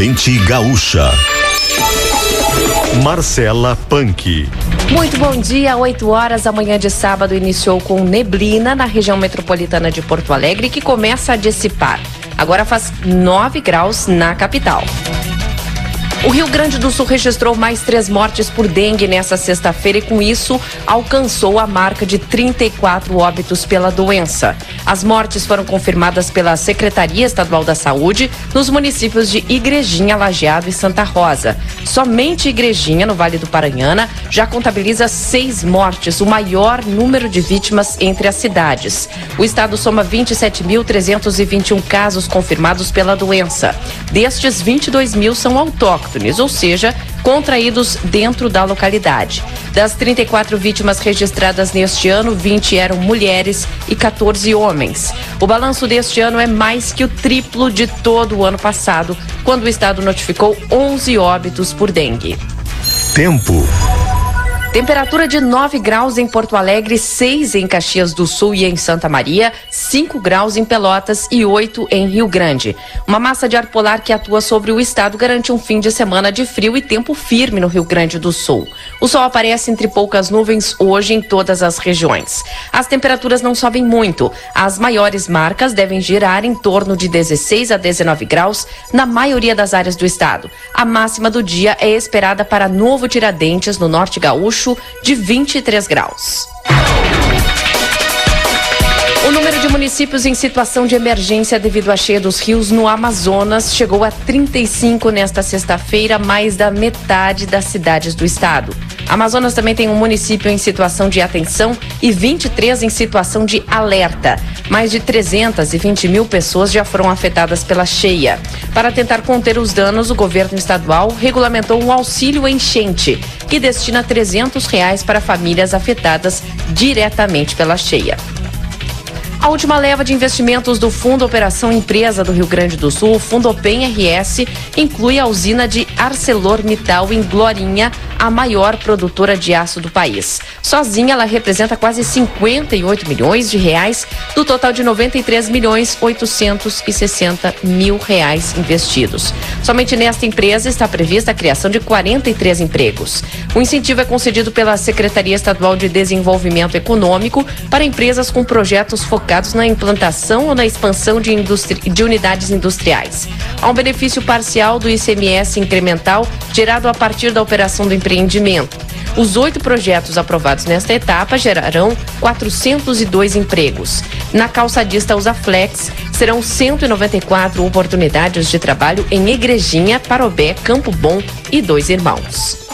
Correspondente gaúcha. Marcela Punk. Muito bom dia, 8 horas da manhã de sábado iniciou com neblina na região metropolitana de Porto Alegre que começa a dissipar. Agora faz 9 graus na capital. O Rio Grande do Sul registrou mais três mortes por dengue nesta sexta-feira e, com isso, alcançou a marca de 34 óbitos pela doença. As mortes foram confirmadas pela Secretaria Estadual da Saúde nos municípios de Igrejinha, Lajeado e Santa Rosa. Somente Igrejinha, no Vale do Paranhana, já contabiliza seis mortes, o maior número de vítimas entre as cidades. O estado soma 27.321 casos confirmados pela doença. Destes, 22 mil são autóctonos autóctones, ou seja, contraídos dentro da localidade. Das 34 vítimas registradas neste ano, 20 eram mulheres e 14 homens. O balanço deste ano é mais que o triplo de todo o ano passado, quando o estado notificou 11 óbitos por dengue. Tempo. Temperatura de 9 graus em Porto Alegre, 6 em Caxias do Sul e em Santa Maria, 5 graus em Pelotas e 8 em Rio Grande. Uma massa de ar polar que atua sobre o estado garante um fim de semana de frio e tempo firme no Rio Grande do Sul. O sol aparece entre poucas nuvens hoje em todas as regiões. As temperaturas não sobem muito. As maiores marcas devem girar em torno de 16 a 19 graus na maioria das áreas do estado. A máxima do dia é esperada para Novo Tiradentes, no norte gaúcho de 23 graus. O número de municípios em situação de emergência devido à cheia dos rios no Amazonas chegou a 35 nesta sexta-feira, mais da metade das cidades do estado. Amazonas também tem um município em situação de atenção e 23 em situação de alerta. Mais de 320 mil pessoas já foram afetadas pela cheia. Para tentar conter os danos, o governo estadual regulamentou um auxílio enchente, que destina 300 reais para famílias afetadas diretamente pela cheia. A última leva de investimentos do Fundo Operação Empresa do Rio Grande do Sul, o Fundo Open RS, inclui a usina de ArcelorMittal em Glorinha, a maior produtora de aço do país. Sozinha, ela representa quase 58 milhões de reais do total de 93 milhões 860 mil reais investidos. Somente nesta empresa está prevista a criação de 43 empregos. O incentivo é concedido pela Secretaria Estadual de Desenvolvimento Econômico para empresas com projetos focados na implantação ou na expansão de, de unidades industriais. Há um benefício parcial do ICMS incremental gerado a partir da operação do empreendimento. Os oito projetos aprovados nesta etapa gerarão 402 empregos. Na calçadista Usaflex, serão 194 oportunidades de trabalho em Igrejinha, Parobé, Campo Bom e Dois Irmãos.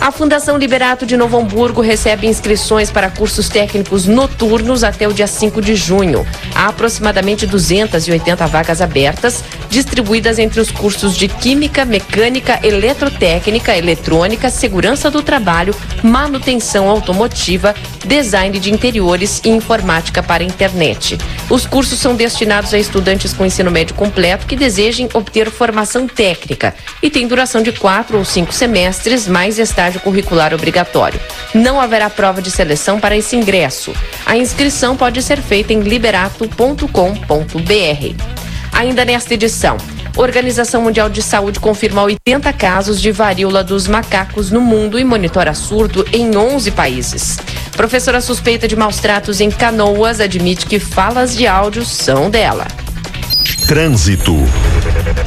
A Fundação Liberato de Novo Hamburgo recebe inscrições para cursos técnicos noturnos até o dia 5 de junho. Há aproximadamente 280 vagas abertas, distribuídas entre os cursos de Química, Mecânica, Eletrotécnica, Eletrônica, Segurança do Trabalho, Manutenção Automotiva, Design de Interiores e Informática para Internet. Os cursos são destinados a estudantes com ensino médio completo que desejem obter formação técnica e têm duração de quatro ou cinco semestres, mais estágio estágio curricular obrigatório. Não haverá prova de seleção para esse ingresso. A inscrição pode ser feita em liberato.com.br. Ainda nesta edição, Organização Mundial de Saúde confirma 80 casos de varíola dos macacos no mundo e monitora surto em 11 países. Professora suspeita de maus tratos em Canoas admite que falas de áudio são dela. Trânsito.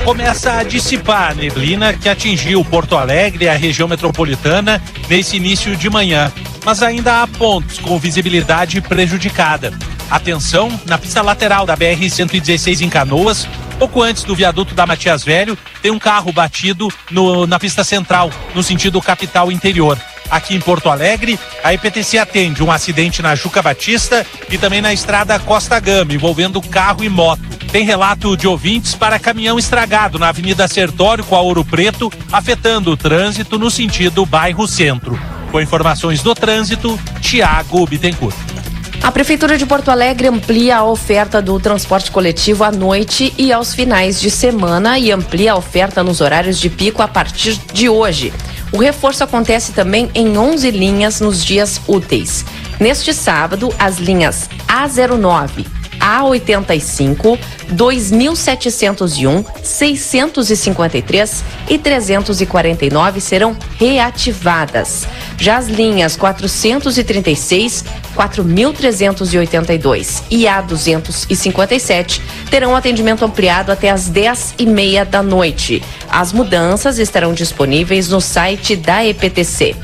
Começa a dissipar a neblina que atingiu Porto Alegre e a região metropolitana nesse início de manhã, mas ainda há pontos com visibilidade prejudicada. Atenção na pista lateral da BR-116 em Canoas, pouco antes do viaduto da Matias Velho, tem um carro batido no, na pista central, no sentido capital interior. Aqui em Porto Alegre, a IPTC atende um acidente na Juca Batista e também na estrada Costa Gama, envolvendo carro e moto. Tem relato de ouvintes para caminhão estragado na Avenida Sertório com a Ouro Preto, afetando o trânsito no sentido bairro Centro. Com informações do trânsito, Tiago Bittencourt. A Prefeitura de Porto Alegre amplia a oferta do transporte coletivo à noite e aos finais de semana e amplia a oferta nos horários de pico a partir de hoje. O reforço acontece também em 11 linhas nos dias úteis. Neste sábado, as linhas A09, A85, 2701, 653 e 349 serão reativadas. Já as linhas 436, 4.382 e A257 terão atendimento ampliado até às 10 e meia da noite. As mudanças estarão disponíveis no site da EPTC.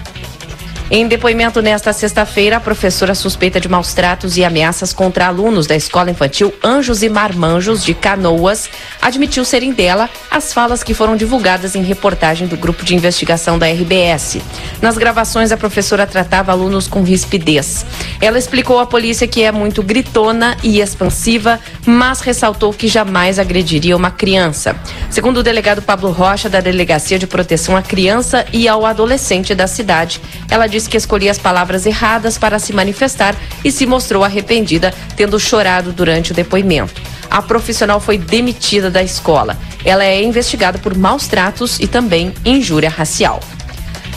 Em depoimento nesta sexta-feira, a professora suspeita de maus tratos e ameaças contra alunos da escola infantil Anjos e Marmanjos de Canoas admitiu serem dela as falas que foram divulgadas em reportagem do grupo de investigação da RBS. Nas gravações, a professora tratava alunos com rispidez. Ela explicou à polícia que é muito gritona e expansiva, mas ressaltou que jamais agrediria uma criança. Segundo o delegado Pablo Rocha, da Delegacia de Proteção à Criança e ao Adolescente da cidade, ela disse que escolhia as palavras erradas para se manifestar e se mostrou arrependida, tendo chorado durante o depoimento. A profissional foi demitida da escola. Ela é investigada por maus tratos e também injúria racial.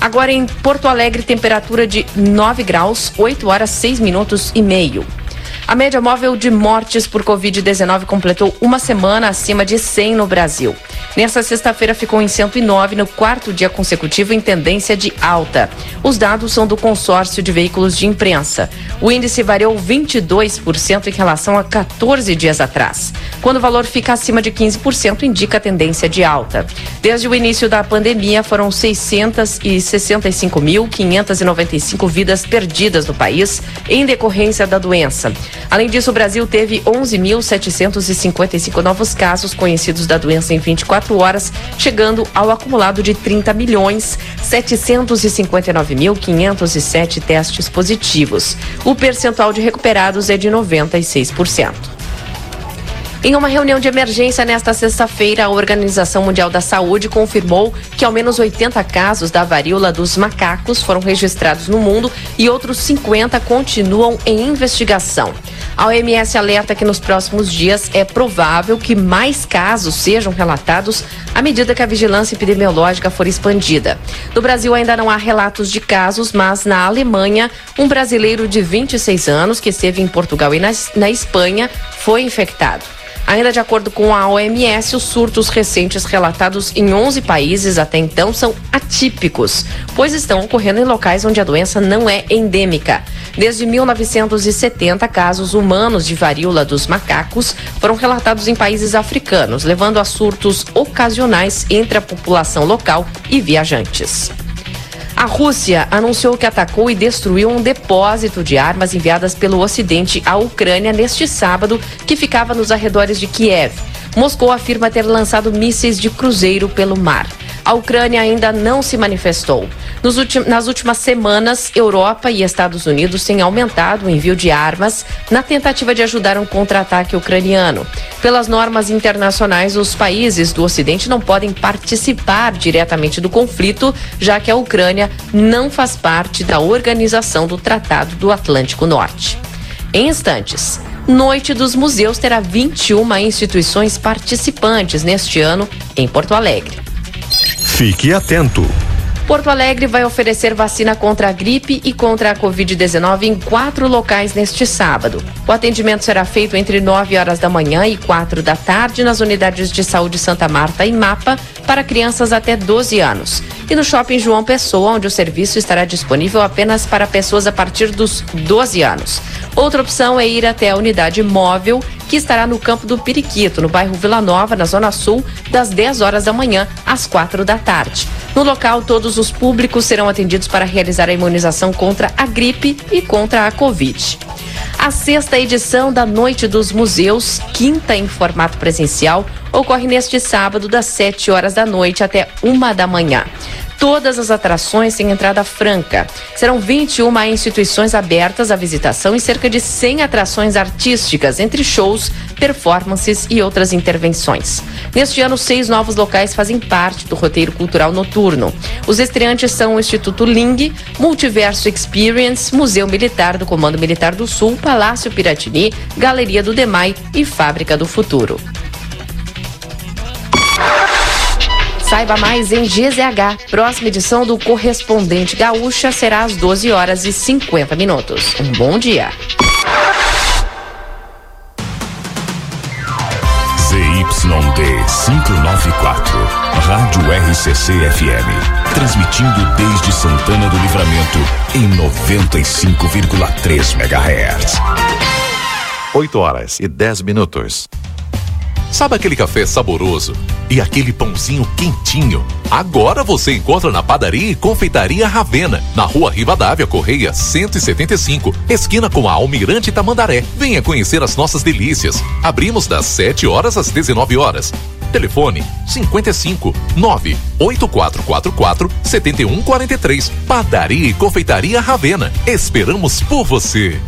Agora em Porto Alegre, temperatura de 9 graus, 8 horas 6 minutos e meio. A média móvel de mortes por Covid-19 completou uma semana acima de 100 no Brasil. Nesta sexta-feira ficou em 109 no quarto dia consecutivo em tendência de alta. Os dados são do consórcio de veículos de imprensa. O índice variou 22% em relação a 14 dias atrás. Quando o valor fica acima de 15%, indica tendência de alta. Desde o início da pandemia, foram 665.595 vidas perdidas no país em decorrência da doença. Além disso, o Brasil teve 11.755 novos casos conhecidos da doença em 24 horas, chegando ao acumulado de 30 milhões 759.507 testes positivos. O percentual de recuperados é de 96%. Em uma reunião de emergência nesta sexta-feira, a Organização Mundial da Saúde confirmou que ao menos 80 casos da varíola dos macacos foram registrados no mundo e outros 50 continuam em investigação. A OMS alerta que nos próximos dias é provável que mais casos sejam relatados à medida que a vigilância epidemiológica for expandida. No Brasil ainda não há relatos de casos, mas na Alemanha, um brasileiro de 26 anos que esteve em Portugal e na, na Espanha foi infectado. Ainda de acordo com a OMS, os surtos recentes relatados em 11 países até então são atípicos, pois estão ocorrendo em locais onde a doença não é endêmica. Desde 1970, casos humanos de varíola dos macacos foram relatados em países africanos, levando a surtos ocasionais entre a população local e viajantes. A Rússia anunciou que atacou e destruiu um depósito de armas enviadas pelo Ocidente à Ucrânia neste sábado, que ficava nos arredores de Kiev. Moscou afirma ter lançado mísseis de cruzeiro pelo mar. A Ucrânia ainda não se manifestou. nas últimas semanas, Europa e Estados Unidos têm aumentado o envio de armas na tentativa de ajudar um contra-ataque ucraniano. Pelas normas internacionais, os países do Ocidente não podem participar diretamente do conflito, já que a Ucrânia não faz parte da organização do Tratado do Atlântico Norte. Em instantes, Noite dos Museus terá 21 instituições participantes neste ano em Porto Alegre. Fique atento. Porto Alegre vai oferecer vacina contra a gripe e contra a Covid-19 em quatro locais neste sábado. O atendimento será feito entre 9 horas da manhã e 4 da tarde nas unidades de saúde Santa Marta e Mapa para crianças até 12 anos. E no shopping João Pessoa, onde o serviço estará disponível apenas para pessoas a partir dos 12 anos. Outra opção é ir até a unidade móvel, que estará no campo do Periquito, no bairro Vila Nova, na Zona Sul, das 10 horas da manhã às 4 da tarde. No local, todos os públicos serão atendidos para realizar a imunização contra a gripe e contra a Covid. A sexta edição da Noite dos Museus, quinta em formato presencial, ocorre neste sábado, das 7 horas da noite até uma da manhã. Todas as atrações têm entrada franca. Serão 21 instituições abertas à visitação e cerca de 100 atrações artísticas, entre shows, performances e outras intervenções. Neste ano, seis novos locais fazem parte do roteiro cultural noturno. Os estreantes são o Instituto Ling, Multiverso Experience, Museu Militar do Comando Militar do Sul, Palácio Piratini, Galeria do Demai e Fábrica do Futuro. Saiba mais em GZH. Próxima edição do Correspondente Gaúcha será às 12 horas e 50 minutos. Um bom dia. ZYD 594, Rádio RCC FM, transmitindo desde Santana do Livramento em 95,3 MHz. 8 horas e 10 minutos. Sabe aquele café saboroso e aquele pãozinho quentinho? Agora você encontra na padaria e confeitaria Ravena, na rua Rivadavia Correia 175, esquina com a Almirante Tamandaré. Venha conhecer as nossas delícias. Abrimos das 7 horas às 19 horas. Telefone 55 98444 7143. Padaria e confeitaria Ravena. Esperamos por você.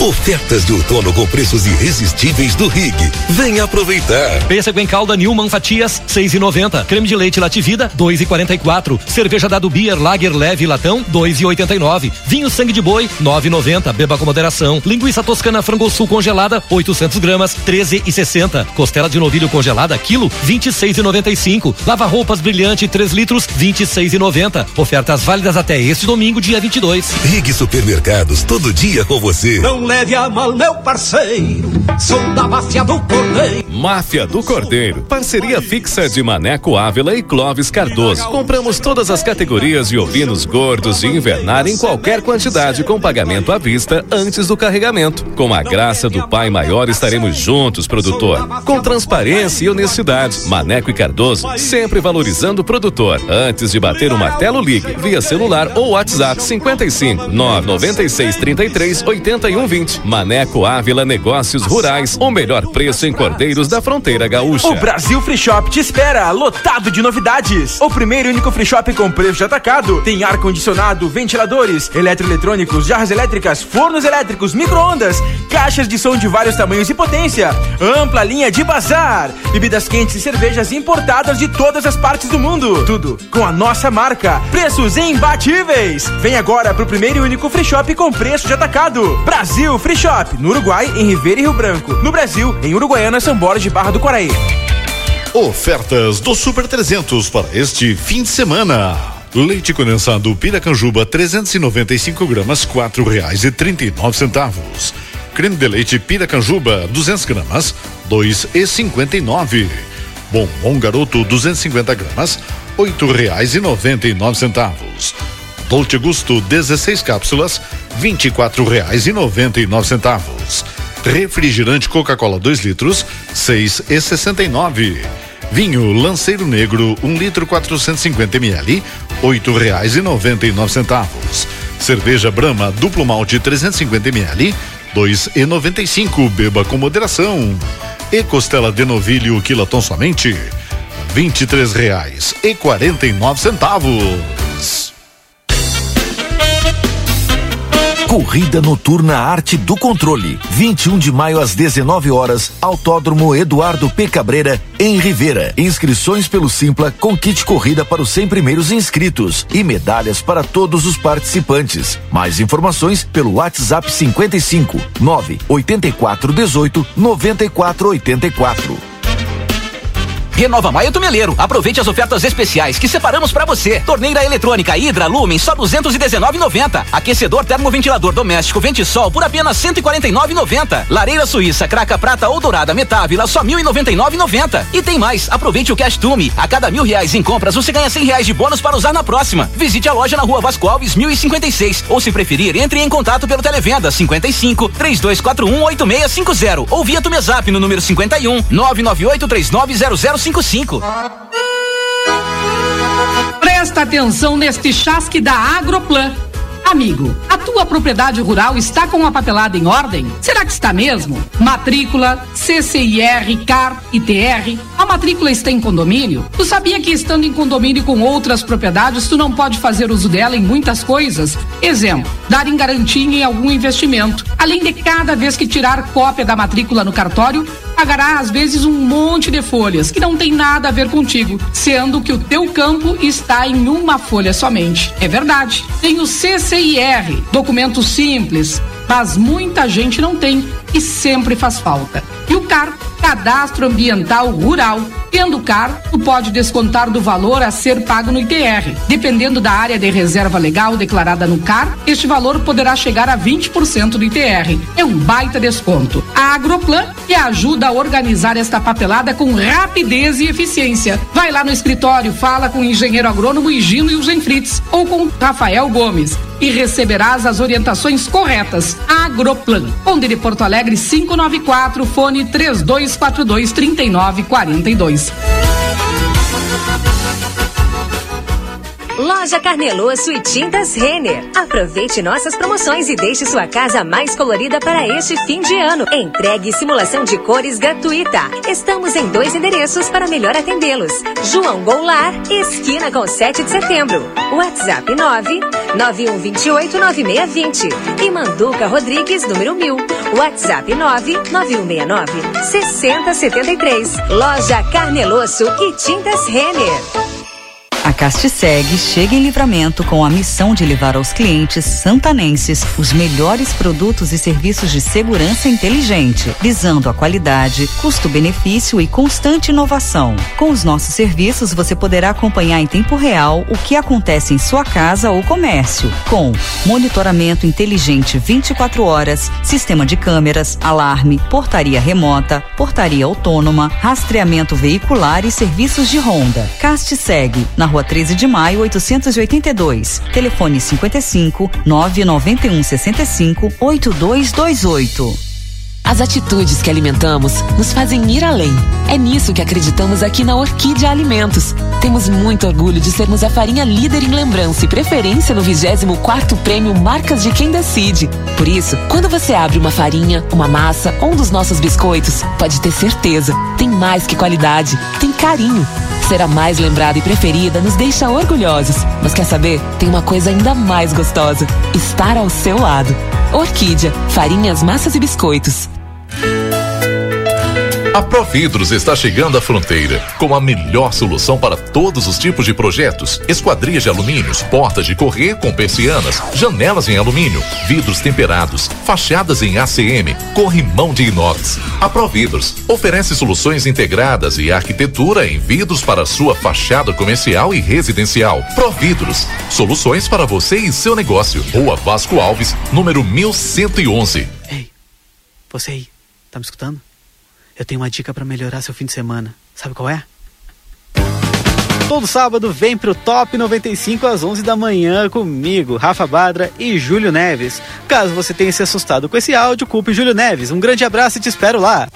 Ofertas de outono com preços irresistíveis do Rig. Venha aproveitar. Pêssego em calda Newman Fatias, seis e noventa. Creme de leite Lativida, dois e quarenta e quatro. Cerveja Dado Beer Lager Leve Latão, dois e oitenta e nove. Vinho Sangue de Boi, nove e noventa. Beba com moderação. Linguiça Toscana Frango Sul congelada, 800 gramas, treze e sessenta. Costela de novilho congelada, quilo, vinte e seis e noventa e cinco. Lava roupas brilhante, 3 litros, vinte e seis e noventa. Ofertas válidas até este domingo, dia 22. Rig Supermercados, todo dia com você. Não leve a mal, meu parceiro. Sou da máfia do Cordeiro. Máfia do Cordeiro. Parceria fixa de Maneco Ávila e Clóvis Cardoso. Compramos todas as categorias de ovinos gordos de invernar em qualquer quantidade com pagamento à vista antes do carregamento. Com a graça do Pai Maior estaremos juntos, produtor. Com transparência e honestidade. Maneco e Cardoso sempre valorizando o produtor. Antes de bater o martelo, ligue via celular ou WhatsApp 55 996 33 81 20. Maneco Ávila Negócios Rurais. O melhor preço em Cordeiros da Fronteira Gaúcha. O Brasil Free Shop te espera, lotado de novidades. O primeiro e único free shop com preço de atacado. Tem ar-condicionado, ventiladores, eletroeletrônicos, jarras elétricas, fornos elétricos, micro-ondas, caixas de som de vários tamanhos e potência, ampla linha de bazar, bebidas quentes e cervejas importadas de todas as partes do mundo. Tudo com a nossa marca. Preços imbatíveis. Vem agora pro primeiro e único free shop com preço de atacado. Brasil Free Shop, no Uruguai, em Ribeira e Rio Branco. No Brasil, em Uruguaiana, São Borges de Barra do Quaraí. Ofertas do Super 300 para este fim de semana. Leite condensado Piracanjuba 395 gramas quatro reais e trinta e nove centavos. Creme de leite Piracanjuba 200 gramas dois e cinquenta e nove. Bombom Garoto 250 gramas oito reais e noventa e nove centavos. Dolce Gusto 16 cápsulas nove centavos. Refrigerante Coca-Cola 2 litros e nove. Vinho Lanceiro Negro, 1 um litro 450 ml, oito reais e noventa e nove centavos. Cerveja Brahma Duplo Malte 350 ml, dois e noventa e cinco. Beba com moderação. E costela de novilho quilaton somente, vinte e três reais e quarenta e nove centavos. Corrida Noturna Arte do Controle. 21 de maio às 19 horas, Autódromo Eduardo P. Cabreira, em Rivera. Inscrições pelo Simpla com kit corrida para os 100 primeiros inscritos e medalhas para todos os participantes. Mais informações pelo WhatsApp 55 9 84 18 94 84. Renova Maio Tumeleiro. Aproveite as ofertas especiais que separamos para você. Torneira eletrônica Hidra Lumen só 219,90. Aquecedor termoventilador doméstico Ventisol por apenas 149,90. Lareira Suíça Craca Prata ou Dourada Metávila só 1.099,90. E tem mais. Aproveite o Cash Tume. A cada mil reais em compras você ganha 100 reais de bônus para usar na próxima. Visite a loja na Rua Vasco Alves 1056 ou se preferir entre em contato pelo televenda 55 3241 8650 ou via Tumezap no número 51 998 390055. Presta atenção neste chasque da Agroplan. Amigo, a tua propriedade rural está com a papelada em ordem? Será que está mesmo? Matrícula, CCIR, CAR, ITR. A matrícula está em condomínio? Tu sabia que estando em condomínio com outras propriedades, tu não pode fazer uso dela em muitas coisas? Exemplo, dar em garantia em algum investimento. Além de cada vez que tirar cópia da matrícula no cartório, pagará às vezes um monte de folhas que não tem nada a ver contigo, sendo que o teu campo está em uma folha somente. É verdade. Tem o CCIR, documento simples, mas muita gente não tem e sempre faz falta. E o CAR Cadastro Ambiental Rural. Tendo CAR, tu pode descontar do valor a ser pago no ITR. Dependendo da área de reserva legal declarada no CAR, este valor poderá chegar a 20% do ITR. É um baita desconto. A Agroplan que ajuda a organizar esta papelada com rapidez e eficiência. Vai lá no escritório, fala com o engenheiro agrônomo Higino e o Genfritz ou com Rafael Gomes e receberás as orientações corretas. Agroplan, Onde de Porto Alegre 594, fone 3242 3942. Loja Carneloso e Tintas Renner. Aproveite nossas promoções e deixe sua casa mais colorida para este fim de ano. Entregue simulação de cores gratuita. Estamos em dois endereços para melhor atendê-los. João Goulart, esquina com 7 de setembro. WhatsApp 9 9128 9620. E Manduca Rodrigues, número 1000. WhatsApp 9 9169 6073. Loja Carneloso e Tintas Renner. A Castiseg chega em livramento com a missão de levar aos clientes santanenses os melhores produtos e serviços de segurança inteligente, visando a qualidade, custo-benefício e constante inovação. Com os nossos serviços, você poderá acompanhar em tempo real o que acontece em sua casa ou comércio, com monitoramento inteligente 24 horas, sistema de câmeras, alarme, portaria remota, portaria autônoma, rastreamento veicular e serviços de ronda. Castiseg, na rua 13 de maio, 882. Telefone 55 991 65 8228. As atitudes que alimentamos nos fazem ir além. É nisso que acreditamos aqui na Orquídea Alimentos. Temos muito orgulho de sermos a farinha líder em lembrança e preferência no 24 Prêmio Marcas de Quem Decide. Por isso, quando você abre uma farinha, uma massa ou um dos nossos biscoitos, pode ter certeza, tem mais que qualidade, tem carinho. Ser a mais lembrada e preferida nos deixa orgulhosos. Mas quer saber? Tem uma coisa ainda mais gostosa: estar ao seu lado. Orquídea, farinhas, massas e biscoitos. A Providros está chegando à fronteira com a melhor solução para todos os tipos de projetos: esquadrias de alumínios, portas de correr com persianas, janelas em alumínio, vidros temperados, fachadas em ACM, corrimão de inox. A Providros oferece soluções integradas e arquitetura em vidros para sua fachada comercial e residencial. Providros, soluções para você e seu negócio. Rua Vasco Alves, número 1111. Ei, você aí, tá me escutando? Eu tenho uma dica para melhorar seu fim de semana. Sabe qual é? Todo sábado vem pro Top 95 às 11 da manhã comigo, Rafa Badra e Júlio Neves. Caso você tenha se assustado com esse áudio, culpe Júlio Neves. Um grande abraço e te espero lá.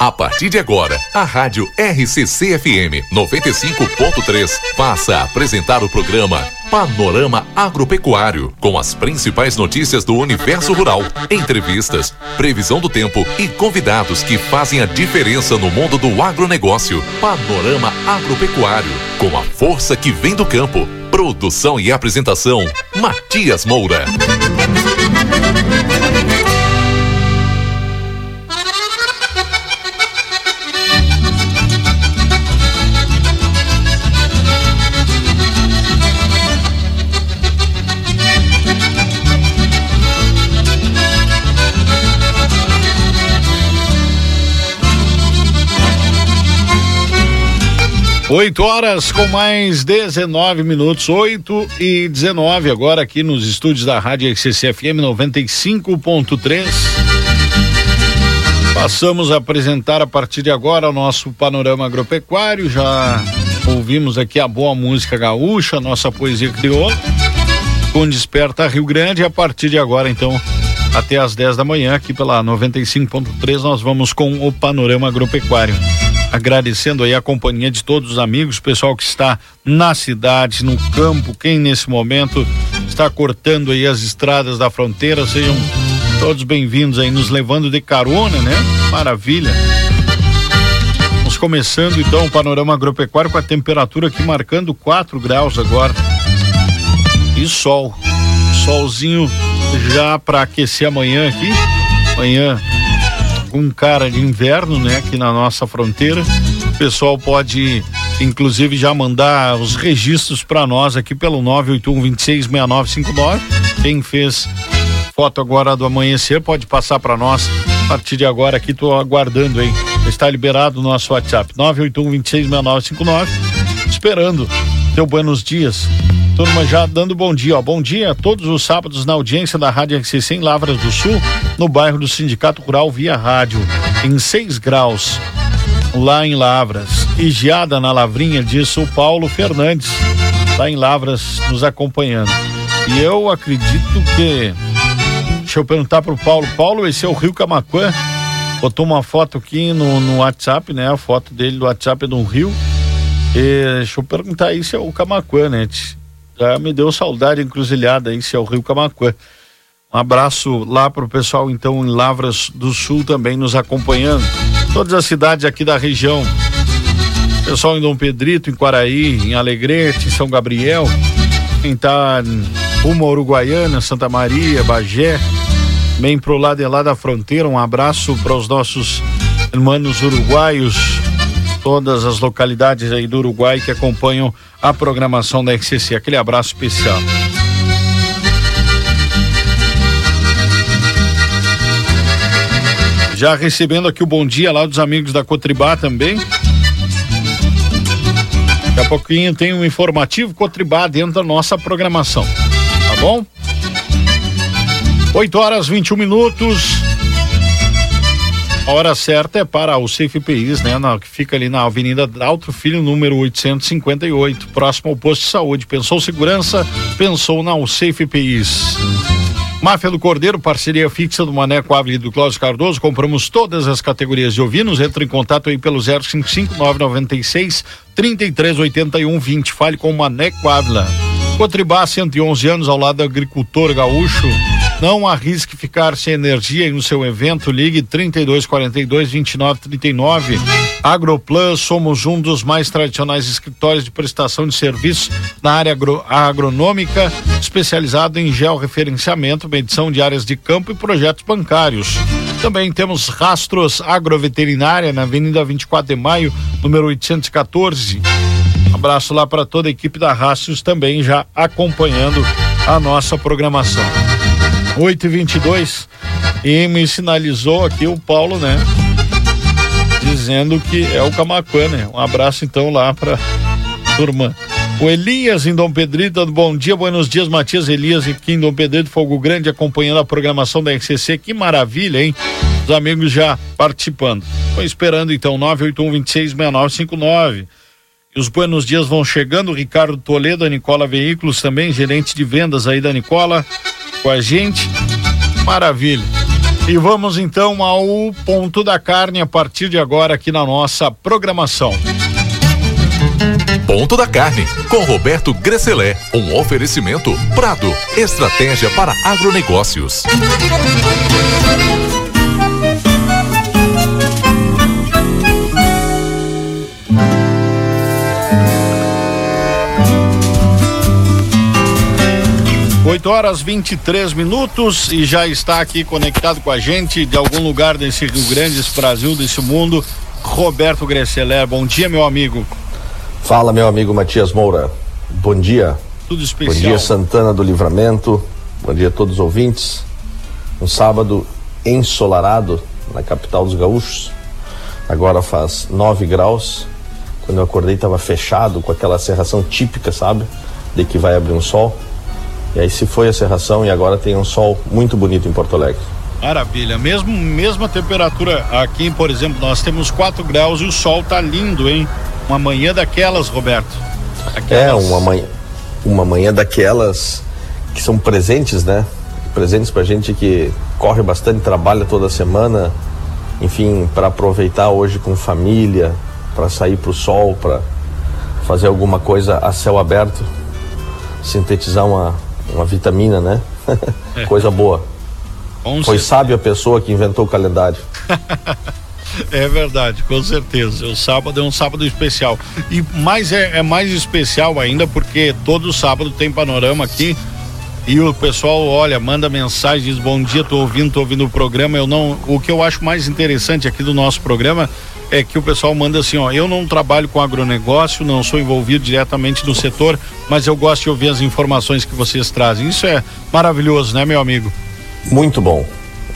A partir de agora, a Rádio RCC FM 95.3 passa a apresentar o programa Panorama Agropecuário, com as principais notícias do universo rural, entrevistas, previsão do tempo e convidados que fazem a diferença no mundo do agronegócio. Panorama Agropecuário, com a força que vem do campo. Produção e apresentação: Matias Moura. Oito horas com mais 19 minutos, 8 e 19 agora aqui nos estúdios da Rádio XCFM 95.3. Passamos a apresentar a partir de agora o nosso panorama agropecuário. Já ouvimos aqui a boa música gaúcha, nossa poesia crioula, com Desperta Rio Grande. A partir de agora, então, até às 10 da manhã, aqui pela 95.3, nós vamos com o panorama agropecuário agradecendo aí a companhia de todos os amigos, pessoal que está na cidade, no campo, quem nesse momento está cortando aí as estradas da fronteira, sejam todos bem-vindos aí, nos levando de carona, né? Maravilha. Vamos começando então o panorama agropecuário com a temperatura aqui marcando 4 graus agora. E sol. Solzinho já para aquecer amanhã aqui. Amanhã com cara de inverno, né, aqui na nossa fronteira. O pessoal pode inclusive já mandar os registros para nós aqui pelo 981 266959 Quem fez foto agora do amanhecer pode passar para nós. A partir de agora aqui tô aguardando, hein? Está liberado o nosso WhatsApp 981 266959. Esperando teu buenos dias. Turma já dando bom dia, ó. Bom dia todos os sábados na audiência da Rádio RCC em Lavras do Sul, no bairro do Sindicato Rural via rádio, em 6 graus, lá em Lavras. E geada na Lavrinha, disse o Paulo Fernandes, lá em Lavras, nos acompanhando. E eu acredito que. Deixa eu perguntar pro Paulo. Paulo, esse é o Rio Camacuã. Botou uma foto aqui no, no WhatsApp, né? A foto dele do WhatsApp é do rio. E, deixa eu perguntar aí se é o Camacuã, né? Já me deu saudade encruzilhada aí, se é o Rio Camacuã. Um abraço lá pro pessoal, então, em Lavras do Sul também nos acompanhando. Todas as cidades aqui da região. Pessoal em Dom Pedrito, em Quaraí, em Alegrete, em São Gabriel. Quem tá rumo a Uruguaiana, Santa Maria, Bagé, bem pro lado de lá da fronteira. Um abraço para os nossos irmãos uruguaios, todas as localidades aí do Uruguai que acompanham a programação da RCC. Aquele abraço especial. Já recebendo aqui o bom dia lá dos amigos da Cotribá também. Daqui a pouquinho tem um informativo Cotribá dentro da nossa programação. Tá bom? 8 horas 21 minutos. A hora certa é para o Safe PIs, né? Na, que fica ali na Avenida Alto Filho, número 858, próximo ao posto de saúde. Pensou segurança, pensou na Safe PIs. Máfia do Cordeiro, parceria fixa do Maneco Ávila e do Cláudio Cardoso. Compramos todas as categorias de ovinos. Entra em contato aí pelo 055 996 3381 20. Fale com o Maneco Ávila. Cotribá, 111 anos ao lado do agricultor gaúcho. Não arrisque ficar sem energia em seu evento. Ligue 3242 2939. Agroplan, somos um dos mais tradicionais escritórios de prestação de serviços na área agro, agronômica, especializado em georreferenciamento, medição de áreas de campo e projetos bancários. Também temos Rastros Agroveterinária na Avenida 24 de Maio, número 814. Abraço lá para toda a equipe da Rastros também já acompanhando a nossa programação. 8 e 22 e me sinalizou aqui o Paulo, né? Dizendo que é o Camacuã, né? Um abraço então lá para turma. O Elias em Dom Pedrito, bom dia, buenos dias, Matias Elias aqui em Dom Pedrito, Fogo Grande, acompanhando a programação da RCC. Que maravilha, hein? Os amigos já participando. Estou esperando então, 981 26 6959. E os buenos dias vão chegando, Ricardo Toledo, a Nicola Veículos também, gerente de vendas aí da Nicola, com a gente. Maravilha. E vamos então ao ponto da carne a partir de agora aqui na nossa programação. Ponto da Carne, com Roberto Gresselé. Um oferecimento Prado, estratégia para agronegócios. 8 horas 23 minutos e já está aqui conectado com a gente de algum lugar desse Rio Grande, desse Brasil, desse mundo, Roberto Gresseler. Bom dia, meu amigo. Fala, meu amigo Matias Moura. Bom dia. Tudo especial. Bom dia, Santana do Livramento. Bom dia a todos os ouvintes. Um sábado ensolarado na capital dos gaúchos. Agora faz 9 graus. Quando eu acordei estava fechado com aquela serração típica, sabe? De que vai abrir um sol. E aí se foi a serração e agora tem um sol muito bonito em Porto Alegre. Maravilha. Mesmo mesma temperatura aqui, por exemplo, nós temos 4 graus e o sol tá lindo, hein? Uma manhã daquelas, Roberto. É, uma manhã, uma manhã daquelas que são presentes, né? Presentes pra gente que corre bastante, trabalha toda semana, enfim, para aproveitar hoje com família, para sair pro sol, para fazer alguma coisa a céu aberto, sintetizar uma, uma vitamina, né? É. Coisa boa. Com Foi certeza. sábio a pessoa que inventou o calendário. É verdade, com certeza. O sábado é um sábado especial. E mais é, é mais especial ainda porque todo sábado tem panorama aqui. E o pessoal, olha, manda mensagem, diz bom dia, tô ouvindo, tô ouvindo o programa. Eu não, o que eu acho mais interessante aqui do nosso programa é que o pessoal manda assim, ó, eu não trabalho com agronegócio, não sou envolvido diretamente no setor, mas eu gosto de ouvir as informações que vocês trazem. Isso é maravilhoso, né, meu amigo? Muito bom.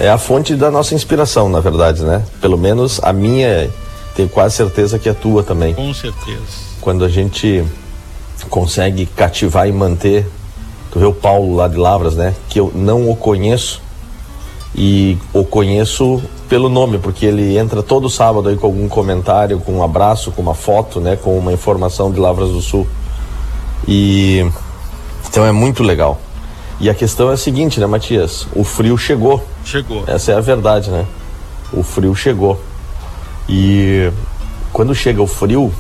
É a fonte da nossa inspiração, na verdade, né? Pelo menos a minha, tenho quase certeza que a tua também. Com certeza. Quando a gente consegue cativar e manter, tu vê o Paulo lá de Lavras, né? Que eu não o conheço e o conheço pelo nome, porque ele entra todo sábado aí com algum comentário, com um abraço, com uma foto, né? Com uma informação de Lavras do Sul. E então é muito legal. E a questão é a seguinte, né, Matias? O frio chegou. Chegou. Essa é a verdade, né? O frio chegou. E quando chega o frio,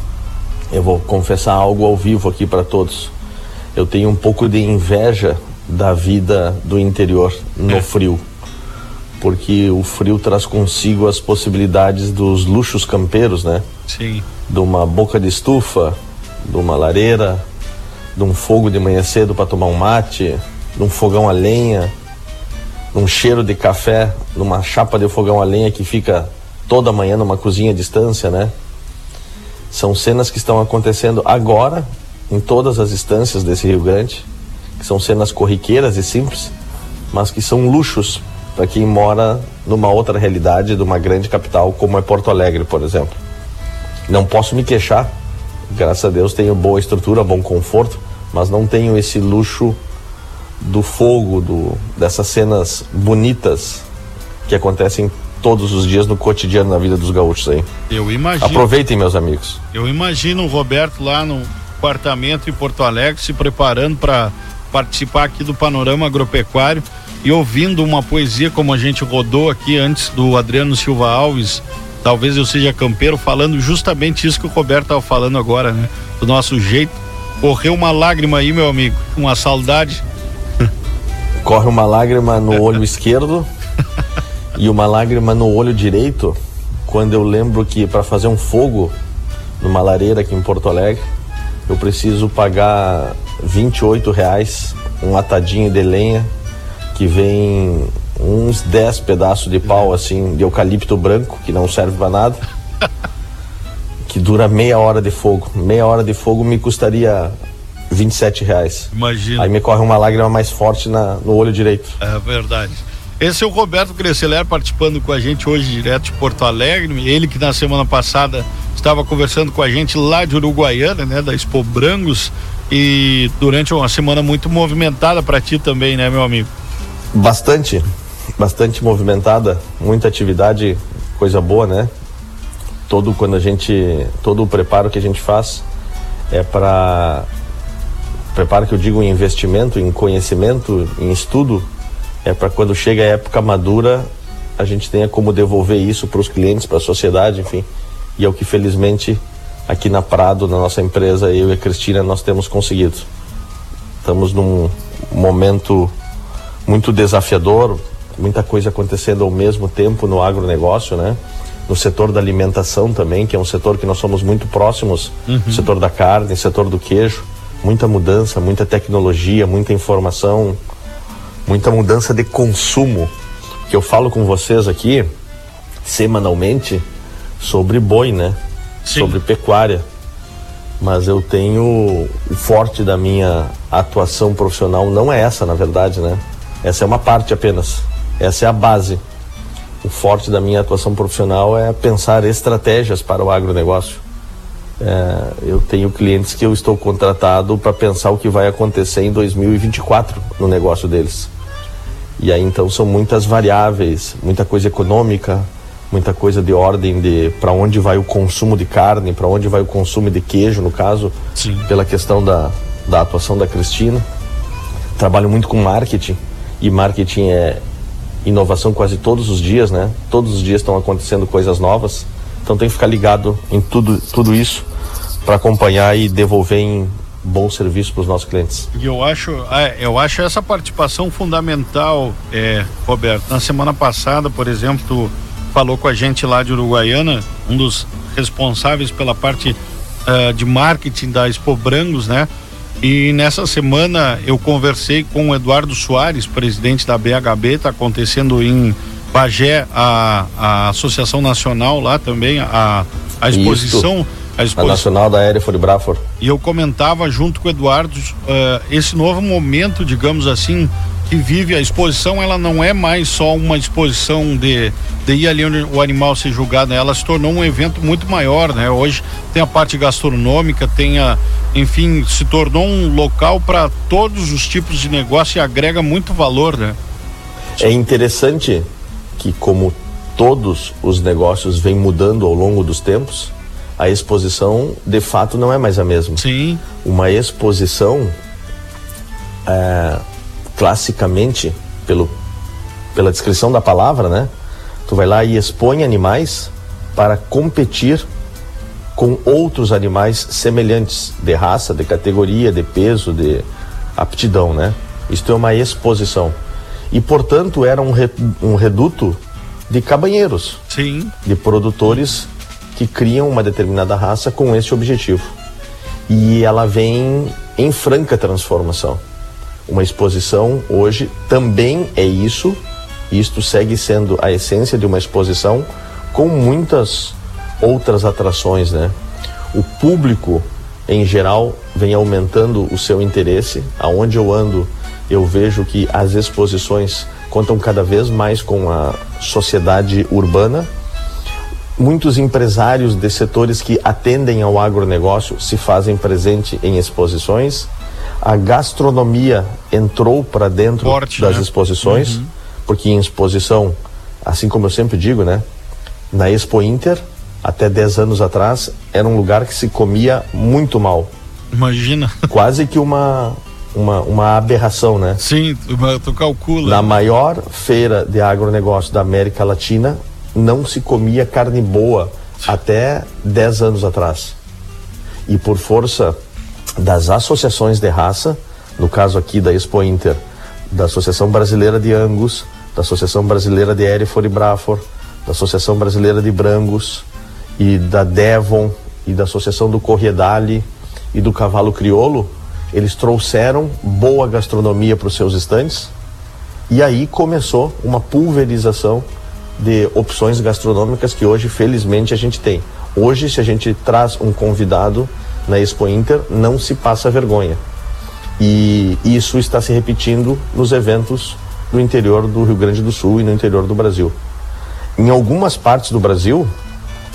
eu vou confessar algo ao vivo aqui para todos. Eu tenho um pouco de inveja da vida do interior no é. frio. Porque o frio traz consigo as possibilidades dos luxos campeiros, né? Sim. De uma boca de estufa, de uma lareira, de um fogo de manhã cedo para tomar um mate, num fogão a lenha, num cheiro de café, numa chapa de fogão a lenha que fica toda manhã numa cozinha à distância, né? São cenas que estão acontecendo agora em todas as instâncias desse Rio Grande, que são cenas corriqueiras e simples, mas que são luxos para quem mora numa outra realidade de uma grande capital como é Porto Alegre, por exemplo. Não posso me queixar, graças a Deus tenho boa estrutura, bom conforto, mas não tenho esse luxo do fogo, do, dessas cenas bonitas que acontecem todos os dias no cotidiano na vida dos gaúchos aí. Eu imagino. Aproveitem, meus amigos. Eu imagino o Roberto lá no apartamento em Porto Alegre se preparando para participar aqui do panorama agropecuário e ouvindo uma poesia como a gente rodou aqui antes do Adriano Silva Alves. Talvez eu seja campeiro falando justamente isso que o Roberto estava falando agora, né? Do nosso jeito. Correu uma lágrima aí, meu amigo, uma saudade corre uma lágrima no olho esquerdo e uma lágrima no olho direito quando eu lembro que para fazer um fogo numa lareira aqui em Porto Alegre eu preciso pagar 28 reais um atadinho de lenha que vem uns 10 pedaços de pau assim de eucalipto branco que não serve para nada que dura meia hora de fogo meia hora de fogo me custaria 27 reais. Imagina. Aí me corre uma lágrima mais forte na, no olho direito. É verdade. Esse é o Roberto Cresceler participando com a gente hoje direto de Porto Alegre. Ele que na semana passada estava conversando com a gente lá de Uruguaiana, né, da Expo Brangos, e durante uma semana muito movimentada para ti também, né, meu amigo? Bastante, bastante movimentada, muita atividade, coisa boa, né? Todo quando a gente, todo o preparo que a gente faz é para preparo que eu digo em investimento, em conhecimento, em estudo, é para quando chega a época madura a gente tenha como devolver isso para os clientes, para a sociedade, enfim. E é o que felizmente aqui na Prado, na nossa empresa, eu e a Cristina, nós temos conseguido. Estamos num momento muito desafiador, muita coisa acontecendo ao mesmo tempo no agronegócio, né? No setor da alimentação também, que é um setor que nós somos muito próximos, uhum. setor da carne, setor do queijo muita mudança, muita tecnologia, muita informação, muita mudança de consumo. Que eu falo com vocês aqui semanalmente sobre boi, né? Sim. Sobre pecuária. Mas eu tenho o forte da minha atuação profissional não é essa, na verdade, né? Essa é uma parte apenas. Essa é a base. O forte da minha atuação profissional é pensar estratégias para o agronegócio é, eu tenho clientes que eu estou contratado para pensar o que vai acontecer em 2024 no negócio deles. E aí então são muitas variáveis, muita coisa econômica, muita coisa de ordem de para onde vai o consumo de carne, para onde vai o consumo de queijo, no caso, Sim. pela questão da, da atuação da Cristina. Trabalho muito com marketing e marketing é inovação quase todos os dias, né? Todos os dias estão acontecendo coisas novas. Então tem que ficar ligado em tudo, tudo isso para acompanhar e devolver em bom serviço para os nossos clientes. E eu acho, é, eu acho essa participação fundamental, é, Roberto. Na semana passada, por exemplo, tu falou com a gente lá de Uruguaiana, um dos responsáveis pela parte uh, de marketing da Expo Brangos, né? E nessa semana eu conversei com o Eduardo Soares, presidente da BHB, está acontecendo em Bagé, a, a Associação Nacional lá também, a a exposição, a exposição Nacional da Aérea Brafor. e eu comentava junto com o Eduardo eh, esse novo momento, digamos assim, que vive a exposição, ela não é mais só uma exposição de, de ir ali onde o animal ser julgado, né? ela se tornou um evento muito maior, né? Hoje tem a parte gastronômica, tem a, enfim, se tornou um local para todos os tipos de negócio e agrega muito valor, né? É interessante que, como todos os negócios vêm mudando ao longo dos tempos, a exposição de fato não é mais a mesma. Sim. Uma exposição, é, classicamente, pelo, pela descrição da palavra, né? Tu vai lá e expõe animais para competir com outros animais semelhantes, de raça, de categoria, de peso, de aptidão, né? Isto é uma exposição. E, portanto, era um, re- um reduto de cabanheiros, Sim. de produtores que criam uma determinada raça com esse objetivo. E ela vem em franca transformação. Uma exposição hoje também é isso, isto segue sendo a essência de uma exposição com muitas outras atrações, né? O público em geral vem aumentando o seu interesse. Aonde eu ando, eu vejo que as exposições contam cada vez mais com a sociedade urbana. Muitos empresários de setores que atendem ao agronegócio se fazem presente em exposições. A gastronomia entrou para dentro Forte, das né? exposições, Uhum. porque em exposição, assim como eu sempre digo, né? Na Expo Inter, até 10 anos atrás, era um lugar que se comia muito mal. Imagina. Quase que uma, uma, uma aberração, né? Sim, tu, calcula. Na maior feira de agronegócio da América Latina, não se comia carne boa até 10 anos atrás. E por força das associações de raça, no caso aqui da Expo Inter, da Associação Brasileira de Angus, da Associação Brasileira de Hereford e Brafor, da Associação Brasileira de Brangus e da Devon e da Associação do Corriedale e do Cavalo Crioulo, eles trouxeram boa gastronomia para os seus estantes e aí começou uma pulverização de opções gastronômicas que hoje, felizmente, a gente tem. Hoje, se a gente traz um convidado na Expo Inter, não se passa vergonha. E isso está se repetindo nos eventos do interior do Rio Grande do Sul e no interior do Brasil. Em algumas partes do Brasil,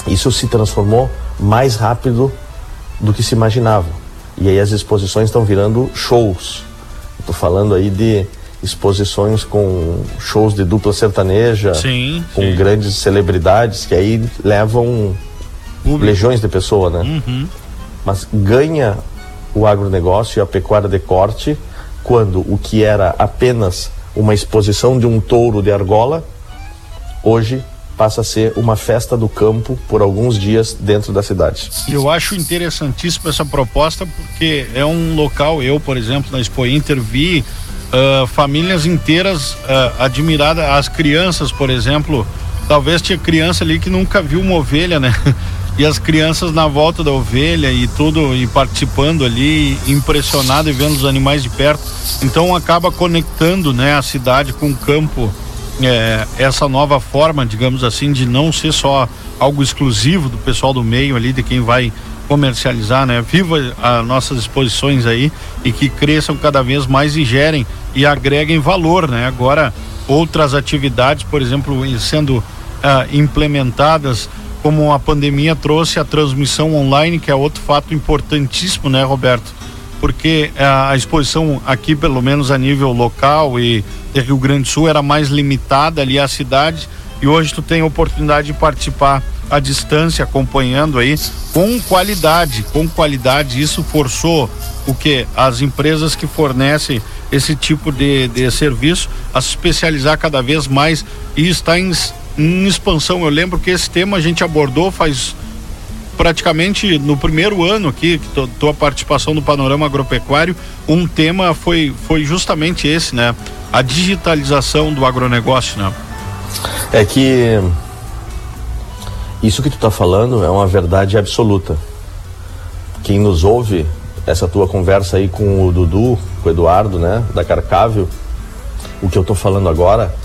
isso se transformou mais rápido do que se imaginava. E aí as exposições estão virando shows. Estou falando aí de exposições com shows de dupla sertaneja, Sim, com grandes celebridades que aí levam legiões de pessoas, né? Uhum. Mas ganha o agronegócio e a pecuária de corte quando o que era apenas uma exposição de um touro de argola, hoje passa a ser uma festa do campo por alguns dias dentro da cidade. Eu acho interessantíssima essa proposta porque é um local, eu, por exemplo, na Expo Inter vi ah, famílias inteiras ah, admiradas, as crianças, por exemplo, talvez tinha criança ali que nunca viu uma ovelha, né? E as crianças na volta da ovelha e tudo, e participando ali, impressionado e vendo os animais de perto. Então acaba conectando, né, a cidade com o campo é, essa nova forma, digamos assim, de não ser só algo exclusivo do pessoal do meio ali, de quem vai comercializar, né? Viva as nossas exposições aí e que cresçam cada vez mais e gerem e agreguem valor, né? Agora, outras atividades, por exemplo, sendo ah, implementadas, como a pandemia trouxe a transmissão online, que é outro fato importantíssimo, né, Roberto? porque a, a exposição aqui, pelo menos a nível local e de Rio Grande do Sul, era mais limitada ali à cidade e hoje tu tem a oportunidade de participar à distância, acompanhando aí com qualidade, com qualidade. Isso forçou o que? As empresas que fornecem esse tipo de, de serviço a se especializar cada vez mais e está em, em expansão. Eu lembro que esse tema a gente abordou faz praticamente no primeiro ano aqui, que tua participação no Panorama Agropecuário, um tema foi, foi justamente esse, né? A digitalização do agronegócio, né? É que isso que tu tá falando é uma verdade absoluta. Quem nos ouve, essa tua conversa aí com o Dudu, com o Eduardo, né, da Carcável, o que eu tô falando agora,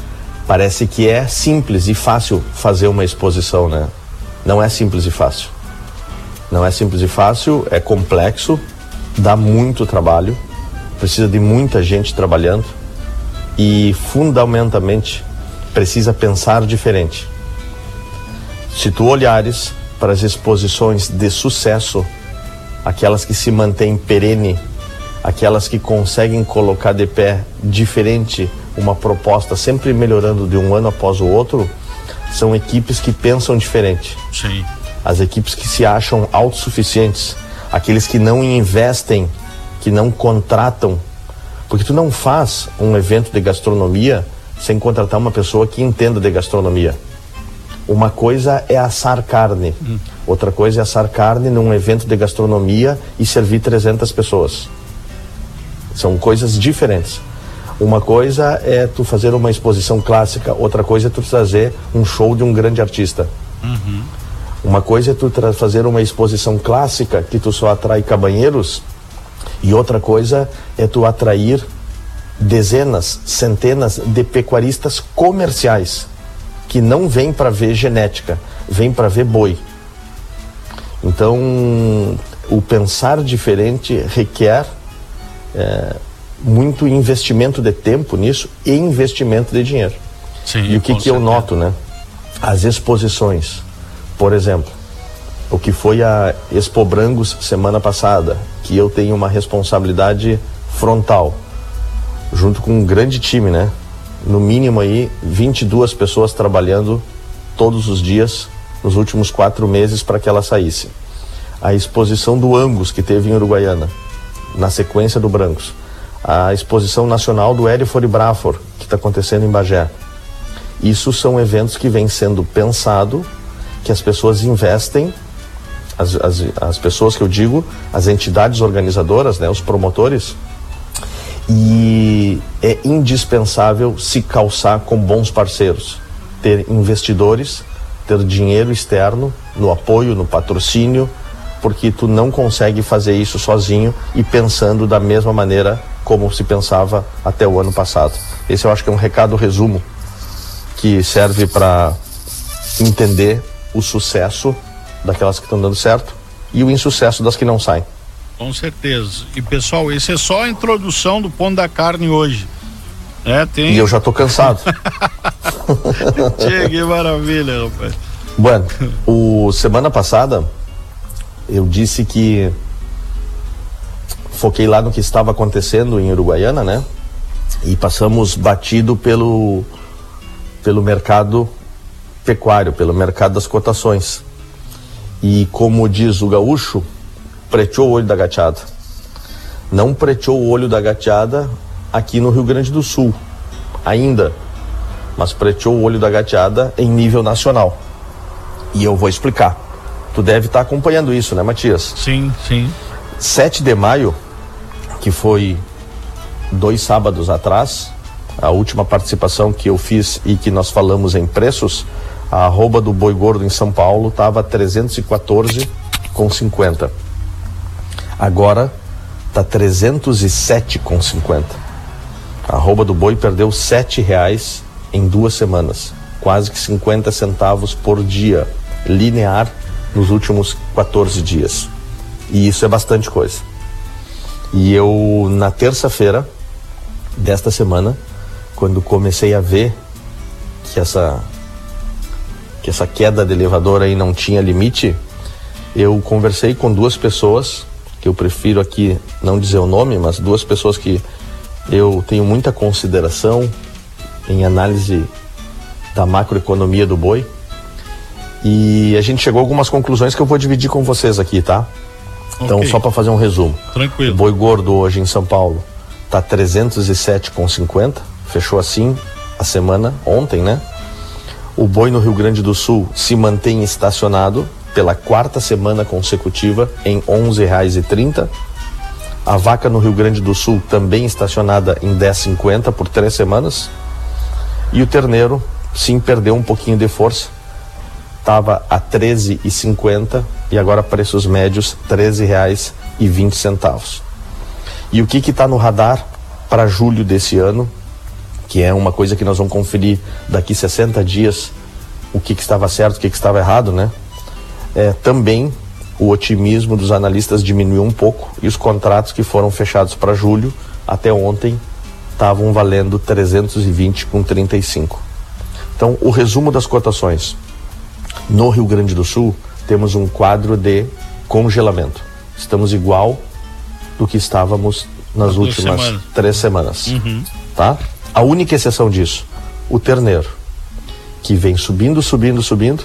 parece que é simples e fácil fazer uma exposição, né? Não é simples e fácil. Não é simples e fácil, é complexo, dá muito trabalho, precisa de muita gente trabalhando e fundamentalmente precisa pensar diferente. Se tu olhares para as exposições de sucesso, aquelas que se mantêm perene, aquelas que conseguem colocar de pé diferente uma proposta, sempre melhorando de um ano após o outro, são equipes que pensam diferente. Sim. As equipes que se acham autossuficientes, aqueles que não investem, que não contratam, porque tu não faz um evento de gastronomia sem contratar uma pessoa que entenda de gastronomia. Uma coisa é assar carne, Hum. outra coisa é assar carne num evento de gastronomia e servir 300 pessoas. São coisas diferentes. Uma coisa é tu fazer uma exposição clássica, outra coisa é tu trazer um show de um grande artista. Uhum. Uma coisa é tu fazer uma exposição clássica que tu só atrai cabanheiros e outra coisa é tu atrair dezenas, centenas de pecuaristas comerciais que não vêm para ver genética, vêm para ver boi. Então, o pensar diferente requer é, muito investimento de tempo nisso e investimento de dinheiro. Sim, e o que, que eu noto, né? As exposições, por exemplo, o que foi a Expo Brangos semana passada, que eu tenho uma responsabilidade frontal, junto com um grande time, né? No mínimo aí, 22 pessoas trabalhando todos os dias nos últimos quatro meses para que ela saísse. A exposição do Angus, que teve em Uruguaiana, na sequência do Brancos. A exposição nacional do e Brafor, que está acontecendo em Bagé. Isso são eventos que vêm sendo pensado, que as pessoas investem, as, as, as pessoas que eu digo, as entidades organizadoras, né, os promotores, e é indispensável se calçar com bons parceiros, ter investidores, ter dinheiro externo no apoio, no patrocínio, porque tu não consegue fazer isso sozinho e pensando da mesma maneira como se pensava até o ano passado. Esse eu acho que é um recado resumo que serve para entender o sucesso daquelas que estão dando certo e o insucesso das que não saem. Com certeza. E pessoal, esse é só a introdução do Pão da Carne hoje. É, tem. E eu já tô cansado. Que maravilha, rapaz. Bueno, o semana passada eu disse que foquei lá no que estava acontecendo em Uruguaiana, né? E passamos batido pelo pelo mercado pecuário, pelo mercado das cotações. E como diz o gaúcho, preteou o olho da gateada. Não preteou o olho da gateada aqui no Rio Grande do Sul, ainda, mas preteou o olho da gateada em nível nacional. E eu vou explicar. Tu deve estar acompanhando isso, né, Matias? Sim, sim. 7 de maio, que foi dois sábados atrás, a última participação que eu fiz e que nós falamos em preços, a arroba do boi gordo em São Paulo estava 314,50. Agora tá 307,50. A arroba do boi perdeu sete reais em duas semanas, quase que 50 centavos por dia, linear nos últimos 14 dias. E isso é bastante coisa. E eu, na terça-feira desta semana, quando comecei a ver que essa, que essa queda de elevador aí não tinha limite, eu conversei com duas pessoas, que eu prefiro aqui não dizer o nome, mas duas pessoas que eu tenho muita consideração em análise da macroeconomia do boi. E a gente chegou a algumas conclusões que eu vou dividir com vocês aqui, tá? Então, Ok. só para fazer um resumo. Tranquilo. O boi gordo hoje em São Paulo tá 307,50, fechou assim a semana ontem, né? O boi no Rio Grande do Sul se mantém estacionado pela quarta semana consecutiva em R$ 11,30. A vaca no Rio Grande do Sul também estacionada em 10,50 por três semanas. E o terneiro, sim, perdeu um pouquinho de força. Estava a 13,50 e agora preços médios R$ 13,20. E o que está no radar para julho desse ano, que é uma coisa que nós vamos conferir daqui 60 dias, o que, que estava certo, o que, que estava errado, né? É, também o otimismo dos analistas diminuiu um pouco e os contratos que foram fechados para julho até ontem estavam valendo 320 com 35. Então, o resumo das cotações. No Rio Grande do Sul, temos um quadro de congelamento. Estamos igual do que estávamos nas últimas semanas. três semanas. Uhum. Tá? A única exceção disso, o terneiro, que vem subindo, subindo, subindo,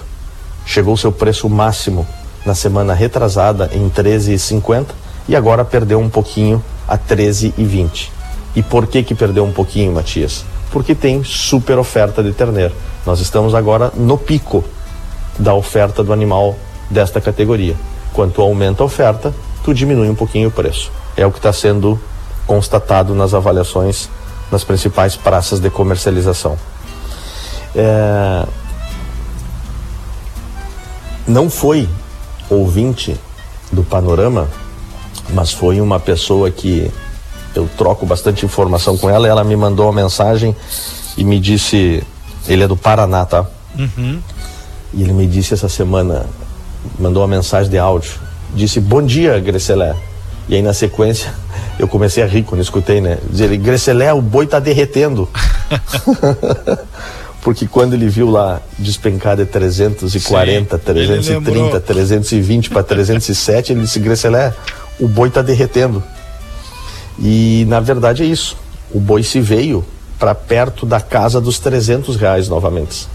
chegou seu preço máximo na semana retrasada em 13,50 e agora perdeu um pouquinho a 13,20. E por que que perdeu um pouquinho, Matias? Porque tem super oferta de terneiro. Nós estamos agora no pico da oferta do animal desta categoria. Quanto aumenta a oferta, tu diminui um pouquinho o preço. É o que está sendo constatado nas avaliações nas principais praças de comercialização. É, Não foi ouvinte do Panorama, mas foi uma pessoa que eu troco bastante informação com ela. Ela me mandou uma mensagem e me disse: ele é do Paraná, tá? Uhum. E ele me disse essa semana, mandou uma mensagem de áudio, disse bom dia, Grecelé. E aí na sequência eu comecei a rir quando escutei, né? Dizer ele, Grecelé, o boi tá derretendo. Porque quando ele viu lá despencar de 340, Sim, ele 330, lembrou. 320 para 307, ele disse, Grecelé, o boi tá derretendo. E na verdade é isso. O boi se veio para perto da casa dos 300 reais novamente.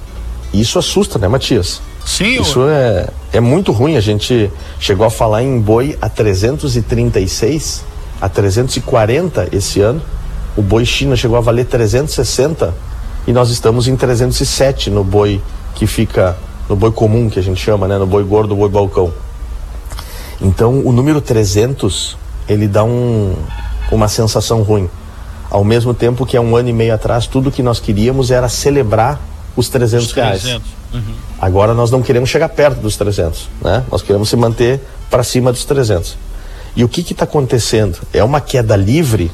Isso assusta, né, Matias? Sim, Isso é, é muito ruim. A gente chegou a falar em boi a 336, a 340 esse ano. O boi China chegou a valer 360 e nós estamos em 307 no boi que fica no boi comum que a gente chama, né, no boi gordo, boi balcão. Então, o número 300, ele dá um, uma sensação ruim. Ao mesmo tempo que há um ano e meio atrás, tudo que nós queríamos era celebrar os 300 reais. 300. Uhum. Agora nós não queremos chegar perto dos 300, né? Nós queremos se manter para cima dos 300. E o que está acontecendo? É uma queda livre?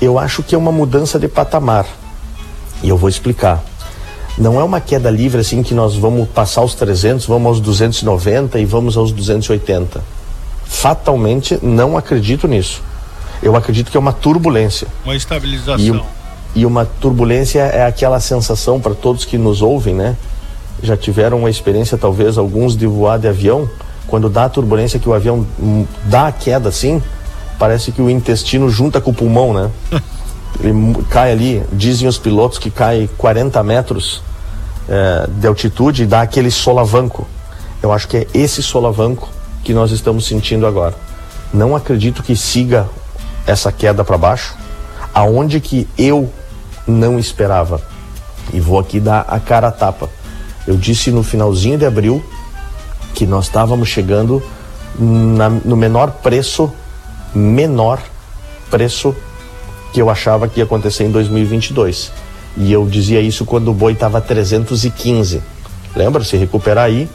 Eu acho que é uma mudança de patamar. E eu vou explicar. Não é uma queda livre assim que nós vamos passar os 300, vamos aos 290 e vamos aos 280. Fatalmente não acredito nisso. Eu acredito que é uma turbulência. Uma estabilização. E, uma turbulência é aquela sensação para todos que nos ouvem, né? Já tiveram uma experiência, talvez, alguns de voar de avião. Quando dá a turbulência, que o avião dá a queda assim, parece que o intestino junta com o pulmão, né? Ele cai ali, dizem os pilotos que cai 40 metros eh, de altitude e dá aquele solavanco. Eu acho que é esse solavanco que nós estamos sentindo agora. Não acredito que siga essa queda para baixo, aonde que eu não esperava. E vou aqui dar a cara a tapa. Eu disse no finalzinho de abril que nós estávamos chegando na- no menor preço, menor preço que eu achava que ia acontecer em 2022. E eu dizia isso quando o boi estava 315. Lembra? Se recuperar aí,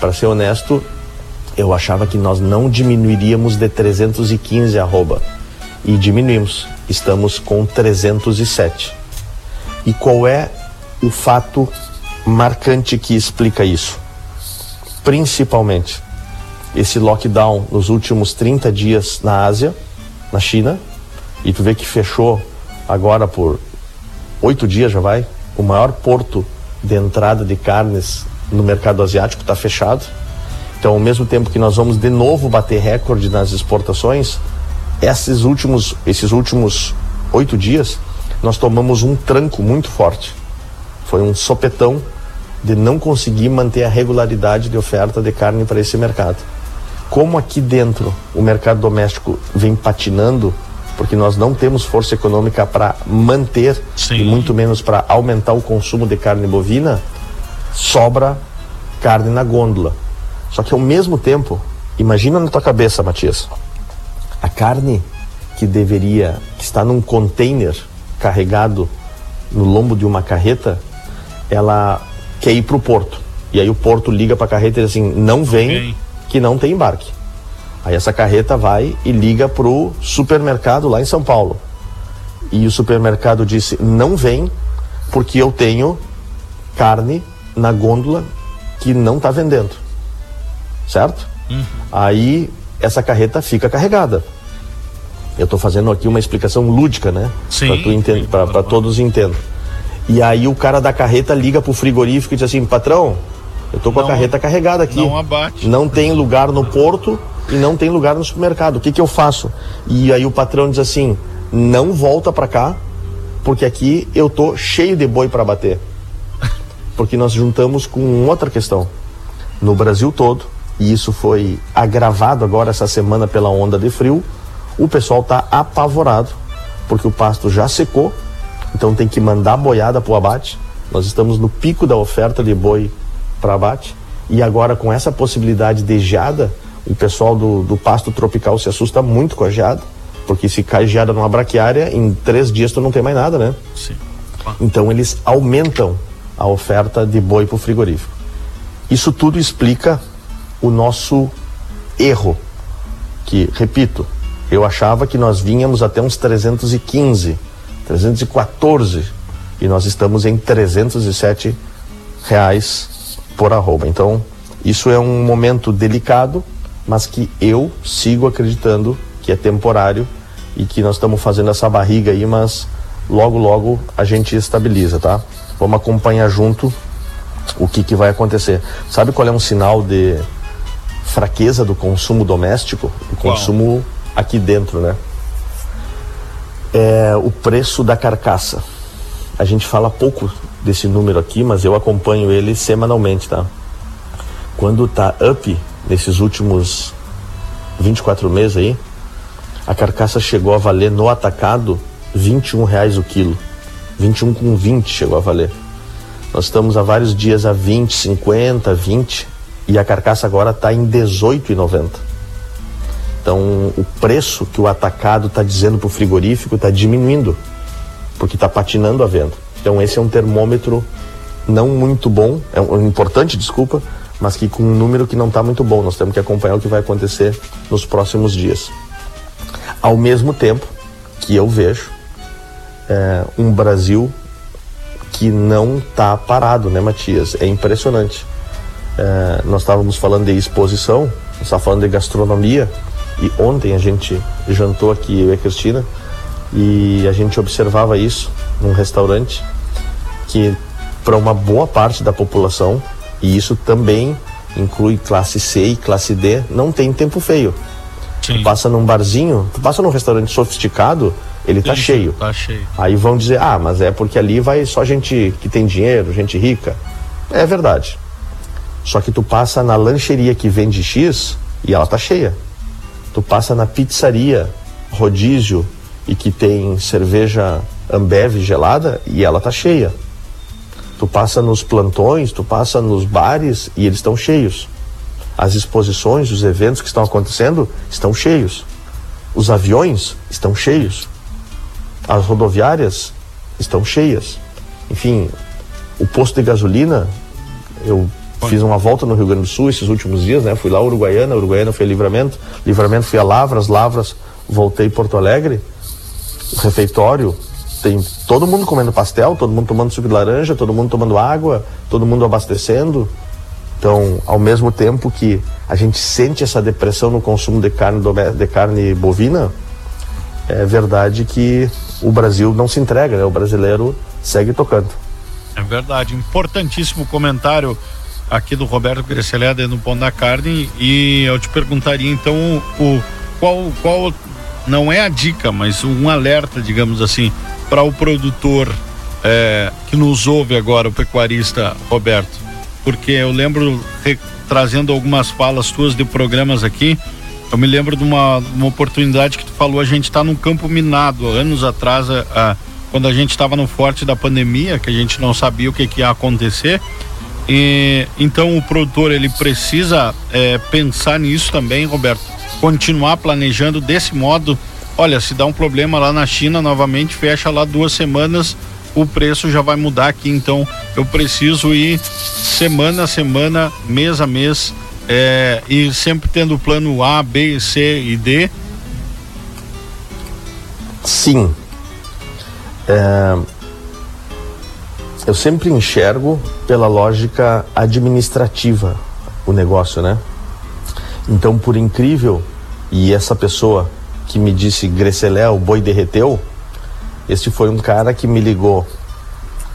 para ser honesto, eu achava que nós não diminuiríamos de 315 arroba. E diminuímos. Estamos com 307. E qual é o fato marcante que explica isso? Principalmente esse lockdown nos últimos 30 dias na Ásia, na China, e tu vê que fechou agora por oito dias já vai, o maior porto de entrada de carnes no mercado asiático está fechado. Então, ao mesmo tempo que nós vamos de novo bater recorde nas exportações, esses últimos, esses últimos oito dias, nós tomamos um tranco muito forte. Foi um sopetão de não conseguir manter a regularidade de oferta de carne para esse mercado. Como aqui dentro o mercado doméstico vem patinando, porque nós não temos força econômica para manter e muito menos para aumentar o consumo de carne bovina, sobra carne na gôndola. Só que ao mesmo tempo, imagina na tua cabeça, Matias, a carne que deveria, que está num container carregado no lombo de uma carreta, ela quer ir para o porto. E aí o porto liga para a carreta e diz assim: não vem, que não tem embarque. Aí essa carreta vai e liga para o supermercado lá em São Paulo. E o supermercado disse: não vem, porque eu tenho carne na gôndola que não está vendendo. Certo? Aí essa carreta fica carregada. Eu estou fazendo aqui uma explicação lúdica, né? Sim. Para todos entendam. E aí o cara da carreta liga pro frigorífico e diz assim, patrão, eu tô com a carreta carregada aqui. Não abate. Não tem lugar no porto e não tem lugar no supermercado. O que que eu faço? E aí o patrão diz assim, não volta para cá, porque aqui eu tô cheio de boi para bater. Porque nós juntamos com outra questão. No Brasil todo, e isso foi agravado agora essa semana pela onda de frio, o pessoal tá apavorado, porque o pasto já secou, então tem que mandar boiada pro abate. Nós estamos no pico da oferta de boi para abate, e agora com essa possibilidade de geada, o pessoal do, do pasto tropical se assusta muito com a geada, porque se cai geada numa braquiária, em três dias tu não tem mais nada, né? Sim. Então eles aumentam a oferta de boi para o frigorífico. Isso tudo explica o nosso erro, que, repito, eu achava que nós vínhamos até uns 315, 314 e nós estamos em 307 reais por arroba. Então, isso é um momento delicado, mas que eu sigo acreditando que é temporário e que nós estamos fazendo essa barriga aí, mas logo logo a gente estabiliza, tá? Vamos acompanhar junto o que, que vai acontecer. Sabe qual é um sinal de fraqueza do consumo doméstico? O consumo aqui dentro, né? É o preço da carcaça. A gente fala pouco desse número aqui, mas eu acompanho ele semanalmente, tá? Quando tá up nesses últimos 24 meses aí, a carcaça chegou a valer no atacado 21 reais o quilo. 21 com 20 chegou a valer. Nós estamos há vários dias a 20, 50, 20 e a carcaça agora está em 18,90. Então o preço que o atacado está dizendo para o frigorífico está diminuindo, porque está patinando a venda. Então esse é um termômetro não muito bom, é um, importante, desculpa, mas que com um número que não está muito bom. Nós temos que acompanhar o que vai acontecer nos próximos dias. Ao mesmo tempo que eu vejo é, um Brasil que não está parado, né, Matias? É impressionante. É, nós estávamos falando de exposição, nós estávamos falando de gastronomia, e ontem a gente jantou aqui, eu e a Cristina, e a gente observava isso num restaurante, que para uma boa parte da população, e isso também inclui classe C e classe D, não tem tempo feio. Tu passa num barzinho, tu passa num restaurante sofisticado, ele tá Isso, cheio. Tá cheio. Aí vão dizer, ah, mas é porque ali vai só gente que tem dinheiro, gente rica. É verdade. Só que tu passa na lancheria que vende X e ela tá cheia. Tu passa na pizzaria rodízio e que tem cerveja Ambev gelada e ela tá cheia. Tu passa nos plantões, tu passa nos bares e eles estão cheios. As exposições, os eventos que estão acontecendo estão cheios. Os aviões estão cheios. As rodoviárias estão cheias. Enfim, o posto de gasolina, eu fiz uma volta no Rio Grande do Sul esses últimos dias, né? Fui lá Uruguaiana, Uruguaiana foi a Livramento, Livramento fui a Lavras, Lavras voltei Porto Alegre. Refeitório tem todo mundo comendo pastel, todo mundo tomando suco de laranja, todo mundo tomando água, todo mundo abastecendo. Então, ao mesmo tempo que a gente sente essa depressão no consumo de carne, de carne bovina, é verdade que o Brasil não se entrega, né? O brasileiro segue tocando. É verdade. Importantíssimo comentário aqui do Roberto Greceleda no Pão da Carne. E eu te perguntaria então o qual, qual não é a dica, mas um alerta, digamos assim, para o produtor é, que nos ouve agora, o pecuarista Roberto. Porque eu lembro, re- trazendo algumas falas tuas de programas aqui, eu me lembro de uma, uma oportunidade que tu falou, a gente está num campo minado, anos atrás, a- a- quando a gente estava no forte da pandemia, que a gente não sabia o que, que ia acontecer. E, então o produtor ele precisa é, pensar nisso também, Roberto. Continuar planejando desse modo. Olha, se dá um problema lá na China, novamente fecha lá duas semanas, o preço já vai mudar aqui. Então eu preciso ir semana a semana, mês a mês, é, e sempre tendo o plano A, B, C e D. Sim. É, eu sempre enxergo pela lógica administrativa o negócio, né? Então, por incrível, e essa pessoa que me disse Grecelé, o boi derreteu, este foi um cara que me ligou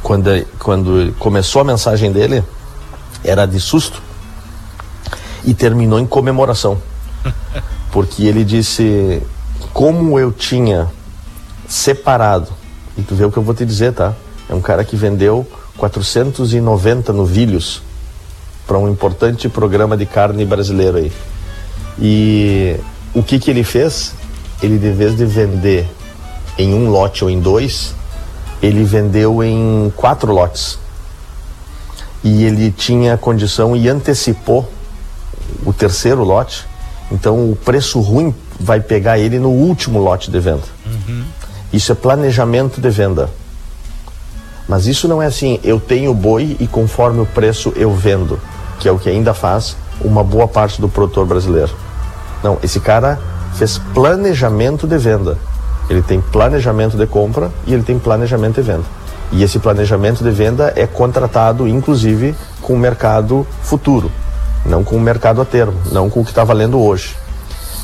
quando, quando começou a mensagem dele, era de susto e terminou em comemoração. Porque ele disse como eu tinha separado, e tu vê o que eu vou te dizer, tá? É um cara que vendeu 490 novilhos para um importante programa de carne brasileiro aí. E o que que ele fez? Ele, de vez de vender em um lote ou em dois, ele vendeu em quatro lotes. E ele tinha condição e antecipou o terceiro lote. Então o preço ruim vai pegar ele no último lote de venda. Isso é planejamento de venda. Mas isso não é assim, eu tenho boi e conforme o preço eu vendo, que é o que ainda faz uma boa parte do produtor brasileiro. Não, esse cara fez planejamento de venda. Ele tem planejamento de compra e ele tem planejamento de venda. E esse planejamento de venda é contratado, inclusive, com o mercado futuro, não com o mercado a termo, não com o que está valendo hoje.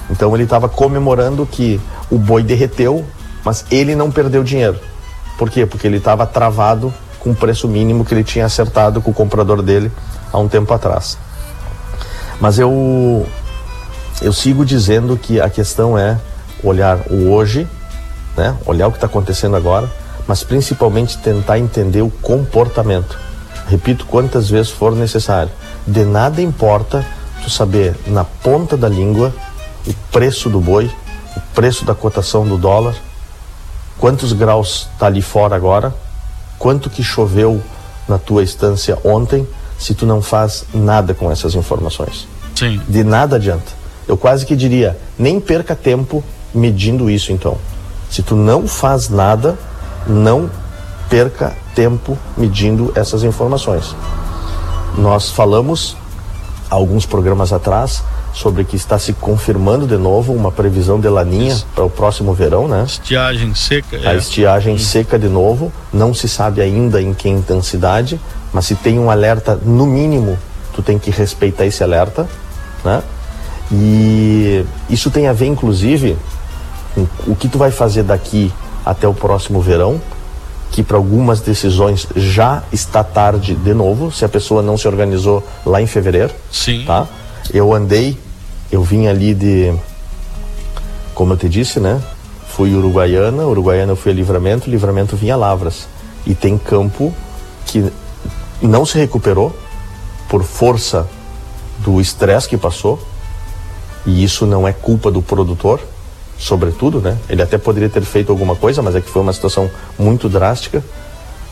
Então ele estava comemorando que o boi derreteu, mas ele não perdeu dinheiro. Por quê? Porque ele estava travado com o preço mínimo que ele tinha acertado com o comprador dele há um tempo atrás. Mas eu eu sigo dizendo que a questão é olhar o hoje, né? Olhar o que está acontecendo agora, mas principalmente tentar entender o comportamento. Repito quantas vezes for necessário. De nada importa tu saber na ponta da língua o preço do boi, o preço da cotação do dólar, quantos graus está ali fora agora, quanto que choveu na tua estância ontem, se tu não faz nada com essas informações. Sim. De nada adianta. Eu quase que diria, nem perca tempo medindo isso então. Se tu não faz nada, não perca tempo medindo essas informações. Nós falamos alguns programas atrás sobre que está se confirmando de novo uma previsão de laninha para o próximo verão, né? Estiagem seca. A é. estiagem seca de novo, não se sabe ainda em que intensidade, mas se tem um alerta, no mínimo, tu tem que respeitar esse alerta, né? E isso tem a ver, inclusive, com o que tu vai fazer daqui até o próximo verão, que para algumas decisões já está tarde de novo, se a pessoa não se organizou lá em fevereiro. Sim. Tá? Eu andei, eu vim ali de, como eu te disse, né? Fui Uruguaiana, Uruguaiana eu fui a Livramento, Livramento vinha Lavras. E tem campo que não se recuperou por força do estresse que passou, e isso não é culpa do produtor, sobretudo, né? Ele até poderia ter feito alguma coisa, mas é que foi uma situação muito drástica.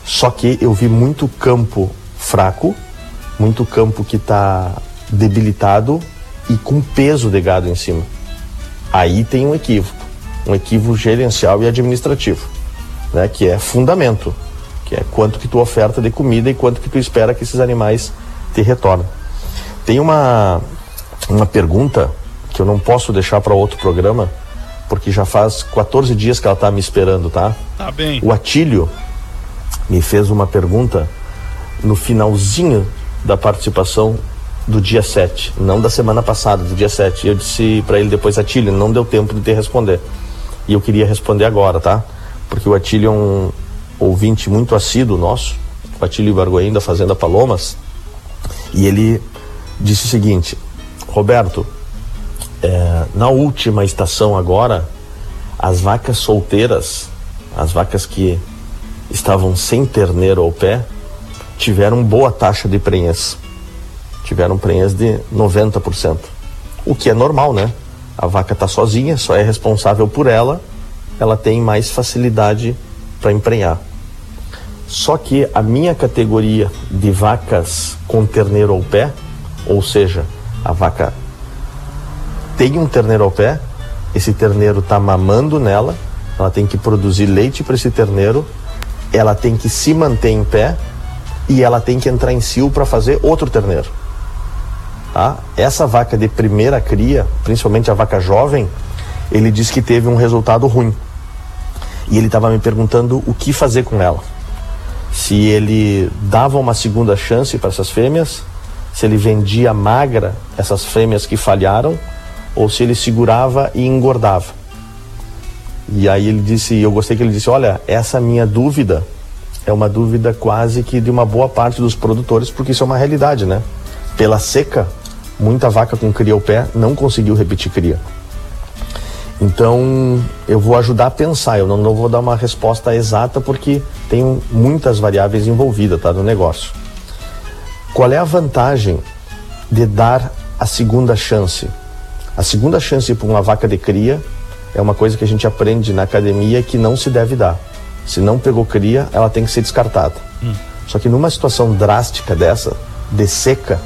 Só que eu vi muito campo fraco, muito campo que está debilitado e com peso de gado em cima. Aí tem um equívoco, um equívoco gerencial e administrativo, né? Que é fundamento, que é quanto que tu oferta de comida e quanto que tu espera que esses animais te retornem. Tem uma uma pergunta que eu não posso deixar para outro programa, porque já faz 14 dias que ela está me esperando, tá? Tá bem. O Atílio me fez uma pergunta no finalzinho da participação do dia 7, não da semana passada, do dia 7. Eu disse para ele depois, Atílio, não deu tempo de te responder. E eu queria responder agora, tá? Porque o Atílio é um ouvinte muito assíduo nosso, o Atílio Bargoim da Fazenda Palomas, e ele disse o seguinte: Roberto, é, na última estação agora, as vacas solteiras, as vacas que estavam sem terneiro ao pé, tiveram boa taxa de prenhez. Tiveram prenhez de 90%. O que é normal, né? A vaca está sozinha, só é responsável por ela, ela tem mais facilidade para emprenhar. Só que a minha categoria de vacas com terneiro ao pé, ou seja, a vaca tem um terneiro ao pé, esse terneiro está mamando nela, ela tem que produzir leite para esse terneiro, ela tem que se manter em pé e ela tem que entrar em cio para fazer outro terneiro. Tá? Essa vaca de primeira cria, principalmente a vaca jovem, ele diz que teve um resultado ruim. E ele estava me perguntando o que fazer com ela. Se ele dava uma segunda chance para essas fêmeas, se ele vendia magra essas fêmeas que falharam ou se ele segurava e engordava. E aí ele disse, eu gostei que ele disse, olha, essa minha dúvida é uma dúvida quase que de uma boa parte dos produtores, porque isso é uma realidade, né? Pela seca, muita vaca com cria ao pé não conseguiu repetir cria. Então, eu vou ajudar a pensar, eu não, não vou dar uma resposta exata porque tem muitas variáveis envolvidas tá, no negócio. Qual é a vantagem de dar a segunda chance? A segunda chance para uma vaca de cria é uma coisa que a gente aprende na academia que não se deve dar. Se não pegou cria, ela tem que ser descartada. Hum. Só que numa situação drástica dessa, de seca,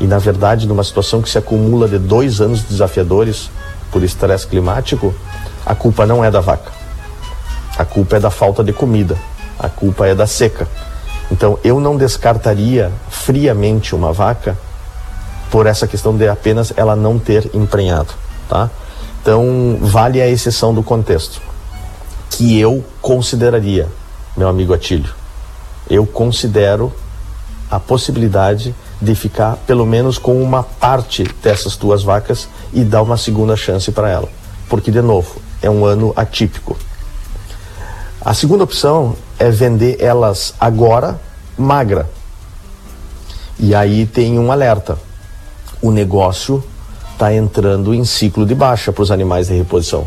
e na verdade numa situação que se acumula de dois anos desafiadores por estresse climático, a culpa não é da vaca. A culpa é da falta de comida. A culpa é da seca. Então eu não descartaria friamente uma vaca por essa questão de apenas ela não ter emprenhado, tá? Então vale a exceção do contexto que eu consideraria, meu amigo Atílio. Eu considero a possibilidade de ficar pelo menos com uma parte dessas tuas vacas e dar uma segunda chance para ela. Porque, de novo, é um ano atípico. A segunda opção é vender elas agora magra. E aí tem um alerta. O negócio está entrando em ciclo de baixa para os animais de reposição.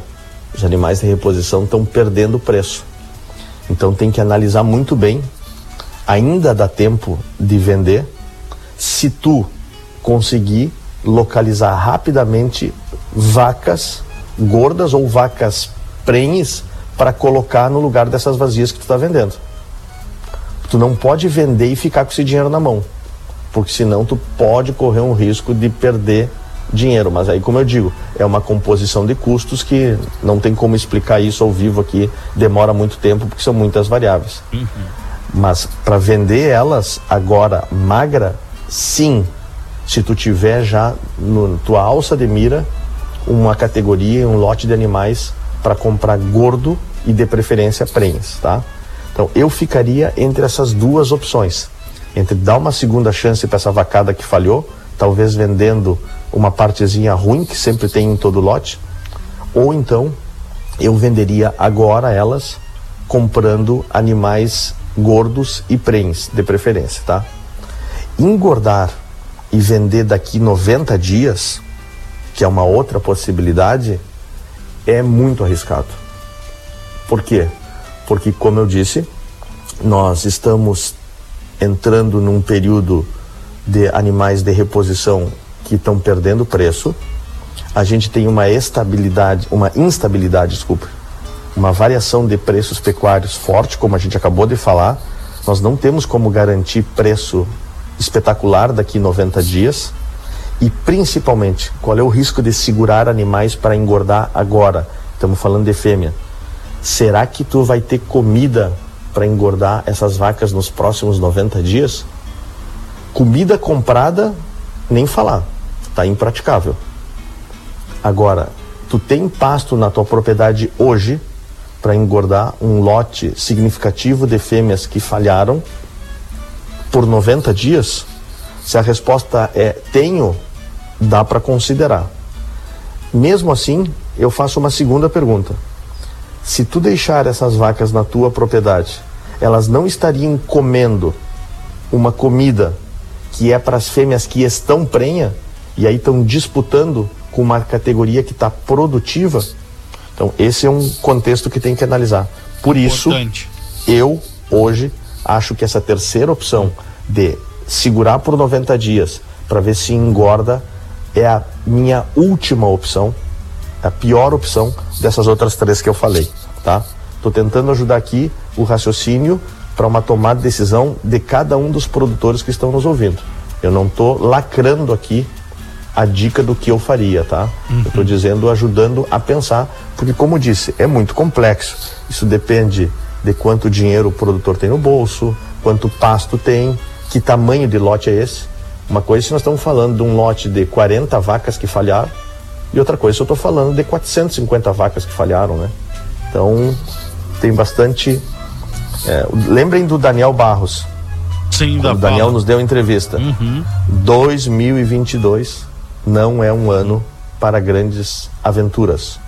Os animais de reposição estão perdendo preço. Então tem que analisar muito bem. Ainda dá tempo de vender se tu conseguir localizar rapidamente vacas gordas ou vacas prenhes para colocar no lugar dessas vazias que tu está vendendo. Tu não pode vender e ficar com esse dinheiro na mão, porque senão tu pode correr um risco de perder dinheiro. Mas aí, como eu digo, é uma composição de custos que não tem como explicar isso ao vivo aqui, demora muito tempo porque são muitas variáveis. Uhum. Mas para vender elas agora magra, sim, se tu tiver já no tua alça de mira uma categoria, um lote de animais para comprar gordo e de preferência prenhes, tá? Então eu ficaria entre essas duas opções, entre dar uma segunda chance para essa vacada que falhou, talvez vendendo uma partezinha ruim que sempre tem em todo lote, ou então eu venderia agora elas comprando animais gordos e prens, de preferência, tá? Engordar e vender daqui 90 dias, que é uma outra possibilidade, é muito arriscado. Por quê? Porque, como eu disse, nós estamos entrando num período de animais de reposição que estão perdendo preço. A gente tem uma estabilidade, uma instabilidade, desculpa, uma variação de preços pecuários forte, como a gente acabou de falar. Nós não temos como garantir preço espetacular daqui 90 dias. E principalmente, qual é o risco de segurar animais para engordar agora? Estamos falando de fêmea. Será que tu vai ter comida para engordar essas vacas nos próximos 90 dias? Comida comprada, nem falar, tá impraticável. Agora, tu tem pasto na tua propriedade hoje para engordar um lote significativo de fêmeas que falharam por 90 dias? Se a resposta é tenho, dá para considerar. Mesmo assim, eu faço uma segunda pergunta. Se tu deixar essas vacas na tua propriedade, elas não estariam comendo uma comida que é para as fêmeas que estão prenha e aí estão disputando com uma categoria que está produtiva? Então, esse é um contexto que tem que analisar. Por Importante. isso, eu hoje acho que essa terceira opção de segurar por 90 dias para ver se engorda é a minha última opção, a pior opção dessas outras três que eu falei, tá? Estou tentando ajudar aqui o raciocínio para uma tomada de decisão de cada um dos produtores que estão nos ouvindo. Eu não estou lacrando aqui a dica do que eu faria, tá? Eu estou dizendo, ajudando a pensar, porque como disse, é muito complexo. Isso depende de quanto dinheiro o produtor tem no bolso, quanto pasto tem, que tamanho de lote é esse. Uma coisa se nós estamos falando de um lote de 40 vacas que falharam, e outra coisa se eu estou falando de 450 vacas que falharam, né? Então, tem bastante. É, lembrem do Daniel Barros. Sim, Quando o Daniel nos deu entrevista. Uhum. 2022 não é um ano para grandes aventuras.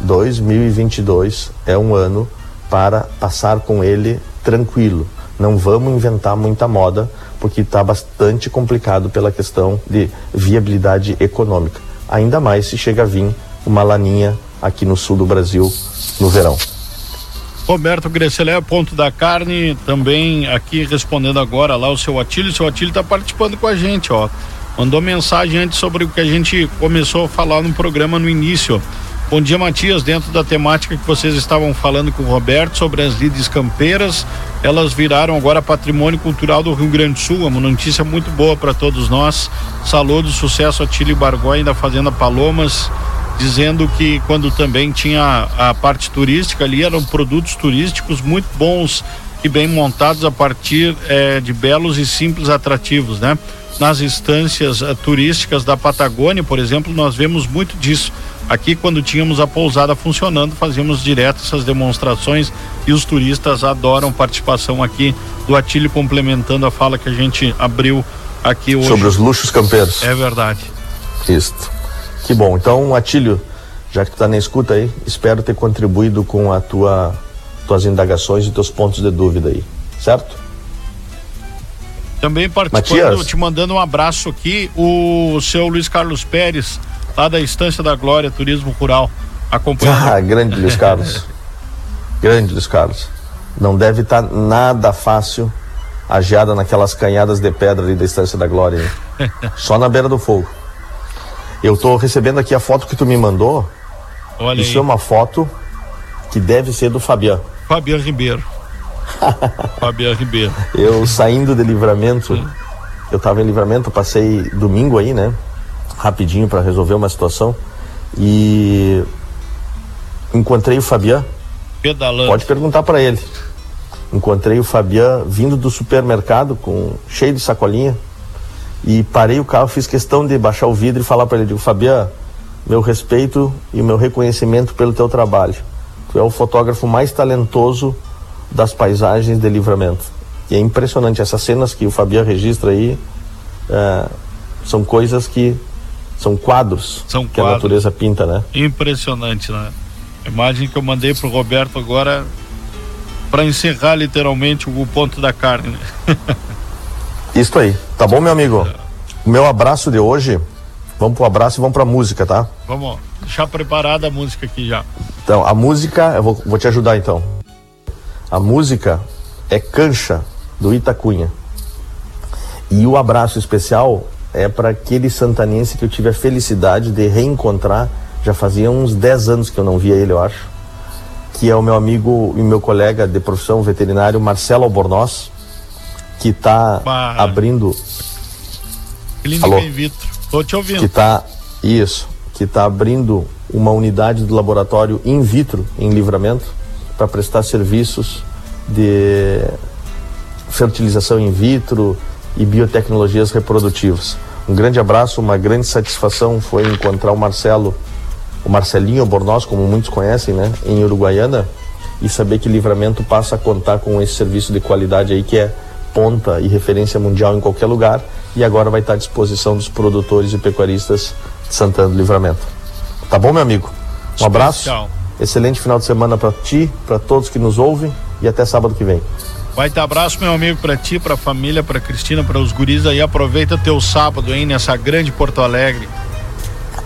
2022 é um ano para passar com ele tranquilo. Não vamos inventar muita moda, porque está bastante complicado pela questão de viabilidade econômica. Ainda mais se chega a vir uma laninha aqui no sul do Brasil no verão. Roberto Gresselé, ponto da carne, também aqui respondendo agora lá o seu Atílio. O seu Atílio está participando com a gente, ó. Mandou mensagem antes sobre o que a gente começou a falar no programa no início. Bom dia, Matias. Dentro da temática que vocês estavam falando com o Roberto sobre as lides campeiras, elas viraram agora patrimônio cultural do Rio Grande do Sul. Uma notícia muito boa para todos nós. Saludo, sucesso a Tílio Bargói da Fazenda Palomas dizendo que quando também tinha a parte turística ali eram produtos turísticos muito bons e bem montados a partir eh, de belos e simples atrativos, né? Nas instâncias eh, turísticas da Patagônia, por exemplo, nós vemos muito disso. Aqui, quando tínhamos a pousada funcionando, fazíamos direto essas demonstrações e os turistas adoram participação aqui do Atílio, complementando a fala que a gente abriu aqui hoje. Sobre os luxos campeiros. É verdade. Isto. Que bom. Então, Atílio, já que tu tá na escuta aí, espero ter contribuído com a tua tuas indagações e teus pontos de dúvida aí, certo? Também participando, Matias. te mandando um abraço aqui, o seu Luiz Carlos Pérez, lá da Estância da Glória, Turismo Rural, acompanhando. Ah, grande Luiz Carlos. grande Luiz Carlos. Não deve estar tá nada fácil a geada naquelas canhadas de pedra ali da Estância da Glória. Hein? Só na beira do fogo. Eu estou recebendo aqui a foto que tu me mandou. Olha Isso aí. é uma foto que deve ser do Fabiano. Fabiano Ribeiro. Fabiano Ribeiro. Eu saindo de livramento, eu estava em livramento, passei domingo aí, né? Rapidinho para resolver uma situação. E encontrei o Fabiano. Pedalando. Pode perguntar para ele. Encontrei o Fabiano vindo do supermercado com cheio de sacolinha e parei o carro, fiz questão de baixar o vidro e falar para ele, digo, Fabiano, meu respeito e meu reconhecimento pelo teu trabalho. Tu é o fotógrafo mais talentoso das paisagens de livramento. E é impressionante essas cenas que o Fabiano registra aí, é, são coisas que são quadros São que a quadros. natureza pinta, né? Impressionante, né? A imagem que eu mandei pro Roberto agora para encerrar literalmente o ponto da carne. né? Isso aí, tá bom, meu amigo? O meu abraço de hoje, vamos pro abraço e vamos pra música, tá? Vamos deixar preparada a música aqui já. Então, a música, eu vou, vou te ajudar então. A música é Cancha, do Itacunha. E o abraço especial é para aquele santanense que eu tive a felicidade de reencontrar. Já fazia uns 10 anos que eu não via ele, eu acho. Que é o meu amigo e meu colega de profissão veterinário, Marcelo Albornoz, que está abrindo. Clínica Alô? in vitro. Tô te ouvindo. que está isso, que está abrindo uma unidade do laboratório in vitro em Livramento para prestar serviços de fertilização in vitro e biotecnologias reprodutivas. Um grande abraço, uma grande satisfação foi encontrar o Marcelo, o Marcelinho Bornoz, como muitos conhecem, né, em Uruguaiana, e saber que Livramento passa a contar com esse serviço de qualidade aí que é ponta e referência mundial em qualquer lugar e agora vai estar à disposição dos produtores e pecuaristas de Santana do Livramento. Tá bom, meu amigo? Um abraço. Excelente final de semana para ti, para todos que nos ouvem e até sábado que vem. Vai ter abraço, meu amigo, pra ti, pra família, pra Cristina, para os guris aí. Aproveita teu sábado aí nessa grande Porto Alegre.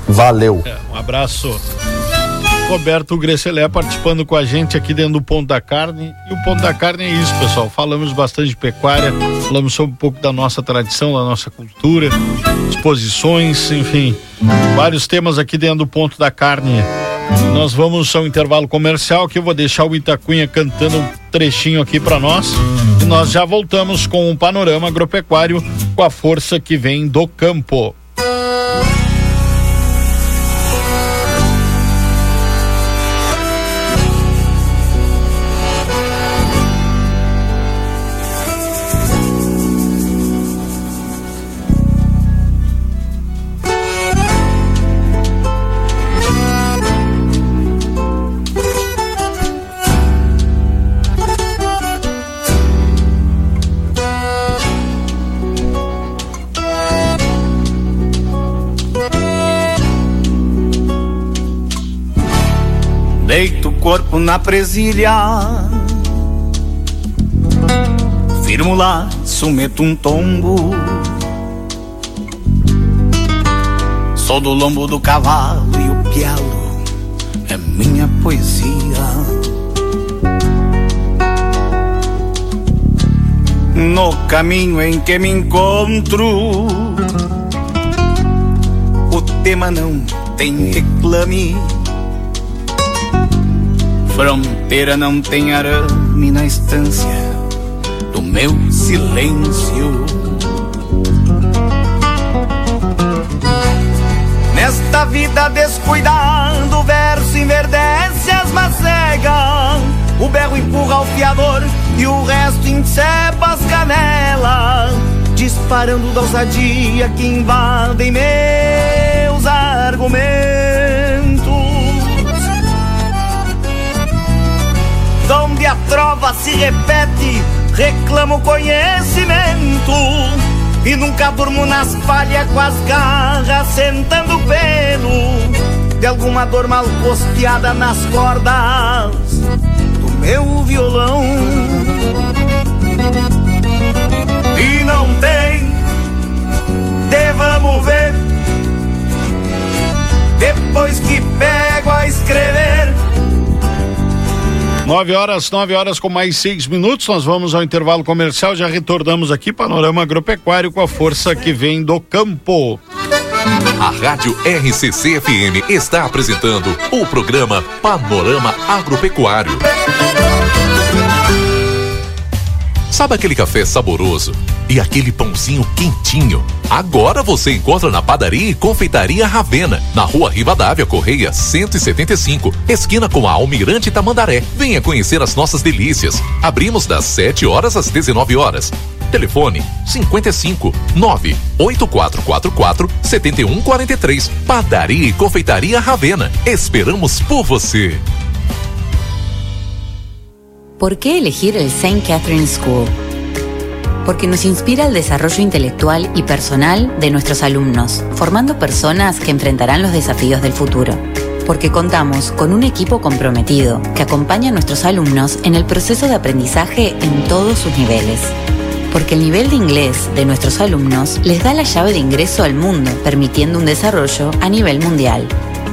Valeu. É, um abraço. Roberto Gresselé participando com a gente aqui dentro do Ponto da Carne. E o Ponto da Carne é isso, pessoal. Falamos bastante de pecuária, falamos sobre um pouco da nossa tradição, da nossa cultura, exposições, enfim, vários temas aqui dentro do Ponto da Carne. Nós vamos ao intervalo comercial que eu vou deixar o Itacunha cantando um trechinho aqui para nós. E nós já voltamos com um panorama agropecuário com a força que vem do campo. Corpo na presilha. Firmo lá, sumeto um tombo. Sou do lombo do cavalo e o pialo é minha poesia. No caminho em que me encontro, o tema não tem reclame. Fronteira não tem arame na estância do meu silêncio. Nesta vida descuidado, o verso enverdece as macegas. O berro empurra o fiador e o resto encepa as canelas. Disparando da ousadia que invadem meus argumentos. A trova se repete, reclamo conhecimento. E nunca durmo nas palhas com as garras sentando pelo De alguma dor mal costeada nas cordas do meu violão E não tem, de vamos ver Depois que pego a escrever 9 horas, 9 horas com mais seis minutos. Nós vamos ao intervalo comercial. Já retornamos aqui. Panorama Agropecuário com a força que vem do campo. A Rádio RCC FM está apresentando o programa Panorama Agropecuário. Sabe aquele café saboroso e aquele pãozinho quentinho? Agora você encontra na padaria e confeitaria Ravena, na rua Rivadavia Correia 175, esquina com a Almirante Tamandaré. Venha conhecer as nossas delícias. Abrimos das 7 horas às 19 horas. Telefone 55 98444 7143. Padaria e confeitaria Ravena. Esperamos por você. ¿Por qué elegir el St. Catherine School? Porque nos inspira el desarrollo intelectual y personal de nuestros alumnos, formando personas que enfrentarán los desafíos del futuro. Porque contamos con un equipo comprometido que acompaña a nuestros alumnos en el proceso de aprendizaje en todos sus niveles. Porque el nivel de inglés de nuestros alumnos les da la llave de ingreso al mundo, permitiendo un desarrollo a nivel mundial.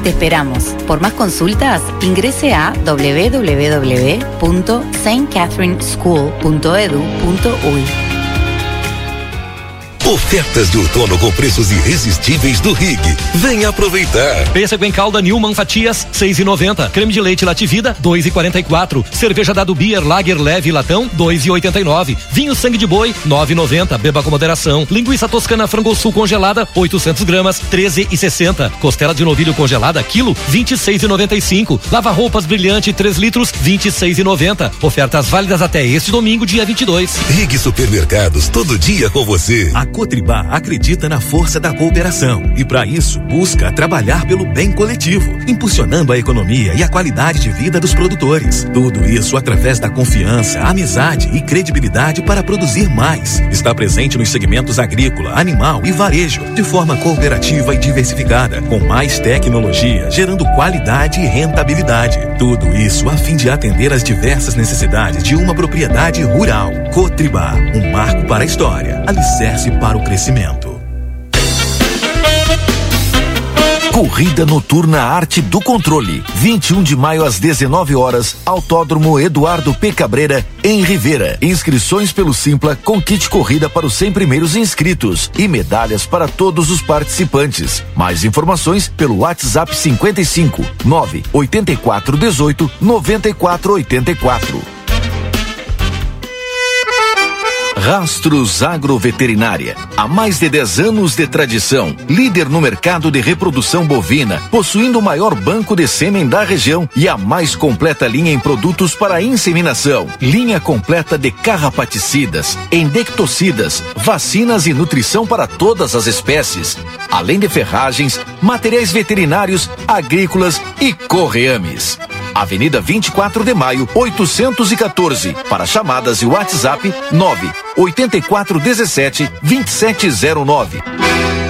Te esperamos. Por más consultas, ingrese a www.stcatherineschool.edu.uy. Ofertas de outono com preços irresistíveis do Rig. Venha aproveitar. Pêssego em calda Newman Fatias, 6,90. Creme de leite Lativida, 2,44. Cerveja Dado Beer Lager Leve Latão, 2,89. Vinho Sangue de Boi, 9,90. Beba com moderação. Linguiça Toscana Frango Sul congelada, 800 gramas, 13,60. Costela de novilho congelada, quilo, 26,95. Lava roupas brilhante, 3 litros, 26,90. Ofertas válidas até este domingo, dia 22. Rig Supermercados, todo dia com você. A Cotribá acredita na força da cooperação e, para isso, busca trabalhar pelo bem coletivo, impulsionando a economia e a qualidade de vida dos produtores. Tudo isso através da confiança, amizade e credibilidade para produzir mais. Está presente nos segmentos agrícola, animal e varejo, de forma cooperativa e diversificada, com mais tecnologia, gerando qualidade e rentabilidade. Tudo isso a fim de atender às diversas necessidades de uma propriedade rural. Cotribá, um marco para a história, alicerce para o crescimento. Corrida Noturna Arte do Controle. 21 de maio às 19 horas, Autódromo Eduardo P. Cabreira, em Rivera. Inscrições pelo Simpla com kit corrida para os 100 primeiros inscritos e medalhas para todos os participantes. Mais informações pelo WhatsApp 55 9 84 18 94 84. Rastros Agroveterinária. Há mais de 10 anos de tradição, líder no mercado de reprodução bovina, possuindo o maior banco de sêmen da região e a mais completa linha em produtos para inseminação. Linha completa de carrapaticidas, endectocidas, vacinas e nutrição para todas as espécies, além de ferragens, materiais veterinários, agrícolas e correames. Avenida 24 de Maio, 814. Para chamadas e WhatsApp 9 8417 2709.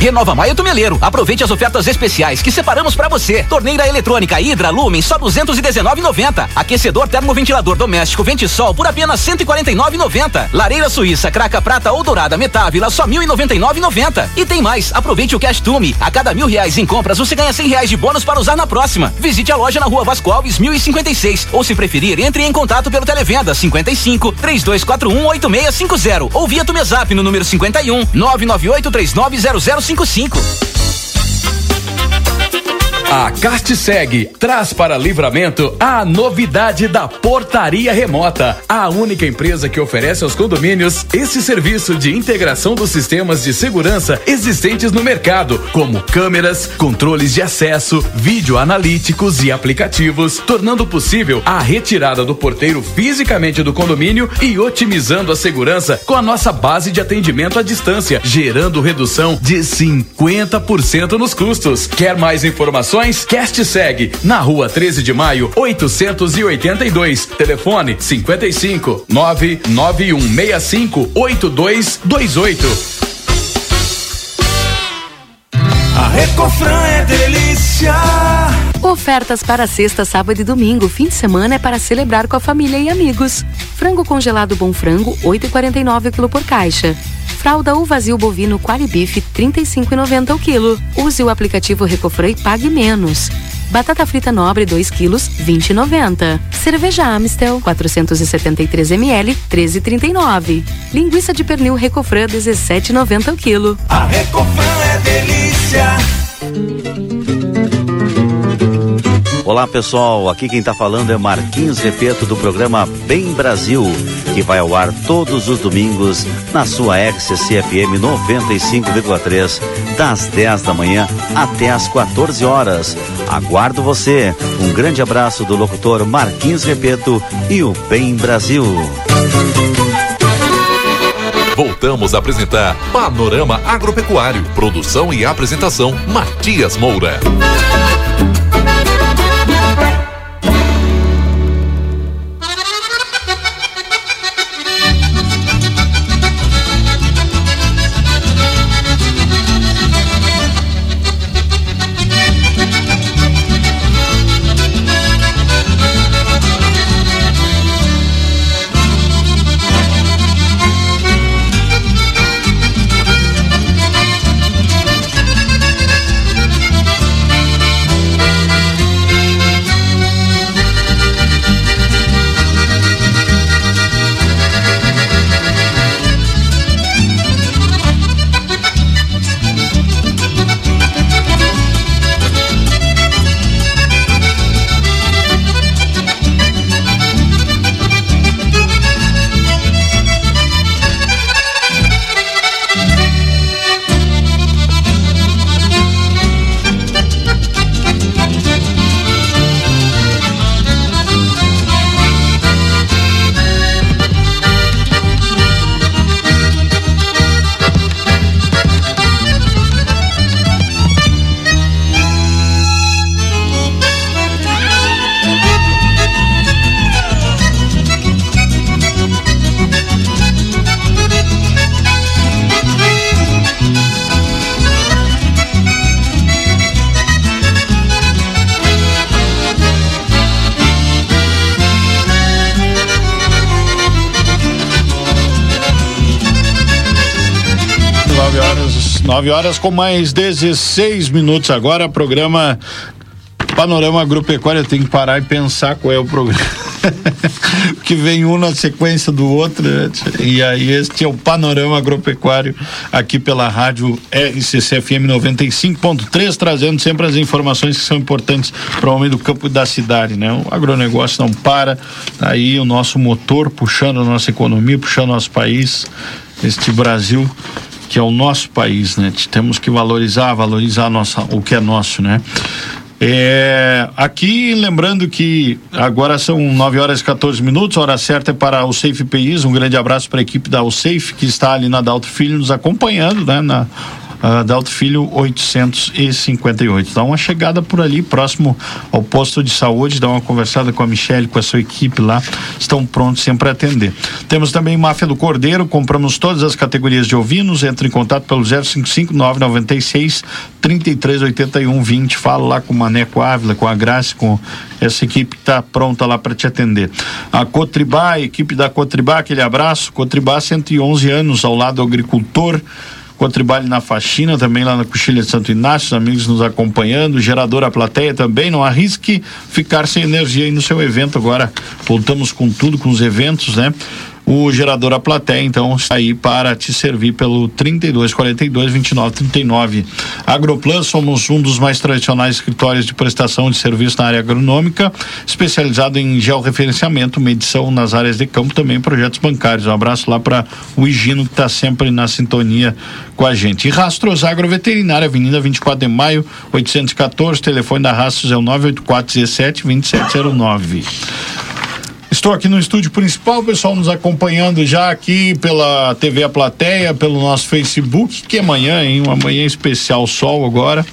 Renova Maio Tumeleiro. Aproveite as ofertas especiais que separamos para você. Torneira eletrônica Hidra Lumen só 219,90. Aquecedor termoventilador doméstico Ventisol por apenas 149,90. Lareira Suíça Craca Prata ou Dourada Metávila só 1.099,90. E tem mais. Aproveite o Cash Tume. A cada mil reais em compras você ganha 100 reais de bônus para usar na próxima. Visite a loja na Rua Vasco Alves 1056 ou se preferir entre em contato pelo televenda 55 3241 8650 ou via Tumezap no número 51 998 390055. A Castseg traz para Livramento a novidade da portaria remota, a única empresa que oferece aos condomínios esse serviço de integração dos sistemas de segurança existentes no mercado, como câmeras, controles de acesso, vídeo analíticos e aplicativos, tornando possível a retirada do porteiro fisicamente do condomínio e otimizando a segurança com a nossa base de atendimento à distância, gerando redução de 50% nos custos. Quer mais informações? Cast segue na rua 13 de maio, 882. Telefone 55 99165 8228. A Recofran é delícia. Ofertas para sexta, sábado e domingo. Fim de semana é para celebrar com a família e amigos. Frango congelado Bom Frango, 8,49 kg por caixa. Fralda ou vazio bovino Qualibif, 35,90 o quilo. Use o aplicativo Recofran e pague menos. Batata frita nobre 2 quilos, 20,90. Cerveja Amstel 473 ml, 13,39. Linguiça de pernil Recofran 17,90 o quilo. A Recofran é delícia. Olá pessoal, aqui quem está falando é Marquinhos Repeto do programa Bem Brasil, que vai ao ar todos os domingos na sua RCC-FM 95,3, das 10 da manhã até as 14 horas. Aguardo você. Um grande abraço do locutor Marquinhos Repeto e o Bem Brasil. Voltamos a apresentar Panorama Agropecuário. Produção e apresentação Matias Moura. 9 horas com mais 16 minutos agora, programa Panorama Agropecuária tem que parar e pensar qual é o programa. que vem um na sequência do outro. Né? E aí, este é o Panorama Agropecuário aqui pela rádio RCCFM 95.3, trazendo sempre as informações que são importantes para o homem do campo e da cidade. Né? O agronegócio não para, tá aí o nosso motor puxando a nossa economia, puxando nosso país, este Brasil que é o nosso país, né? Temos que valorizar, valorizar nossa, o que é nosso, né? É, aqui, lembrando que agora são 9 horas e 14 minutos, hora certa é para o Safe PIs. Um grande abraço para a equipe da Safe que está ali na Dalto Filho nos acompanhando, né? Na, uh, Dalto Filho 858. Dá uma chegada por ali, próximo ao posto de saúde, dá uma conversada com a Michelle, com a sua equipe lá, estão prontos sempre a atender. Temos também Máfia do Cordeiro, compramos todas as categorias de ovinos, entre em contato pelo 055 996 3381 20. Fala lá com o Maneco Ávila, com a Graça, com essa equipe que está pronta lá para te atender. A Cotribá, a equipe da Cotribá, aquele abraço. Cotribá, 111 anos, ao lado do agricultor. Cotribale na faxina, também lá na Coxilha de Santo Inácio, os amigos nos acompanhando, geradora plateia também, não arrisque ficar sem energia aí no seu evento agora. Voltamos com tudo, com os eventos, né? O gerador a plateia, então, aí para te servir pelo 32 42 29 39. Agroplan, somos um dos mais tradicionais escritórios de prestação de serviço na área agronômica, especializado em georreferenciamento, medição nas áreas de campo, também projetos bancários. Um abraço lá para o Higino, que está sempre na sintonia com a gente. E Rastros Agroveterinária, Avenida 24 de Maio, 814, telefone da Rastros é o 984 17 2709. Estou aqui no estúdio principal, o pessoal nos acompanhando já aqui pela TV A Plateia, pelo nosso Facebook, que amanhã, hein? Uma manhã especial, sol agora.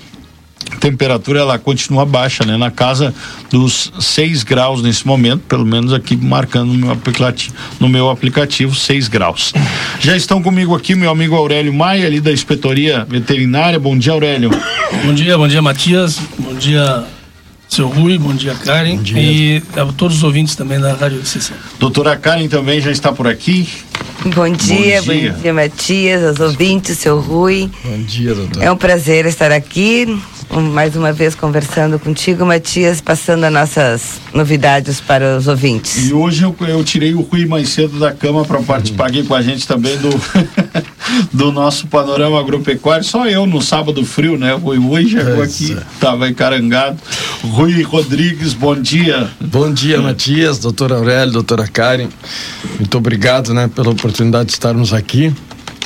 A temperatura ela continua baixa, né? Na casa dos 6 graus nesse momento, pelo menos aqui marcando no meu aplicativo, no meu aplicativo 6 graus. Já estão comigo aqui meu amigo Aurélio Maia, ali da Inspetoria Veterinária. Bom dia, Aurélio. Bom dia, bom dia, Matias. Bom dia, seu Rui, bom dia, Karen. Bom dia. E a todos os ouvintes também da Rádio Sessão. Doutora Karen também já está por aqui. Bom dia, bom dia, bom dia Matias, aos ouvintes, seu Rui. Bom dia, doutora. É um prazer estar aqui, mais uma vez conversando contigo, Matias, passando as nossas novidades para os ouvintes. E hoje eu, eu tirei o Rui mais cedo da cama para participar aqui com a gente também do, do nosso panorama agropecuário. Só eu no sábado frio, né? O Rui Rui chegou aqui, estava encarangado. Rui Rodrigues, bom dia. Bom dia, Matias, doutora Aurélio, doutora Karen. Muito obrigado, né, pela oportunidade de estarmos aqui.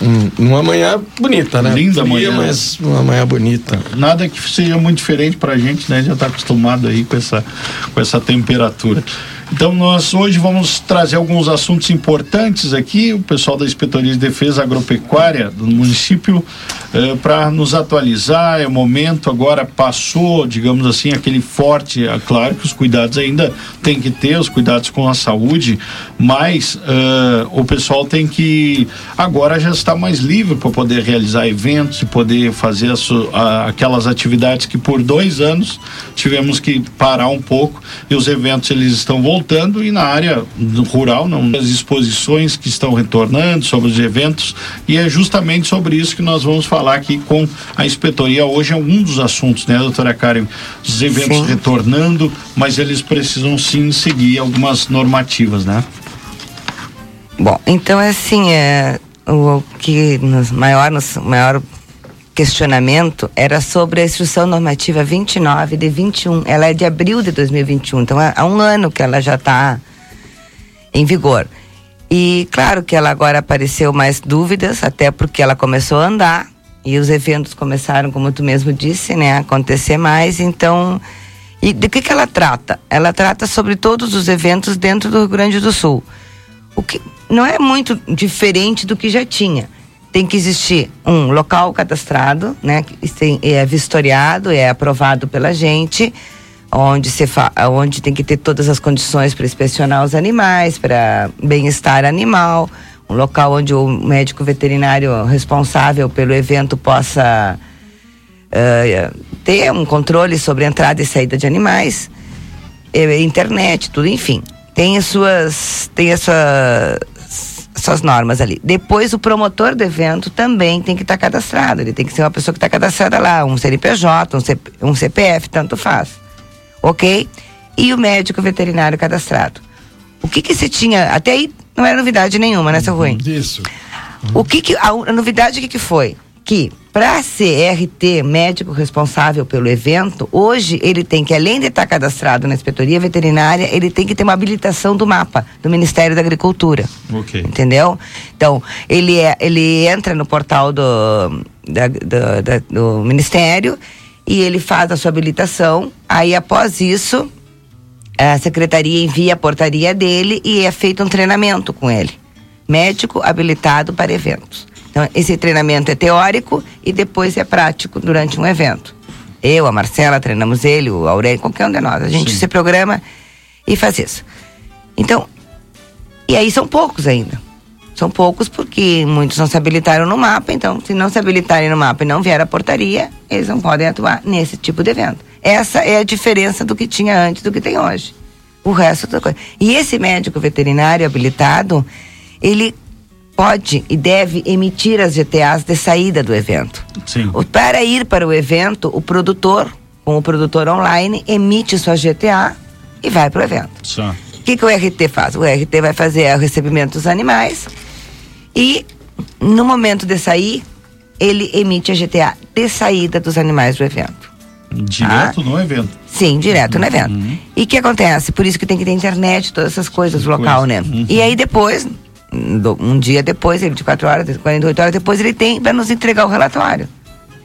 Um, uma manhã bonita, né? Linda manhã. Mas uma manhã bonita. Nada que seja muito diferente pra gente, né? Já está acostumado aí com essa, com essa temperatura. Então nós hoje vamos trazer alguns assuntos importantes aqui, o pessoal da Inspetoria de Defesa Agropecuária do município eh, para nos atualizar, é o momento agora passou, digamos assim, aquele forte, é claro que os cuidados ainda tem que ter, os cuidados com a saúde, mas eh, o pessoal tem que agora já está mais livre para poder realizar eventos e poder fazer a, a, aquelas atividades que por dois anos tivemos que parar um pouco e os eventos eles estão voltando voltando e na área rural, não, as exposições que estão retornando, sobre os eventos, e é justamente sobre isso que nós vamos falar aqui com a inspetoria. Hoje é um dos assuntos, né, doutora Karen? Os eventos sim. retornando, mas eles precisam sim seguir algumas normativas, né? Bom, então é assim, é, o que nos maior, nos maior questionamento era sobre a instrução normativa 29 de 21. Ela é de abril de 2021, então há um ano que ela já está em vigor. E claro que ela agora apareceu mais dúvidas, até porque ela começou a andar e os eventos começaram, como tu mesmo disse, né, a acontecer mais. Então, e de que que ela trata? Ela trata sobre todos os eventos dentro do Rio Grande do Sul. O que não é muito diferente do que já tinha tem que existir um local cadastrado, né, é vistoriado, é aprovado pela gente, onde, se onde tem que ter todas as condições para inspecionar os animais, para bem-estar animal, um local onde o médico veterinário responsável pelo evento possa uh, ter um controle sobre a entrada e saída de animais, internet, tudo, enfim. Tem as suas, tem as suas suas normas ali. Depois, o promotor do evento também tem que estar tá cadastrado. Ele tem que ser uma pessoa que está cadastrada lá, um CNPJ, um, CP, um CPF, tanto faz. Ok? E o médico veterinário cadastrado. O que que se tinha. Até aí não era novidade nenhuma, né, seu Rui? Isso. O que que. A, a novidade o que que foi? Que para ser RT, médico responsável pelo evento, hoje ele tem que, além de estar cadastrado na inspetoria veterinária, ele tem que ter uma habilitação do mapa do Ministério da Agricultura. Ok. Entendeu? Então, ele, é, ele entra no portal do, da, do, da, do Ministério e ele faz a sua habilitação. Aí, após isso, a secretaria envia a portaria dele e é feito um treinamento com ele. Médico habilitado para eventos. Então, esse treinamento é teórico e depois é prático durante um evento. Eu, a Marcela, treinamos ele, o Aurélio, qualquer um de nós. A gente se programa e faz isso. Então, e aí são poucos ainda. São poucos porque muitos não se habilitaram no mapa, então se não se habilitarem no mapa e não vier a portaria, eles não podem atuar nesse tipo de evento. Essa é a diferença do que tinha antes do que tem hoje. O resto da coisa. E esse médico veterinário habilitado, ele pode e deve emitir as GTAs de saída do evento. Sim. Para ir para o evento, o produtor, com o produtor online, emite sua GTA e vai para o evento. Só. O que, que o RT faz? O RT vai fazer o recebimento dos animais e, no momento de sair, ele emite a GTA de saída dos animais do evento. Direto no evento. Sim, direto no evento. E o que acontece? Por isso que tem que ter internet, todas essas coisas no local, né? E aí depois, um dia depois, ele 24 horas, 48 horas depois, ele tem para nos entregar o relatório.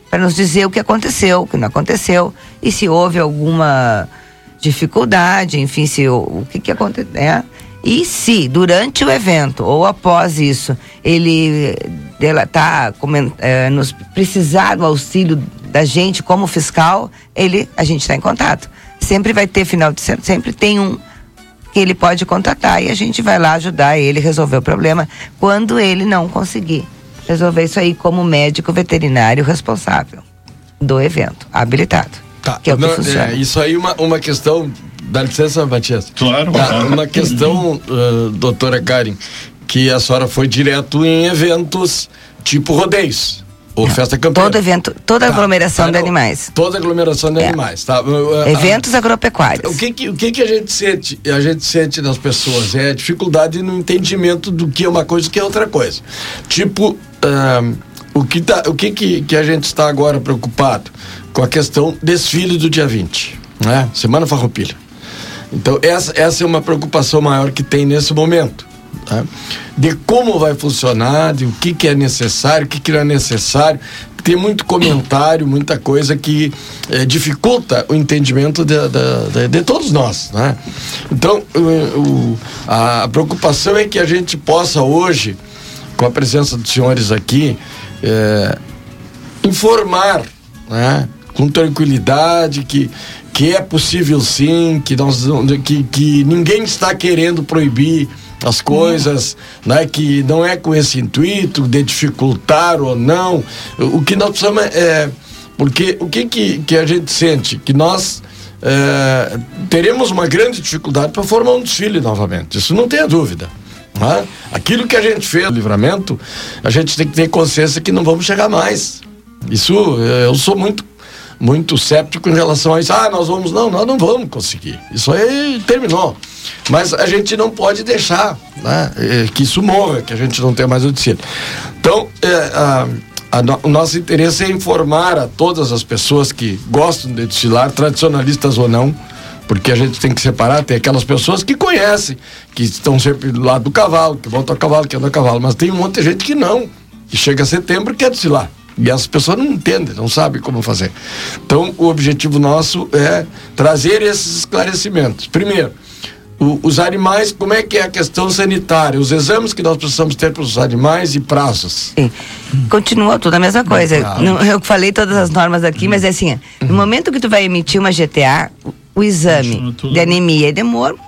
Para nos dizer o que aconteceu, o que não aconteceu, e se houve alguma dificuldade, enfim, se o, o que que aconteceu, né? E se durante o evento ou após isso ele ela tá comen- eh, nos precisar do auxílio da gente como fiscal, ele a gente está em contato. Sempre vai ter final de sempre tem um ele pode contatar e a gente vai lá ajudar ele a resolver o problema quando ele não conseguir resolver isso aí como médico veterinário responsável do evento, habilitado. Tá, que é o que não, funciona. é, isso aí uma, uma questão. Dá licença, Matias. Claro. Tá, uma questão, uh, doutora Karen, que a senhora foi direto em eventos tipo rodeios. Ou festa campeã. Todo evento, toda Tá, aglomeração tá, de não. animais. Toda aglomeração de É. animais, tá? Uh, uh, Eventos agropecuários. O que que, o que que a gente sente? A gente sente nas pessoas é a dificuldade no entendimento do que é uma coisa e que é outra coisa. Tipo, ahn, o que tá, o que, que que a gente está agora preocupado com a questão desfile do dia 20, né? Semana Farroupilha. Então essa essa é uma preocupação maior que tem nesse momento. Tá? De como vai funcionar, de o que, que é necessário, o que, que não é necessário. Tem muito comentário, muita coisa que eh, dificulta o entendimento de, de- de- de todos nós. Né? Então, o- o- a preocupação é que a gente possa hoje, com a presença dos senhores aqui, eh, informar né, com tranquilidade que, que é possível sim, que, nós, que, que ninguém está querendo proibir as coisas, né, que não é com esse intuito de dificultar ou não. O que nós precisamos é. é- porque o que, que, que a gente sente? Que nós é, teremos uma grande dificuldade para formar um desfile novamente, isso não tenha dúvida. né? Aquilo que a gente fez no livramento, a gente tem que ter consciência que não vamos chegar mais. Isso, eh, eu sou muito muito séptico em relação a isso. Ah, nós vamos. Não, nós não vamos conseguir. Isso aí terminou. Mas a gente não pode deixar né, eh, que isso morra, que a gente não tenha mais o desfile. Então, eh, a- a o nosso interesse é informar a todas as pessoas que gostam de desfilar, tradicionalistas ou não, porque a gente tem que separar, tem aquelas pessoas que conhecem, que estão sempre do lado do cavalo, que voltam a cavalo, que andam a cavalo, mas tem um monte de gente que não, que chega a setembro e quer desfilar. E as pessoas não entendem, não sabem como fazer. Então, o objetivo nosso é trazer esses esclarecimentos. Primeiro, o- os animais, como é que é a questão sanitária, os exames que nós precisamos ter para os animais e prazos. Continua tudo a mesma coisa. Não, eu falei todas as normas aqui, mas é assim, no momento que tu vai emitir uma GTA, o, exame de anemia e de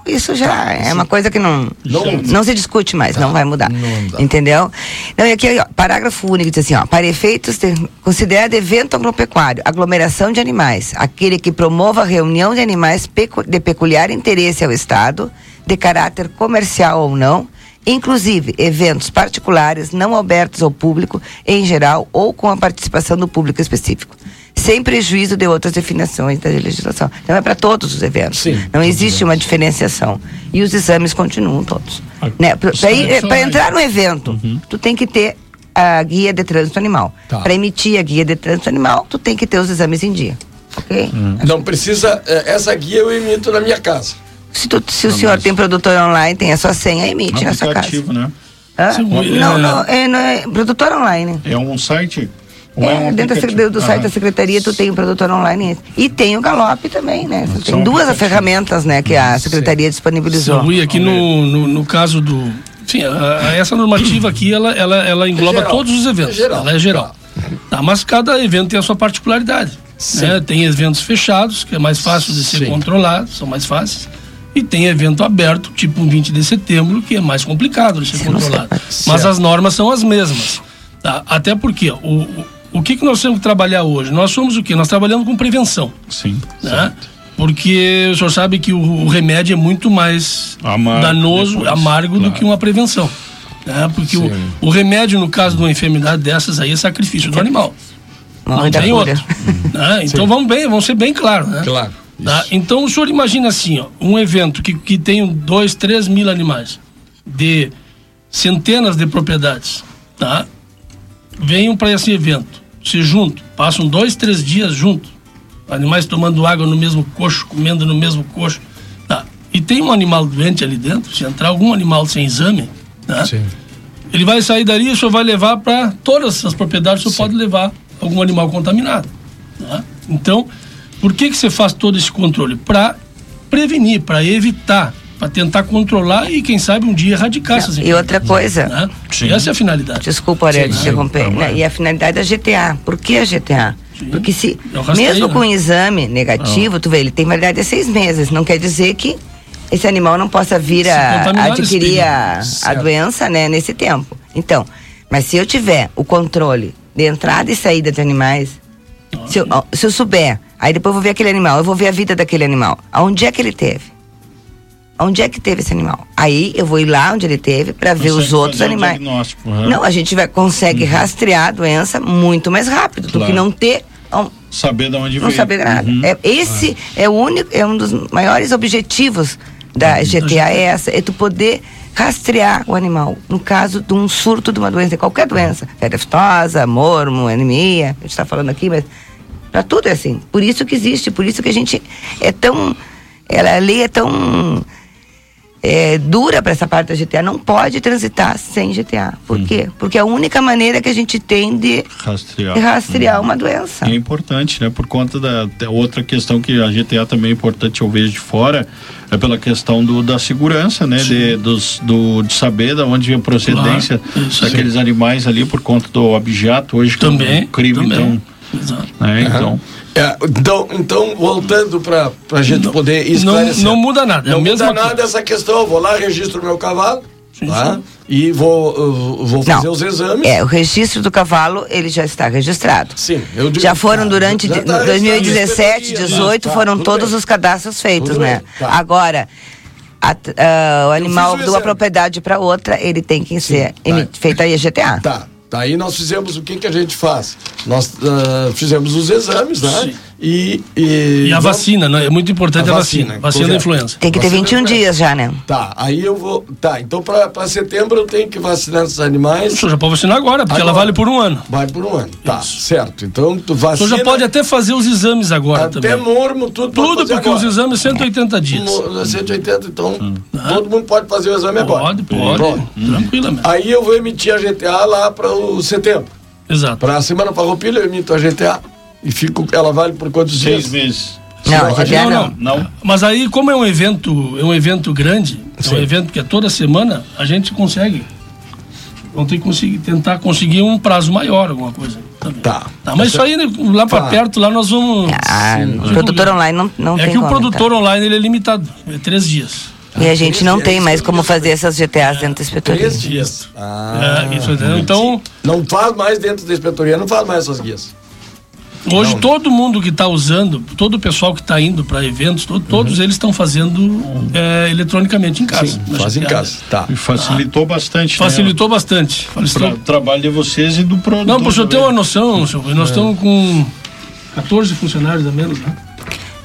isso já é uma coisa que não, Não- não, se discute mais, não vai mudar. Entendeu? Não, e aqui, ó, parágrafo único diz assim, ó, para efeitos de, considerado evento agropecuário, aglomeração de animais, aquele que promova reunião de animais pecu- de peculiar interesse ao Estado, de caráter comercial ou não, inclusive eventos particulares não abertos ao público em geral ou com a participação do público específico, sem prejuízo de outras definições da legislação. Então é para todos os eventos. não existe uma diferenciação. E os exames continuam todos. Né? Para entrar no evento, tu tem que ter a guia de trânsito animal. Tá. Para emitir a guia de trânsito animal, tu tem que ter os exames em dia. Ok? Não precisa, eh, essa guia eu emito na minha casa. Se, tu- se o senhor tem produtor online, tem a sua senha, emite na sua casa. né? Hã? Sim, Não, é- não, é, não é produtor online. É um site? Ou É, um dentro da do site Ah. da secretaria tu tem o produtor online e tem o Galope também, né? Tem São duas ferramentas, né, que a secretaria disponibilizou. Seu Rui, aqui no, no, no caso do Sim, a- a- essa normativa aqui, ela, ela, ela engloba geral. todos os eventos. É geral. Ela é geral. Tá, mas cada evento tem a sua particularidade. né? Tem eventos fechados, que é mais fácil de ser Sim. controlado, são mais fáceis. E tem evento aberto, tipo um 20 de setembro, que é mais complicado de ser controlado. Mas as normas são as mesmas. tá? Até porque ó, o, o, que, que nós temos que trabalhar hoje? Nós somos o quê? Nós trabalhamos com prevenção. Sim. Né? Porque o senhor sabe que o, o remédio é muito mais Amargo danoso, depois, amargo do claro. que uma prevenção. Né? Porque o, o remédio, no caso de uma enfermidade dessas aí, é sacrifício do animal. Não da tem cura. outro. Né? Então vamos bem, vamos ser bem claros. Né? Claro. Tá? Então o senhor imagina assim, ó, um evento que, que tem dois, três mil animais, de centenas de propriedades, tá? Venham para esse evento, se juntam, passam dois, três dias juntos, animais tomando água no mesmo coxo, comendo no mesmo coxo, tá? E tem um animal doente ali dentro, se entrar algum animal sem exame, tá? Ele vai sair dali e o senhor vai levar para todas as propriedades, o senhor pode levar algum animal contaminado. tá? Então, por que, que você faz todo esse controle? Para prevenir, para evitar, para tentar controlar e, quem sabe, um dia erradicar essas E outra coisa. Né? Essa é a finalidade. Desculpa, Aurélio, Sim, te interromper. sim. né? E a finalidade da GTA. Por que a GTA? Porque se, É o rastreio, mesmo né? com o exame negativo, tu vê, ele tem validade de seis meses. Não quer dizer que esse animal não possa vir a, adquirir a, a doença né, nesse tempo. Então, mas se eu tiver o controle de entrada e saída de animais, se eu, se eu souber, aí depois eu vou ver aquele animal, eu vou ver a vida daquele animal. Aonde é que ele teve? Onde é que teve esse animal? Aí eu vou ir lá onde ele teve para ver os outros animais. aham. Não, a gente vai, consegue Uhum. rastrear a doença muito mais rápido do que Claro. não ter. um- Saber de onde não veio. saber nada. Uhum. É, esse é o único, é um dos maiores objetivos da GTA é essa, é tu poder rastrear o animal. No caso de um surto de uma doença, qualquer doença, febre aftosa, mormo, anemia, a gente está falando aqui, mas para tudo é assim. Por isso que existe, por isso que a gente é tão, ela, a lei é tão é, dura para essa parte da GTA. Não pode transitar sem GTA. Por quê? Porque é a única maneira que a gente tem de Rastrear. rastrear uma doença. E é importante, né? Por conta da, da outra questão que a GTA também é importante, eu vejo de fora, é pela questão do, da segurança, né? De, dos, do, de saber de onde vem a procedência Claro, daqueles animais ali por conta do objeto hoje que é Também, um crime, também. então. Né? Então. É, então, então, voltando para a gente poder esclarecer. não muda nada, é Não muda nada coisa. essa questão. Eu vou lá, registro meu cavalo, tá? E vou, vou fazer Não. os exames. É, o registro do cavalo, ele já está registrado. Sim, eu digo- Já foram tá, durante já de- tá no 2017, registrado, 18, tá, foram todos bem. os cadastros feitos, Tudo né? bem, tá. Agora, a- ah, o animal de uma propriedade para outra, ele tem que ser emi- feito a IGTA. Tá. Daí nós fizemos o que, que a gente faz? Nós ah, fizemos os exames, né? E, e, E a vamos- vacina, né? É muito importante a vacina. Vacina, da correto. influenza. Tem que ter Vacina 21 da influenza. dias já, né? Tá, aí eu vou. Tá, então para setembro eu tenho que vacinar esses animais. O senhor já pode vacinar agora, porque ela Agora. vale por um ano. Vai por um ano. Tá, certo. Então tu O vacina. senhor já pode até fazer os exames agora Até também. mormo, tudo pode Tudo, porque agora. os exames 180 dias. No- 180, então todo mundo pode fazer o exame agora. Pode, pode. Pronto. Tranquilamente. Aí eu vou emitir a GTA lá para o setembro. Exato. Para a semana farroupilha eu emito a GTA e fico, ela vale por quantos Seis dias? meses. Não, a GTA não. Não. Mas aí, como é um evento, é um evento grande, é um evento que é toda semana, a gente consegue. Vamos ter que conseguir, tentar conseguir um prazo maior, alguma coisa. Também. Tá. Tá, mas isso aí, né, lá pra Tá. perto, lá nós vamos. Ah, o produtor online não, não é tem que o produtor online ele é limitado, é três dias. E a gente não tem mais como fazer essas GTAs dentro da inspetoria. Três dias. Ah, É, isso? Então, Não faz mais dentro da inspetoria, não faz mais essas guias. Hoje todo mundo que está usando, todo o pessoal que está indo para eventos, to- todos eles estão fazendo é, eletronicamente em casa. Sim, na faz em casa. Tá. E facilitou bastante. né? Facilitou bastante. O Facilitou. tra- trabalho de vocês e do produtor. Não, para o senhor ter uma noção, senhor, nós estamos com 14 funcionários a menos, né?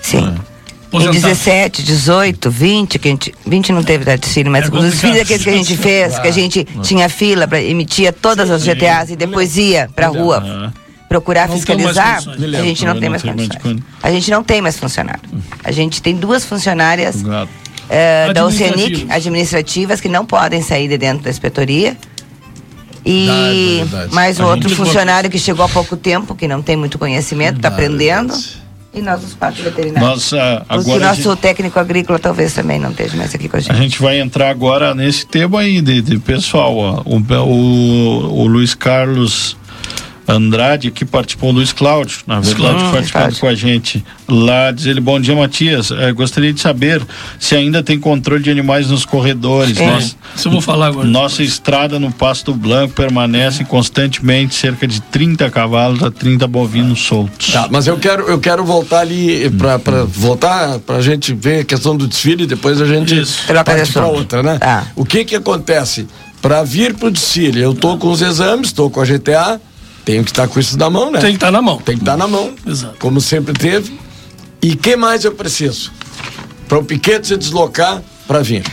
Sim. Em Aposentados. 17, 18, 20, que a gente. 20 não teve da desfile, mas É os desfiles aqueles que a gente fez, que a gente tinha fila para emitia todas as GTAs e depois ia pra rua procurar Não fiscalizar, a gente não tem mais quando. A gente não tem mais funcionário. A gente tem duas funcionárias eh, da. Oceanic, administrativas, que não podem sair de dentro da inspetoria. E Verdade, verdade. mais A outro funcionário que chegou há pouco tempo, que não tem muito conhecimento, está aprendendo. E nós, os quatro veterinários. Nós, ah, Porque agora o nosso gente- técnico agrícola talvez também não esteja mais aqui com a gente. A gente vai entrar agora nesse tema aí de, de pessoal. ó. O, o, o Luiz Carlos Andrade que participou, o Luiz Cláudio, na verdade, Cláudio. participando Cláudio. com a gente lá. Diz ele: Bom dia, Matias. Eh, gostaria de saber se ainda tem controle de animais nos corredores. É, Nós- isso eu vou falar agora. Nossa estrada no Pasto Branco permanece constantemente cerca de 30 cavalos a 30 bovinos soltos. Tá, mas eu quero, eu quero voltar ali pra voltar pra gente ver a questão do desfile e depois a gente de parte assunto. outra, né? O que que acontece? Pra vir pro desfile, eu tô com os exames, tô com a GTA, tenho que estar com isso na mão, né? Tem que estar na mão. Tem que estar na mão. Exato. Como sempre teve. E que mais eu preciso? Para o Piquete se deslocar para vir.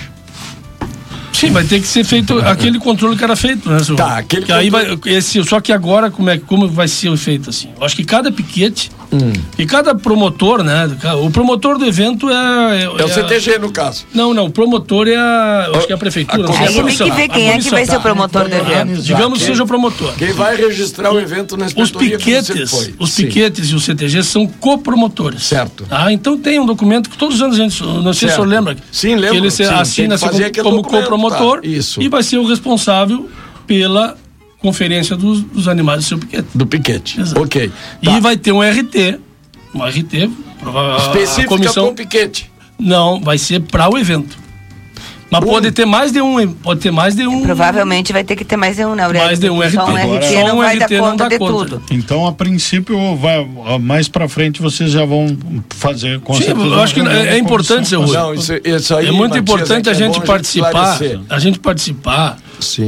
Sim, vai ter que ser feito aquele controle que era feito, né, senhor? Tá, aquele que aí vai, esse, Só que agora, como, é, como vai ser feito assim? Eu acho que cada piquete Hum. e cada promotor, né? O promotor do evento é. É o CTG, no caso. Não, não, o promotor é a. Acho que é a prefeitura. a Aí tem que ver quem é que vai ser o promotor do evento. Digamos que seja o promotor. Quem vai registrar o evento na Os piquetes, foi. os Sim. piquetes e o CTG são copromotores. Certo. Ah, então tem um documento que todos os anos a gente, não sei se o senhor Certo. lembra. Sim, lembro. Que ele se Sim, assina como, como documento, copromotor tá, isso. e vai ser o responsável pela conferência dos, dos animais do seu piquete. Do piquete. Ok. E vai ter um RT, um RT, prova- a Específica comissão. pro piquete. Não, vai ser para o evento. Mas pode ter mais de um, pode ter mais de um. Provavelmente vai ter que ter mais de um, né, Aurélio? Mais de um Porque Só um RT. RT Só não um vai dar RT não conta dá de conta. tudo. Então, a princípio, vai, mais pra frente vocês já vão fazer com Sim, certeza, eu acho que é, é importante, seu. Rui. Não, isso- isso aí, é muito Matias, importante é a é gente a gente participar, a gente participar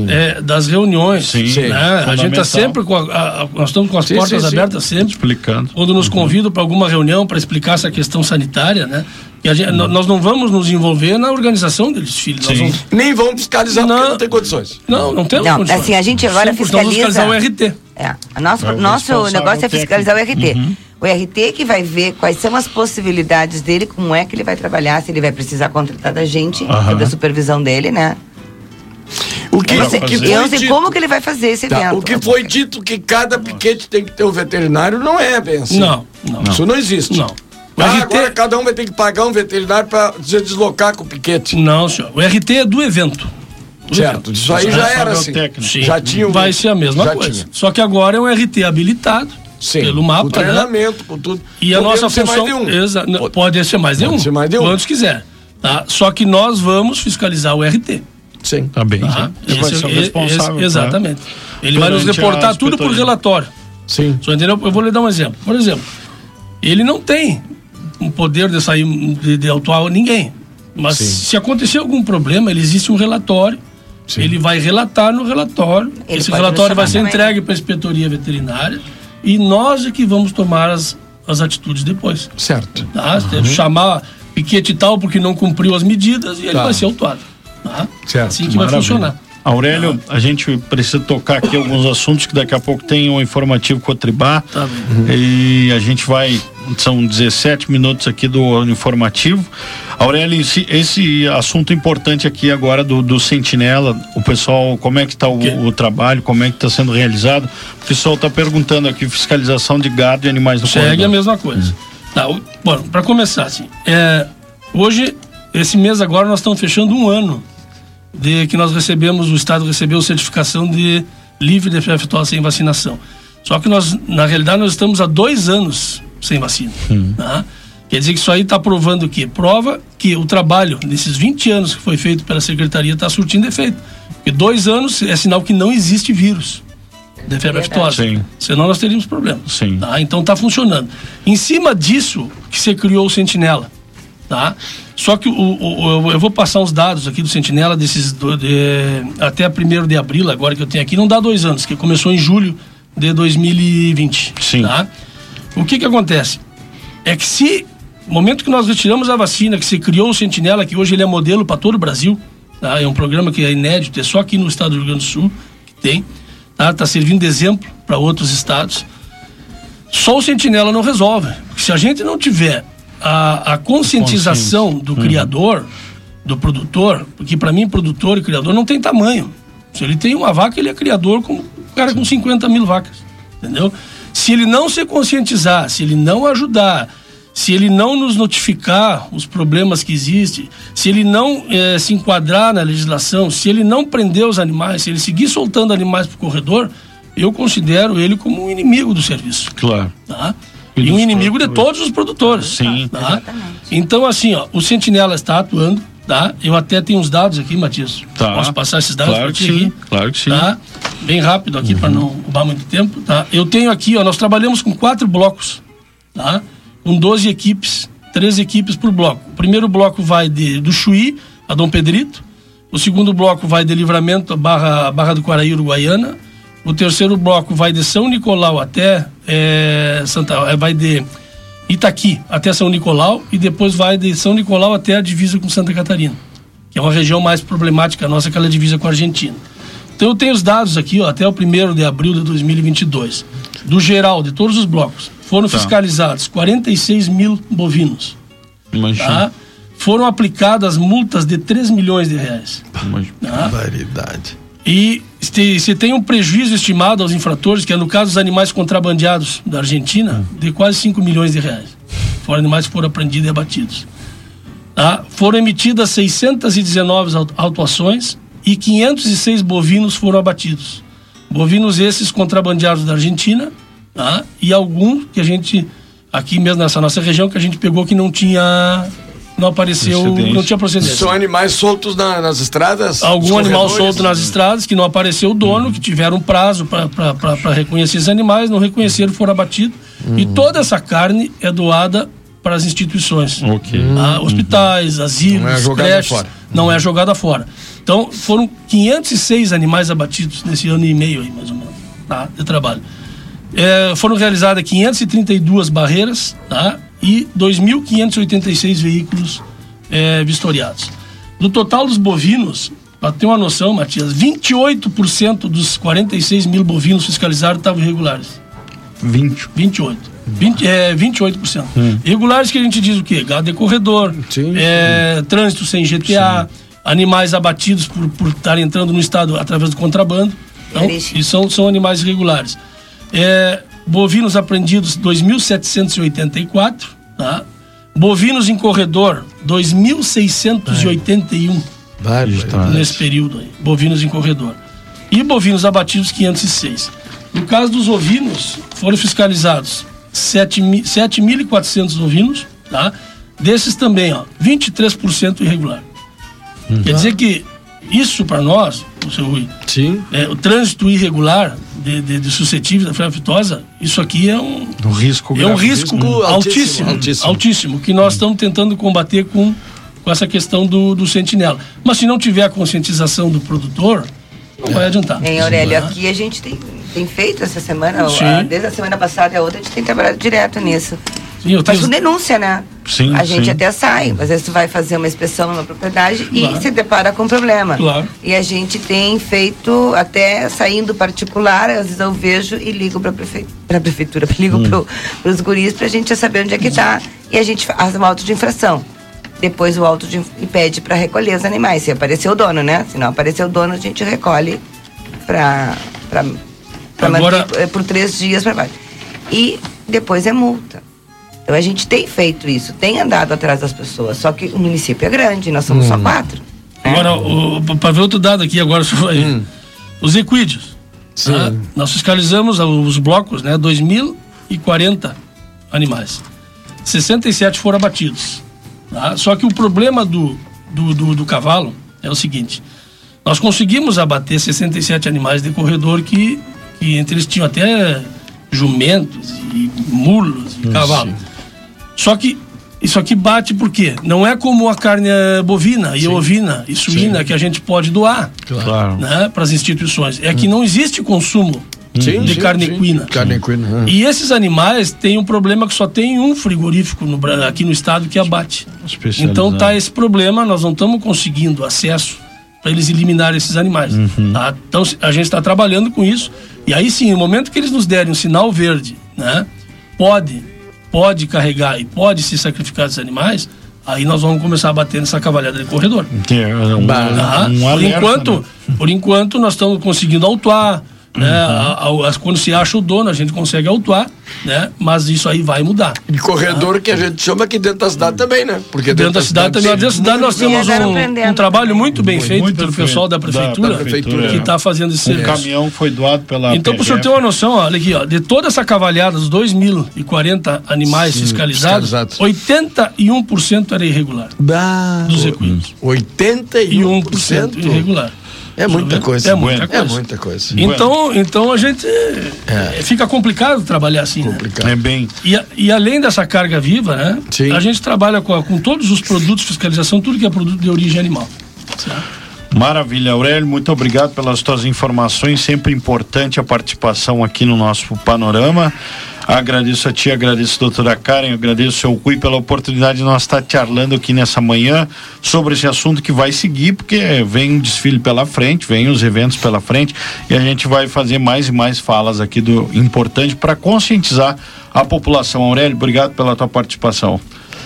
é, das reuniões. Sim. né? A gente está sempre com a, a- nós estamos com as Sim, portas sim, sim. abertas sempre. Explicando. Quando nos convidam para alguma reunião para explicar essa questão sanitária, né? E a gente- Uhum. nós não vamos nos envolver na organização do desfile. Nós vamos, Nem vão fiscalizar porque não tem condições. não, não temos Não, condições. assim, a gente agora Sim, nós vamos fiscaliza- fiscalizar o RT. É. A nosso, É o nosso negócio é fiscalizar o técnico. RT. Uhum. O RT que vai ver quais são as possibilidades dele, como é que ele vai trabalhar, se ele vai precisar contratar da gente, Aham. sob a supervisão dele, né? O que, Eu sei- o que eu sei dito- como que ele vai fazer esse Tá, evento. O que foi dito que cada piquete tem que ter um veterinário não é assim. Não, não. Isso não existe. Não. O Ah, RT agora cada um vai ter que pagar um veterinário para se deslocar com o piquete. Não, senhor. O RT é do evento. Do Certo, evento. isso aí já era assim. Sim. Já tinha um- Vai ser a mesma já coisa. tinha. Só que agora é um RT habilitado pelo mapa. com né? treinamento, com tudo. E a Podendo nossa ser mais função. de um. Exa- pode ser mais de Pode um. ser mais de um. Quantos quiser. Tá? Só que nós vamos fiscalizar o RT. Sim. Tá bem. Tá? Vai Esse- ser o e- responsável, esse- exatamente. Ele vai nos a reportar tudo por relatório. Sim. Só entendeu? Eu vou lhe dar um exemplo. Por exemplo, ele não tem um poder de sair de, de autuar ninguém. Mas Sim. se acontecer algum problema, ele existe um relatório. Ele vai relatar no relatório. Ele Esse relatório vai ser também. entregue para a inspetoria veterinária e nós é que vamos tomar as, as atitudes depois. Certo. Tá? Chamar piquete tal porque não cumpriu as medidas e ele Tá. vai ser autuado. Tá? Certo. Assim que vai Maravilha. funcionar. Aurélio, a gente precisa tocar aqui alguns assuntos que daqui a pouco tem um informativo Cotribá. Tá E a gente vai. São 17 minutos aqui do informativo. Aurélio, esse, esse assunto importante aqui agora do, do Sentinela, o pessoal, como é que está o, o trabalho, como é que está sendo realizado? O pessoal está perguntando aqui, fiscalização de gado e animais no Segue corredor. a mesma coisa. Tá, o- bom, para começar, assim, é, hoje, esse mês agora, nós estamos fechando um ano de que nós recebemos, o Estado recebeu certificação de livre de aftosa sem vacinação. Só que nós, na realidade, nós estamos há dois anos sem vacina. tá? Quer dizer que isso aí está provando o quê? Prova que o trabalho desses 20 anos que foi feito pela Secretaria está surtindo efeito. Porque dois anos é sinal que não existe vírus de febre aftosa. Senão nós teríamos problemas. Sim. Tá? Então está funcionando. Em cima disso que você criou o Sentinela. Tá? Só que o, o- o- eu vou passar uns dados aqui do Sentinela desses do- de- até 1 de abril, agora que eu tenho aqui, não dá dois anos, que começou em julho de 2020. Sim. Tá? O que que acontece? É que se, no momento que nós retiramos a vacina, que se criou o Sentinela, que hoje ele é modelo para todo o Brasil, tá? é um programa que é inédito, é só aqui no estado do Rio Grande do Sul que tem, tá? Tá servindo de exemplo para outros estados. Só o Sentinela não resolve. Porque se a gente não tiver a, a conscientização do criador, do produtor, porque para mim produtor e criador não tem tamanho. Se ele tem uma vaca, ele é criador com um cara com 50 mil vacas. Entendeu? Se ele não se conscientizar, se ele não ajudar se ele não nos notificar os problemas que existem, se ele não eh, se enquadrar na legislação, se ele não prender os animais, se ele seguir soltando animais para o corredor, eu considero ele como um inimigo do serviço. Claro. Tá? E um inimigo de todos os produtores. Sim. Tá? Então, assim, ó, o Sentinela está atuando, tá? Eu até tenho uns dados aqui, Matias. Tá. Posso passar esses dados Claro para ti sim, aqui? claro que sim. Tá? Bem rápido aqui para não roubar muito tempo, tá? Eu tenho aqui, ó, nós trabalhamos com quatro blocos, tá? Com 12 equipes, três equipes por bloco. O primeiro bloco vai de, do Chuí a Dom Pedrito. O segundo bloco vai de Livramento Barra, Barra do Quaraí, Uruguaiana. O terceiro bloco vai de São Nicolau até eh, Santa, eh, vai de Itaqui até São Nicolau e depois vai de São Nicolau até a divisa com Santa Catarina, que é uma região mais problemática nossa, que ela divisa com a Argentina. Então eu tenho os dados aqui, ó, até o 1 de abril de 2022, do geral de todos os blocos. Foram Tá. fiscalizados 46 mil bovinos. Imagina. Tá? Foram aplicadas multas de 3 milhões de reais. Tá? Variedade. E se, se tem um prejuízo estimado aos infratores, que é no caso dos animais contrabandeados da Argentina, de quase 5 milhões de reais. Foram animais que foram apreendidos e abatidos. Tá? Foram emitidas 619 auto- autuações e 506 bovinos foram abatidos. Bovinos esses contrabandeados da Argentina, tá? e alguns que a gente, aqui mesmo nessa nossa região, que a gente pegou que não tinha. Não apareceu, não tinha procedência. São animais soltos na- nas estradas? Algum animal solto nas estradas que não apareceu o dono, que tiveram prazo para reconhecer esses animais, não reconheceram, foram abatidos. E toda essa carne é doada para as instituições. Ok. Tá? Hospitais, asilos, Não é jogada creches, fora. Não é jogada fora. Então, foram 506 animais abatidos nesse ano e meio aí, mais ou menos, tá? de trabalho. É, foram realizadas 532 barreiras tá? e 2.586 veículos é, vistoriados. No total dos bovinos, para ter uma noção, Matias, 28% dos 46 mil bovinos fiscalizados estavam irregulares. 20. 28. 20, é, 28%. Irregulares que a gente diz o quê? Gado de corredor, é, trânsito sem GTA, animais abatidos por, por estar entrando no estado através do contrabando. Então, e são, são animais irregulares. É, bovinos apreendidos 2.784, tá? Bovinos em corredor 2.681 nesse período aí. Bovinos em corredor. E bovinos abatidos 506. No caso dos ovinos, foram fiscalizados 7.400 ovinos, tá? Desses também, ó, 23% irregular. Quer dizer que isso para nós, o seu Rui, é, o trânsito irregular de, de, de suscetíveis da febre aftosa, isso aqui é um, Um risco é um risco Risco altíssimo, altíssimo. altíssimo, que nós estamos tentando combater com, com essa questão do, do sentinela. Mas se não tiver a conscientização do produtor, não vai adiantar. Em Aurélio, Né? aqui a gente tem, tem feito essa semana, Sim. a- desde a semana passada e a outra, a gente tem trabalhado direto nisso. Sim, eu com denúncia, né? Sim, a gente sim. até sai, às vezes tu vai fazer uma inspeção numa propriedade Claro. e se depara com um problema. Claro. E a gente tem feito, até saindo particular, às vezes eu vejo e ligo para prefe... a prefeitura, ligo Hum. para os guris pra gente já saber onde é que tá. E a gente faz um auto de infração. Depois o auto de e pede para recolher os animais, se aparecer o dono, né? Se não aparecer o dono, a gente recolhe para Agora- manter eh, por três dias para baixo. E depois é multa. Então a gente tem feito isso, tem andado atrás das pessoas, só que o município é grande, nós somos só quatro. Agora, para ver outro dado aqui, agora só vai- os equídeos. tá? Nós fiscalizamos os blocos, né? 2.040 animais. 67 foram abatidos. tá? Só que o problema do, do, do, do cavalo é o seguinte: nós conseguimos abater 67 animais de corredor que, que entre eles tinham até jumentos e mulos e cavalos. Só que isso aqui bate por quê? Não é como a carne eh, bovina e ovina e suína que a gente pode doar Claro. né, para as instituições. É que não existe consumo Sim, de sim, carne sim. equina. Carne equina. ah. E esses animais têm um problema que só tem um frigorífico no aqui no estado que abate. Especializado. Então tá esse problema, nós não estamos conseguindo acesso para eles eliminarem esses animais. Uhum. tá? Então a gente está trabalhando com isso. E aí sim, no momento que eles nos derem um sinal verde, né, pode, pode carregar e pode se sacrificar esses animais, aí nós vamos começar a bater nessa cavalhada de corredor. Que é um, Tá? um por alerta, enquanto, né? por enquanto nós estamos conseguindo autuar, Né? A- a- a- quando se acha o dono, a gente consegue autuar, né? Mas isso aí vai mudar. E corredor que a gente chama aqui dentro da cidade também, né? Porque Dentro da cidade também. Dentro da cidade nós temos um, um trabalho muito bem feito Muito pelo feito. pessoal da Da- prefeitura, da prefeitura, que é. está fazendo esse serviço. caminhão foi doado pela Então, para o senhor ter uma noção, olha aqui, ó, de toda essa cavalhada, os 2.040 animais Sim, fiscalizados, fiscalizados. 81% era irregular. Dos equinos. 81% irregular. É muita coisa. É muita É coisa. muita coisa. Então, então a gente eh, fica complicado trabalhar assim. né? É bem. E, e além dessa carga viva, né? A gente trabalha com, com todos os produtos de fiscalização, tudo que é produto de origem animal. Maravilha, Aurélio, muito obrigado pelas tuas informações, sempre importante a participação aqui no nosso panorama. Agradeço a ti, agradeço a doutora Karen, agradeço ao Rui pela oportunidade de nós estar charlando aqui nessa manhã sobre esse assunto que vai seguir, porque vem um desfile pela frente, vem os eventos pela frente e a gente vai fazer mais e mais falas aqui do importante para conscientizar a população. Aurélio, obrigado pela tua participação.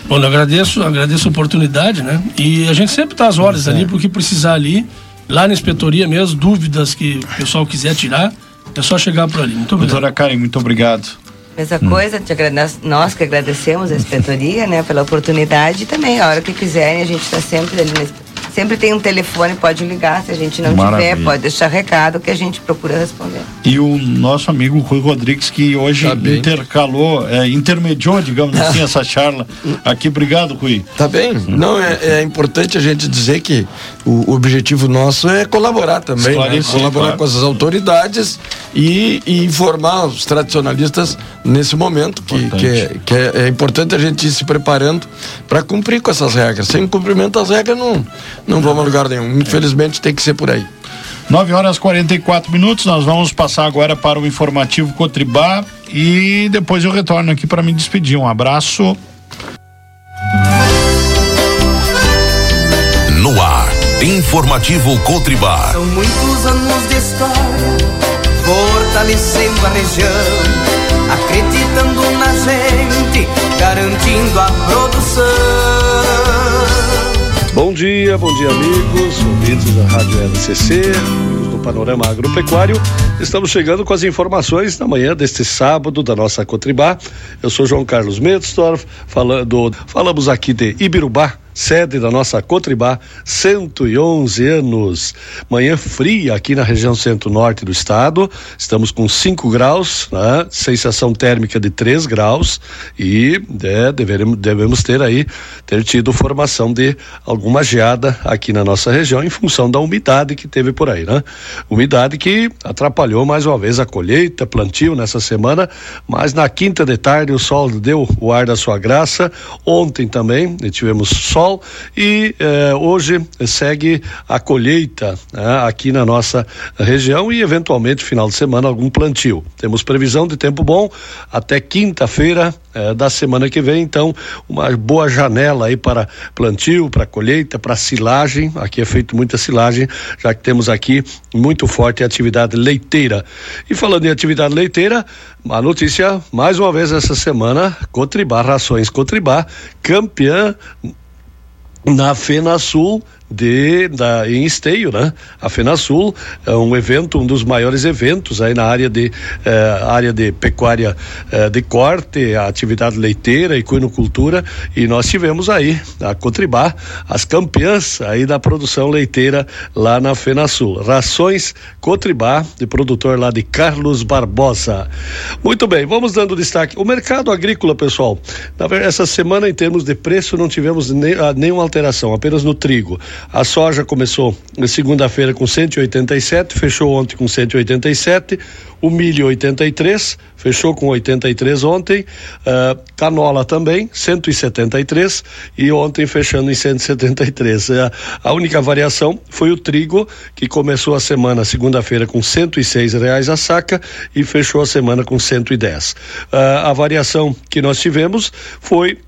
Bom, eu agradeço, agradeço a oportunidade, né? E a gente sempre está às horas ali, porque precisar ali, lá na inspetoria mesmo, dúvidas que o pessoal quiser tirar, é só chegar por ali. Muito obrigado. Doutora Karen, muito obrigado. Mesma coisa, te agradece- nós que agradecemos a inspetoria, né, pela oportunidade e também, a hora que quiserem, a gente está sempre ali, na- sempre tem um telefone, pode ligar, se a gente não Maravilha. tiver, pode deixar recado que a gente procura responder. E o nosso amigo Rui Rodrigues, que hoje intercalou, é, intermediou, digamos assim, essa charla aqui. Obrigado, Rui. Tá bem? Não, é, é importante a gente dizer que o objetivo nosso é colaborar também, né? Colaborar claro. com as autoridades e, e informar os tradicionalistas nesse momento, que, que, é, que é, é importante a gente ir se preparando para cumprir com essas regras. Sem cumprimento das regras, não, não vamos a lugar nenhum. Infelizmente, tem que ser por aí. 9 horas 44 minutos, nós vamos passar agora para o informativo Cotribá e depois eu retorno aqui para me despedir. Um abraço. Informativo Cotribá. São muitos anos de história, fortalecendo a região, acreditando na gente, garantindo a produção. Bom dia, bom dia amigos, ouvintes da Rádio LCC, amigos do Panorama Agropecuário. Estamos chegando com as informações na manhã deste sábado da nossa Cotribá. Eu sou João Carlos Medstorff, falando, falamos aqui de Ibirubá, sede da nossa Cotribá, 111 anos. Manhã fria aqui na região centro-norte do estado. Estamos com 5 graus, né? sensação térmica de 3 graus e é, deveremos, devemos ter aí, ter tido formação de alguma geada aqui na nossa região em função da umidade que teve por aí, né? Umidade que atrapalhou mais uma vez a colheita, plantio nessa semana, mas na quinta de tarde o sol deu o ar da sua graça. Ontem também né, tivemos sol e eh, hoje segue a colheita né, aqui na nossa região e eventualmente final de semana algum plantio. Temos previsão de tempo bom até quinta-feira eh, da semana que vem, então uma boa janela aí para plantio, para colheita, para silagem. Aqui é feito muita silagem, já que temos aqui muito forte atividade leiteira. E falando em atividade leiteira, a notícia mais uma vez essa semana, Cotribá Rações Cotribá, campeã na FenaSul de da em Esteio, né? A FenaSul é um evento, um dos maiores eventos aí na área de eh, área de pecuária eh, de corte, a atividade leiteira e equinocultura e nós tivemos aí a Cotribá, as campeãs aí da produção leiteira lá na FenaSul. Rações Cotribá, de produtor lá de Carlos Barbosa. Muito bem, vamos dando destaque. O mercado agrícola, pessoal, na essa semana em termos de preço não tivemos nem, ah, nenhuma alteração, apenas no trigo. A soja começou na segunda-feira com 187, fechou ontem com 187. O milho 83, fechou com 83 ontem. Ah, canola também, 173 e ontem fechando em 173. Ah, a única variação foi o trigo, que começou a semana segunda-feira com 106 reais a saca e fechou a semana com 110. Ah, a variação que nós tivemos foi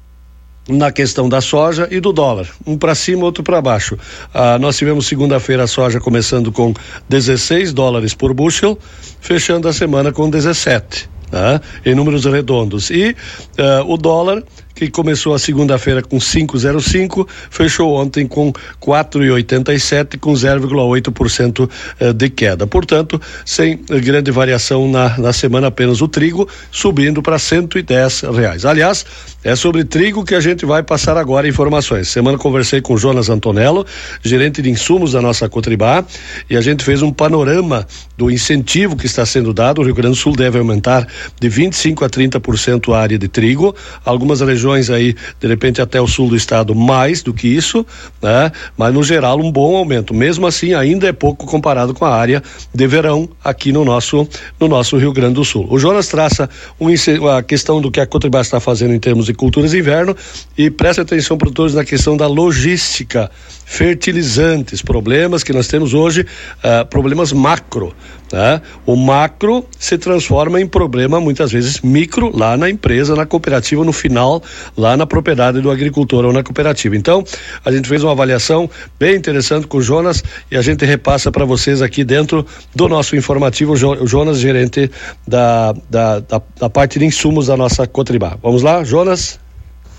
na questão da soja e do dólar, um para cima, outro para baixo. Ah, nós tivemos segunda-feira a soja começando com 16 dólares por bushel, fechando a semana com 17. Tá? Em números redondos. E ah, o dólar que começou a segunda-feira com 5,05, fechou ontem com 4,87 com 0,8% eh, de queda. Portanto, sem grande variação na, na semana, apenas o trigo subindo para 110 reais. Aliás, é sobre trigo que a gente vai passar agora informações. Semana conversei com Jonas Antonello, gerente de insumos da nossa Cotribá, e a gente fez um panorama do incentivo que está sendo dado. O Rio Grande do Sul deve aumentar de 25 a 30% a área de trigo. Algumas regiões aí, de repente, até o sul do estado, mais do que isso, né? Mas no geral, um bom aumento. Mesmo assim, ainda é pouco comparado com a área de verão aqui no nosso, no nosso Rio Grande do Sul. O Jonas traça um, a questão do que a Cotribá está fazendo em termos de culturas de inverno e preste atenção, produtores, na questão da logística fertilizantes, problemas que nós temos hoje, uh, problemas macro. Né? O macro se transforma em problema muitas vezes micro lá na empresa, na cooperativa, no final, lá na propriedade do agricultor ou na cooperativa. Então, a gente fez uma avaliação bem interessante com o Jonas e a gente repassa para vocês aqui dentro do nosso informativo, o Jonas, gerente da, da, da, da parte de insumos da nossa Cotribá. Vamos lá, Jonas?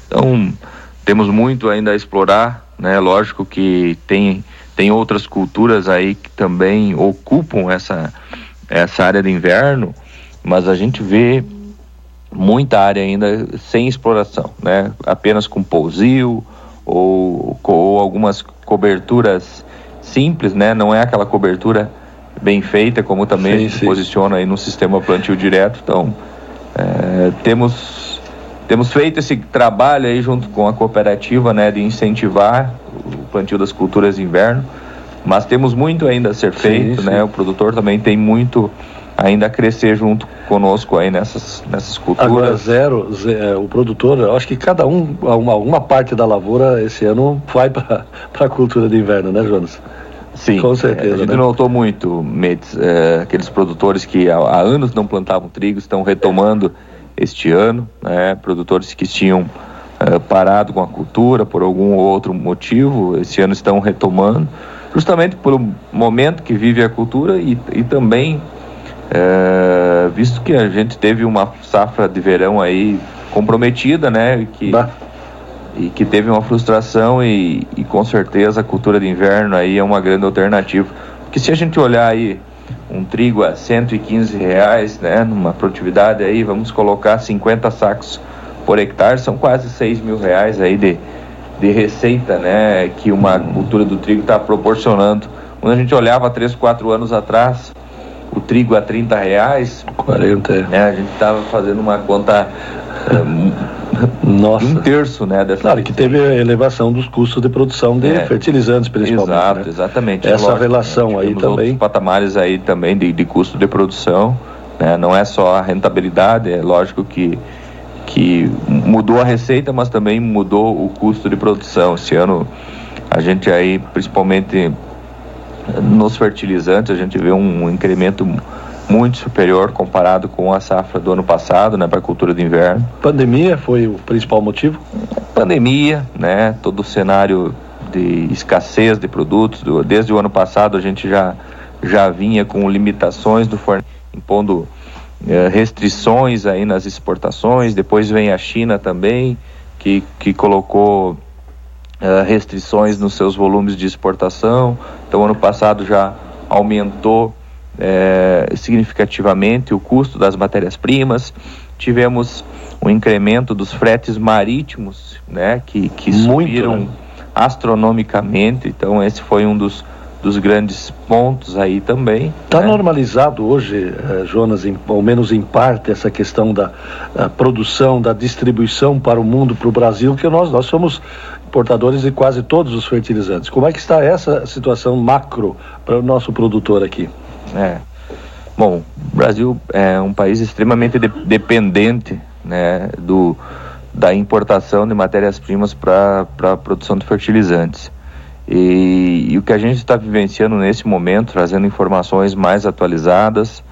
Então, temos muito ainda a explorar né? Lógico que tem tem outras culturas aí que também ocupam essa essa área de inverno, mas a gente vê muita área ainda sem exploração, né? Apenas com pousio ou, ou algumas coberturas simples, né? Não é aquela cobertura bem feita como também sim, se sim. posiciona aí no sistema plantio direto. Então, é, temos temos feito esse trabalho aí junto com a cooperativa, né, de incentivar o plantio das culturas de inverno, mas temos muito ainda a ser feito, sim, né? Sim. O produtor também tem muito ainda a crescer junto conosco aí nessas, nessas culturas. Agora, zero, zero é, o produtor, eu acho que cada um, uma, uma parte da lavoura esse ano vai para a cultura de inverno, né, Jonas? Sim, com certeza. É, a gente né? notou muito, Metz, é, aqueles produtores que há, há, anos não plantavam trigo, estão retomando este ano, né? produtores que tinham uh, parado com a cultura por algum outro motivo, esse ano estão retomando, justamente pelo momento que vive a cultura e, e também uh, visto que a gente teve uma safra de verão aí comprometida, né, que bah. e que teve uma frustração e, e com certeza a cultura de inverno aí é uma grande alternativa, porque se a gente olhar aí um trigo a 115 reais, né, numa produtividade aí, vamos colocar 50 sacos por hectare, são quase 6 mil reais aí de, de receita, né, que uma cultura do trigo está proporcionando. Quando a gente olhava 3, 4 anos atrás, o trigo a 30 reais, 40, né, a gente estava fazendo uma conta Nossa. um terço, né? Dessa claro, que teve a elevação dos custos de produção de é. fertilizantes, principalmente. Exato, né? exatamente. Essa lógico, relação né? aí também. patamares aí também de, de custo de produção, né? Não é só a rentabilidade, é lógico que que mudou a receita, mas também mudou o custo de produção. Esse ano a gente aí, principalmente nos fertilizantes, a gente vê um incremento muito superior comparado com a safra do ano passado, né, para a cultura de inverno. Pandemia foi o principal motivo? Pandemia, né, todo o cenário de escassez de produtos, do, desde o ano passado a gente já já vinha com limitações do fornecimento, impondo eh, restrições aí nas exportações, depois vem a China também, que, que colocou eh, restrições nos seus volumes de exportação, então ano passado já aumentou é, significativamente o custo das matérias-primas, tivemos um incremento dos fretes marítimos, né, que, que Muito, subiram né? astronomicamente, então esse foi um dos, dos grandes pontos aí também. Está né? normalizado hoje, eh, Jonas, em, ao menos em parte, essa questão da produção, da distribuição para o mundo, para o Brasil, que nós, nós somos importadores de quase todos os fertilizantes. Como é que está essa situação macro para o nosso produtor aqui? É. Bom, o Brasil é um país extremamente de dependente né, do, da importação de matérias-primas para a produção de fertilizantes. E, e, o que a gente está vivenciando nesse momento, trazendo informações mais atualizadas,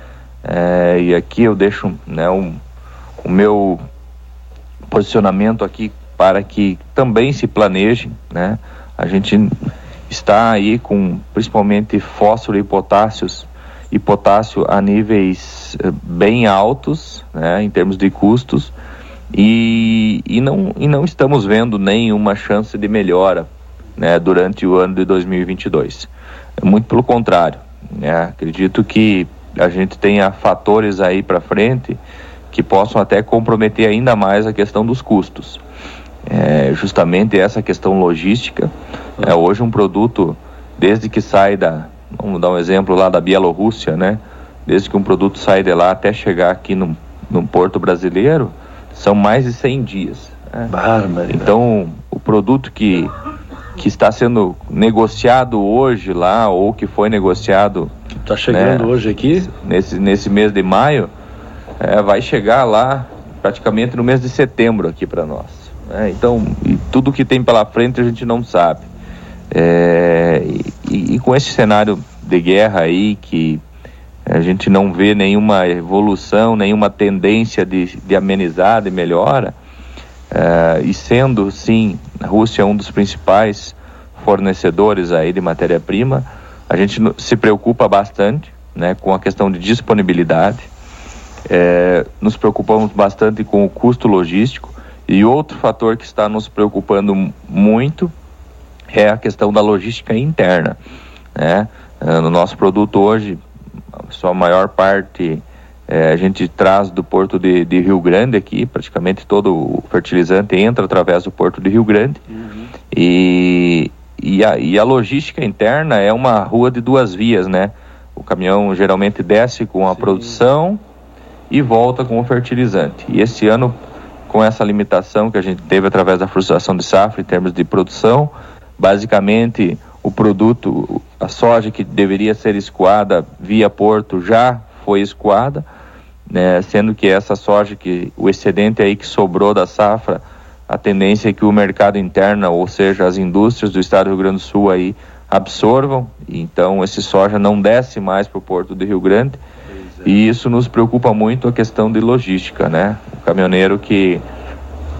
é, e aqui eu deixo né, um, o meu posicionamento aqui para que também se planeje, né? A gente está aí com principalmente fósforo e potássios e potássio a níveis eh, bem altos, né, em termos de custos, E, e, não, e não estamos vendo nenhuma chance de melhora né, durante o ano de 2022. Muito pelo contrário. Né, acredito que a gente tenha fatores aí para frente que possam até comprometer ainda mais a questão dos custos. É, justamente essa questão logística. É, hoje um produto, desde que sai da, vamos dar um exemplo lá da Bielorrússia, né? Desde que um produto sai de lá até chegar aqui no, no porto brasileiro, são mais de 100 dias. Né? Então, o produto que, que está sendo negociado hoje lá, ou que foi negociado... Que está chegando né, hoje aqui? Nesse, nesse mês de maio, é, vai chegar lá praticamente no mês de setembro aqui para nós. Né? Então, tudo que tem pela frente a gente não sabe. É, e, e, com esse cenário de guerra aí que a gente não vê nenhuma evolução, nenhuma tendência de, de amenizar, de melhora, é, e sendo sim a Rússia um dos principais fornecedores aí de matéria-prima, a gente se preocupa bastante né, com a questão de disponibilidade, é, nos preocupamos bastante com o custo logístico e outro fator que está nos preocupando muito é a questão da logística interna. Né? É, no nosso produto hoje, a sua maior parte é, a gente traz do porto de, de, Rio Grande aqui, praticamente todo o fertilizante entra através do porto de Rio Grande. Uhum. E, e, a, e a logística interna é uma rua de duas vias, né? O caminhão geralmente desce com a Sim. produção e volta com o fertilizante. E esse ano, com essa limitação que a gente teve através da frustração de safra em termos de produção, basicamente o produto, a soja que deveria ser escoada via porto já foi escoada, né, sendo que essa soja que o excedente aí que sobrou da safra, a tendência é que o mercado interno, ou seja, as indústrias do estado do Rio Grande do Sul aí absorvam, então esse soja não desce mais para o porto do Rio Grande. E isso nos preocupa muito a questão de logística, né? O caminhoneiro que,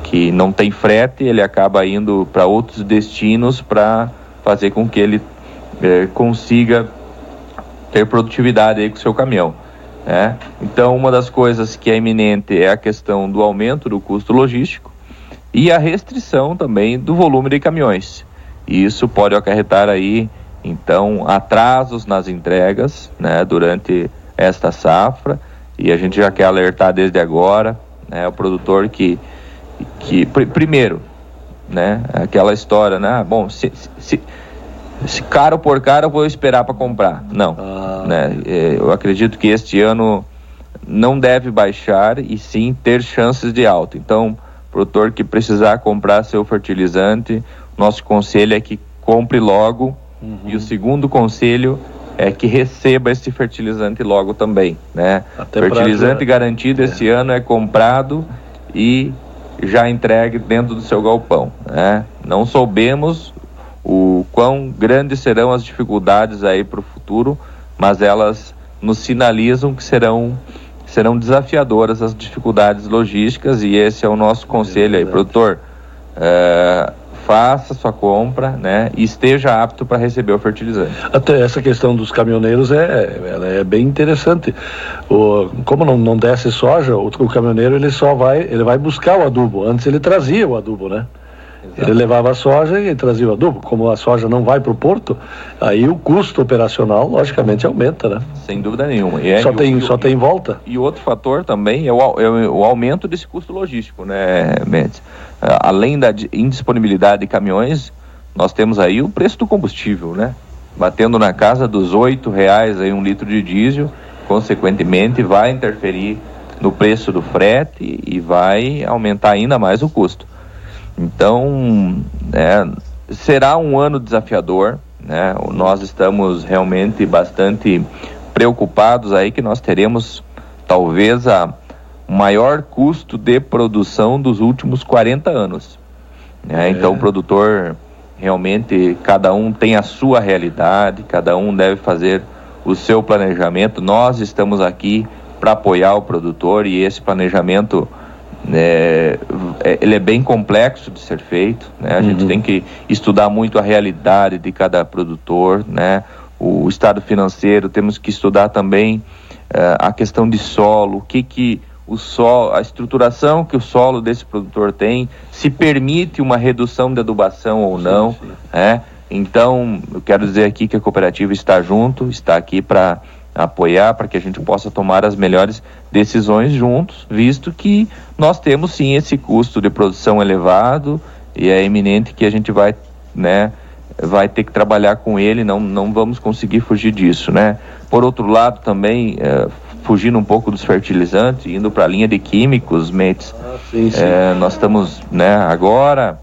que não tem frete, ele acaba indo para outros destinos para fazer com que ele é, consiga ter produtividade aí com o seu caminhão. Né? Então, uma das coisas que é iminente é a questão do aumento do custo logístico e a restrição também do volume de caminhões. E isso pode acarretar aí, então, atrasos nas entregas né, durante esta safra e a gente já quer alertar desde agora né, o produtor que, que pr primeiro, né, aquela história, né, bom, se, se, se caro por caro eu vou esperar para comprar. Não, ah. né, é, eu acredito que este ano não deve baixar e sim ter chances de alta. Então, produtor que precisar comprar seu fertilizante, nosso conselho é que compre logo. Uhum. E o segundo conselho é, que receba esse fertilizante logo também, né? Até fertilizante pra... garantido é. esse ano é comprado e já entregue dentro do seu galpão, né? Não soubemos o quão grandes serão as dificuldades aí para o futuro, mas elas nos sinalizam que serão serão desafiadoras as dificuldades logísticas e esse é o nosso conselho aí, produtor. É, faça sua compra, né, e esteja apto para receber o fertilizante. Até essa questão dos caminhoneiros é, ela é bem interessante. O, como não, não desce soja, o, o caminhoneiro ele só vai, ele vai buscar o adubo. Antes ele trazia o adubo, né? Ele levava a soja e trazia o adubo. Como a soja não vai para o porto, aí o custo operacional, logicamente, aumenta, né? Sem dúvida nenhuma. É, só tem, o, só tem volta. E outro fator também é o, é o aumento desse custo logístico, né, Mendes? Ah, além da indisponibilidade de caminhões, nós temos aí o preço do combustível, né? Batendo na casa dos oito reais aí um litro de diesel, consequentemente vai interferir no preço do frete e vai aumentar ainda mais o custo. Então, é, será um ano desafiador, né? Nós estamos realmente bastante preocupados aí que nós teremos talvez a maior custo de produção dos últimos 40 anos. Né? É. Então, o produtor realmente cada um tem a sua realidade, cada um deve fazer o seu planejamento. Nós estamos aqui para apoiar o produtor e esse planejamento é, é, ele é bem complexo de ser feito, né? A uhum. gente tem que estudar muito a realidade de cada produtor, né? O, o estado financeiro, temos que estudar também uh, a questão de solo, o que que o solo, a estruturação que o solo desse produtor tem, se permite uma redução de adubação ou não, é? Então, eu quero dizer aqui que a cooperativa está junto, está aqui para apoiar, para que a gente possa tomar as melhores decisões juntos, visto que nós temos sim esse custo de produção elevado e é eminente que a gente vai, né, vai ter que trabalhar com ele, não, não vamos conseguir fugir disso, né? Por outro lado, também, é, fugindo um pouco dos fertilizantes, indo para a linha de químicos, Mentes, ah, sim, sim. É, nós estamos, né, agora,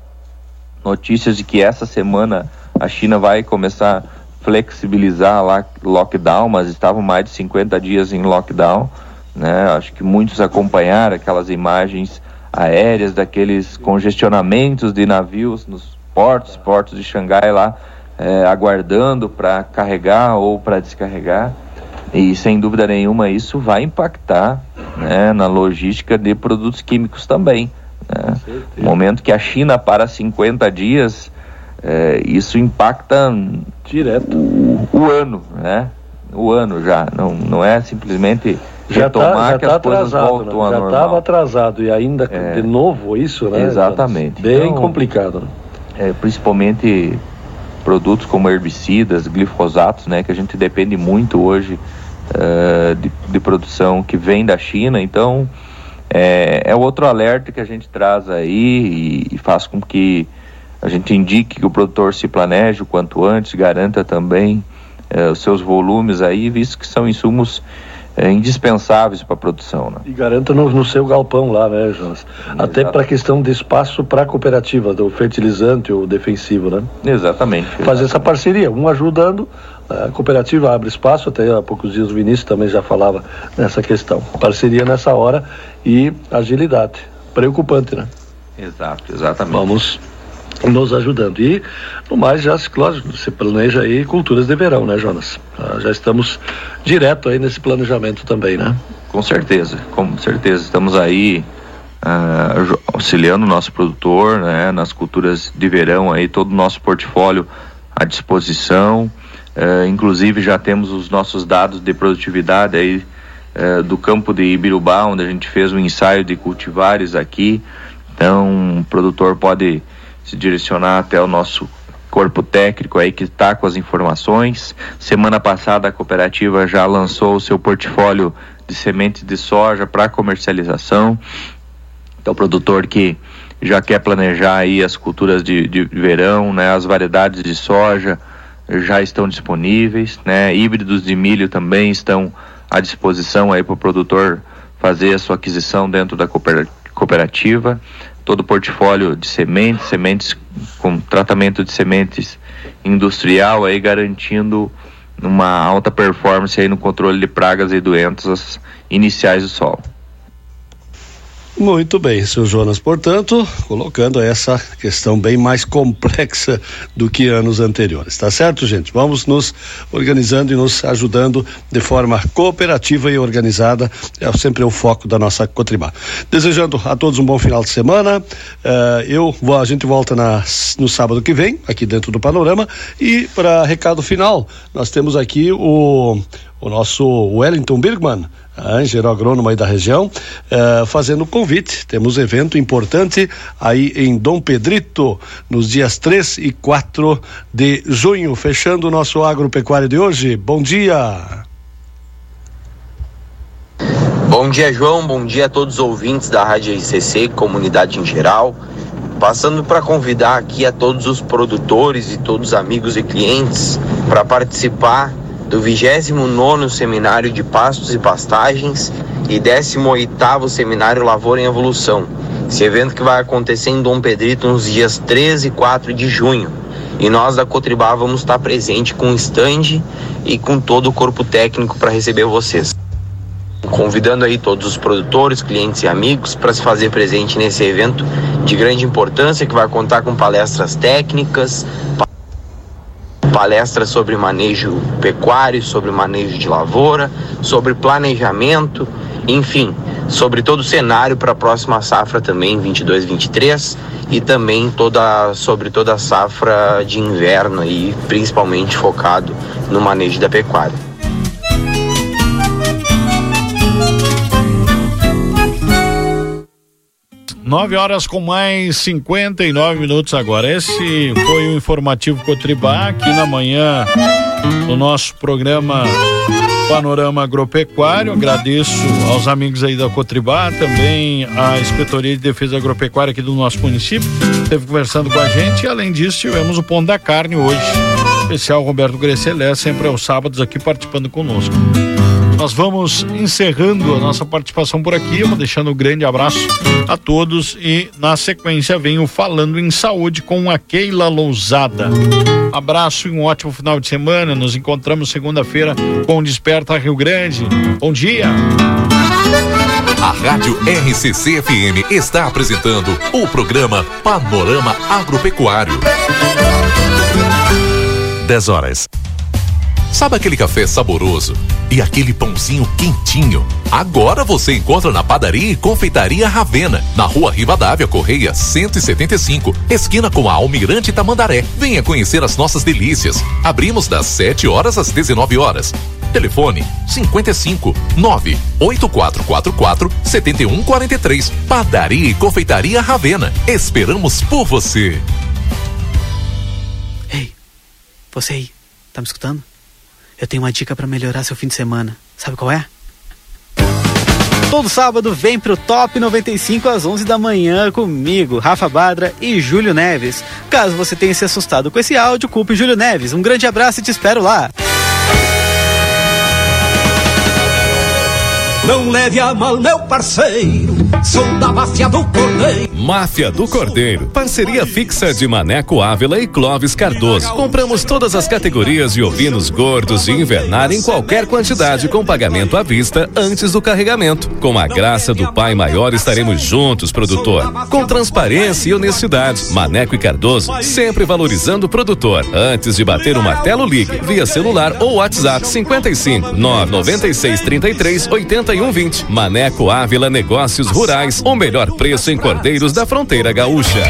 notícias de que essa semana a China vai começar a flexibilizar lá lockdown, mas estavam mais de 50 dias em lockdown, né? Acho que muitos acompanharam aquelas imagens aéreas daqueles congestionamentos de navios nos portos, portos de Xangai lá, é, aguardando para carregar ou para descarregar. E sem dúvida nenhuma isso vai impactar né, na logística de produtos químicos também. Né? No momento que a China para 50 dias, é, isso impacta direto o, o, ano, né? O ano já, não, não é simplesmente já retomar tá, já que tá as coisas atrasado, voltam né? Já normal. estava atrasado e ainda É. de novo isso, né? Exatamente. Bem Então, complicado. né? é, principalmente produtos como herbicidas, glifosatos, né, que a gente depende muito hoje eh, de, de produção que vem da China. Então, é, é outro alerta que a gente traz aí e, e faz com que a gente indique que o produtor se planeje o quanto antes, garanta também eh, os seus volumes aí, visto que são insumos eh, indispensáveis para a produção. Né? E garanta no, no seu galpão lá, né, Jonas? Até para a questão de espaço para a cooperativa, do fertilizante ou defensivo, né? Exatamente. Fazer essa parceria, um ajudando, a cooperativa abre espaço, até há poucos dias o Vinícius também já falava nessa questão. Parceria nessa hora e agilidade. Preocupante, né? Exato, exatamente. Vamos nos ajudando. E, no mais, já, lógico, você planeja aí culturas de verão, né, Jonas? Ah, já estamos direto aí nesse planejamento também, né? Com certeza, com certeza. Estamos aí aju- auxiliando o nosso produtor né, nas culturas de verão, aí todo o nosso portfólio à disposição. Eh, inclusive já temos os nossos dados de produtividade aí eh, do campo de Ibirubá, onde a gente fez um ensaio de cultivares aqui. Então o produtor pode se direcionar até o nosso corpo técnico aí que está com as informações. Semana passada a cooperativa já lançou o seu portfólio de sementes de soja para comercialização. Então, o produtor que já quer planejar aí as culturas de, de verão, né, as variedades de soja já estão disponíveis, né, híbridos de milho também estão à disposição aí para o produtor fazer a sua aquisição dentro da cooper- cooperativa. Todo o portfólio de sementes, sementes com tratamento de sementes industrial aí garantindo uma alta performance aí no controle de pragas e doenças iniciais do solo. Muito bem, seu Jonas, portanto, colocando essa questão bem mais complexa do que anos anteriores, tá certo, gente? Vamos nos organizando e nos ajudando de forma cooperativa e organizada, é sempre o foco da nossa Cotribá. Desejando a todos um bom final de semana, eh, eu vou, a gente volta na, no sábado que vem, aqui dentro do Panorama, e para recado final, nós temos aqui o, o nosso Wellington Birgman, engenheiro agrônomo aí da região, eh, fazendo convite. Temos evento importante aí em Dom Pedrito, nos dias 3 e 4 de junho, fechando o nosso agropecuário de hoje. Bom dia! Bom dia, João. Bom dia a todos os ouvintes da Rádio ICC, comunidade em geral. Passando para convidar aqui a todos os produtores e todos os amigos e clientes para participar do 29º Seminário de Pastos e Pastagens e 18º Seminário Lavoura em Evolução. Esse evento que vai acontecer em Dom Pedrito nos dias 13 e 4 de junho. E nós da Cotribá vamos estar presente com o stand e com todo o corpo técnico para receber vocês convidando aí todos os produtores, clientes e amigos para se fazer presente nesse evento de grande importância que vai contar com palestras técnicas, palestras sobre manejo pecuário, sobre manejo de lavoura, sobre planejamento, enfim, sobre todo o cenário para a próxima safra também 22/23 e também toda sobre toda a safra de inverno aí, principalmente focado no manejo da pecuária. 9 horas com mais 59 minutos agora. Esse foi o informativo Cotribá aqui na manhã do nosso programa Panorama Agropecuário. Agradeço aos amigos aí da Cotribá, também a Inspetoria de Defesa Agropecuária aqui do nosso município, esteve conversando com a gente. E além disso, tivemos o Pão da Carne hoje. Especial Roberto Grecelé, sempre aos sábados aqui participando conosco. Nós vamos encerrando a nossa participação por aqui. Deixando um grande abraço a todos e na sequência venho falando em saúde com a Keila Lousada. Abraço e um ótimo final de semana. Nos encontramos segunda-feira com o Desperta Rio Grande. Bom dia. A Rádio RCC FM está apresentando o programa Panorama Agropecuário. 10 horas. Sabe aquele café saboroso e aquele pãozinho quentinho? Agora você encontra na padaria e confeitaria Ravena, na rua Rivadavia Correia 175, esquina com a Almirante Tamandaré. Venha conhecer as nossas delícias. Abrimos das 7 horas às 19 horas. Telefone 55 98444 7143. Padaria e confeitaria Ravena. Esperamos por você. Você aí, tá me escutando? Eu tenho uma dica para melhorar seu fim de semana. Sabe qual é? Todo sábado vem pro Top 95 às 11 da manhã comigo, Rafa Badra e Júlio Neves. Caso você tenha se assustado com esse áudio, culpe Júlio Neves. Um grande abraço e te espero lá. Não leve a mal, meu parceiro. Sou da máfia do Cordeiro. Máfia do Cordeiro. Parceria fixa de Maneco Ávila e Clóvis Cardoso. Compramos todas as categorias de ovinos gordos de invernar em qualquer quantidade com pagamento à vista antes do carregamento. Com a graça do Pai Maior estaremos juntos, produtor. Com transparência e honestidade. Maneco e Cardoso sempre valorizando o produtor. Antes de bater o martelo, ligue via celular ou WhatsApp 55 996 33 8120. Maneco Ávila Negócios Rurais. O melhor preço em cordeiros da fronteira gaúcha.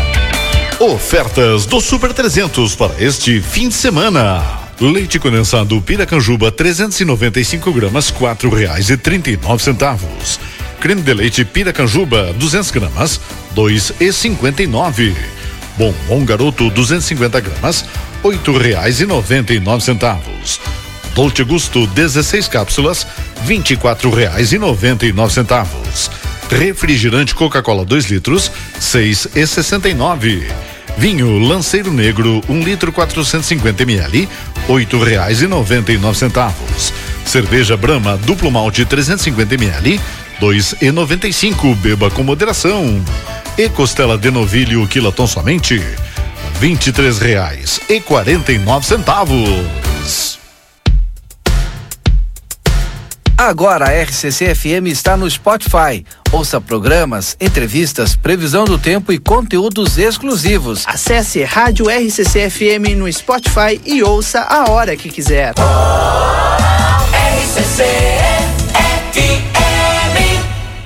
Ofertas do Super 300 para este fim de semana. Leite condensado Piracanjuba 395 gramas quatro reais e trinta e nove centavos. Creme de leite Piracanjuba 200 gramas dois e cinquenta e nove. Bombom Garoto 250 gramas oito reais e noventa e nove centavos. Dolce Gusto 16 cápsulas nove centavos. Refrigerante Coca-Cola 2 litros, e nove. Vinho Lanceiro Negro, 1 um litro 450 ml, oito reais e noventa e nove centavos. Cerveja Brahma Duplo Malte 350 ml, dois e noventa e cinco. Beba com moderação. E costela de novilho quilaton somente, vinte e três reais e quarenta e nove centavos. Agora a RCC FM está no Spotify. Ouça programas, entrevistas, previsão do tempo e conteúdos exclusivos. Acesse Rádio RCC FM no Spotify e ouça a hora que quiser. RCC FM.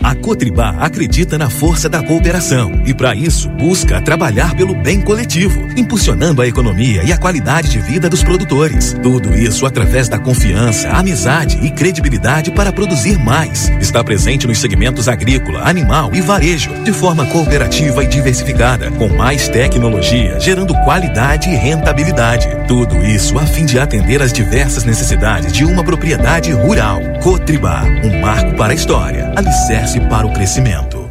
A Cotribá acredita na força da cooperação e, para isso, busca trabalhar pelo bem coletivo, impulsionando a economia e a qualidade de vida dos produtores. Tudo isso através da confiança, amizade e credibilidade para produzir mais. Está presente nos segmentos agrícola, animal e varejo, de forma cooperativa e diversificada, com mais tecnologia, gerando qualidade e rentabilidade. Tudo isso a fim de atender às diversas necessidades de uma propriedade rural. Cotribá, um marco para a história, alicerce para o crescimento.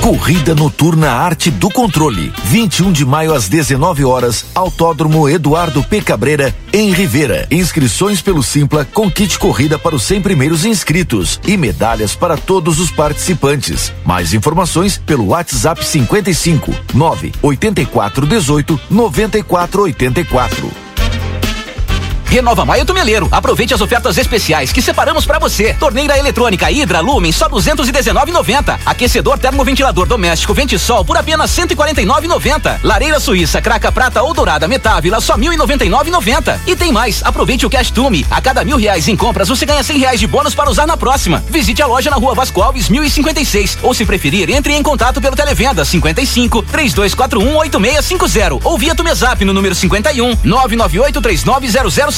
Corrida Noturna Arte do Controle. 21 de maio às 19 horas, Autódromo Eduardo P. Cabreira, em Rivera. Inscrições pelo Simpla com kit corrida para os 100 primeiros inscritos e medalhas para todos os participantes. Mais informações pelo WhatsApp 55 9 84 18 94 84. Renova Maio Tumeleiro. Aproveite as ofertas especiais que separamos para você. Torneira eletrônica Hidra Lumen só 219,90. Aquecedor termoventilador doméstico Ventisol por apenas 149,90. Lareira Suíça Craca Prata ou Dourada Metávila só 1.099,90. E tem mais. Aproveite o Cash Tume. A cada mil reais em compras você ganha 100 reais de bônus para usar na próxima. Visite a loja na Rua Vasco Alves 1056 ou se preferir entre em contato pelo televenda 55 3241 8650 ou via Tumezap no número 51 998 3900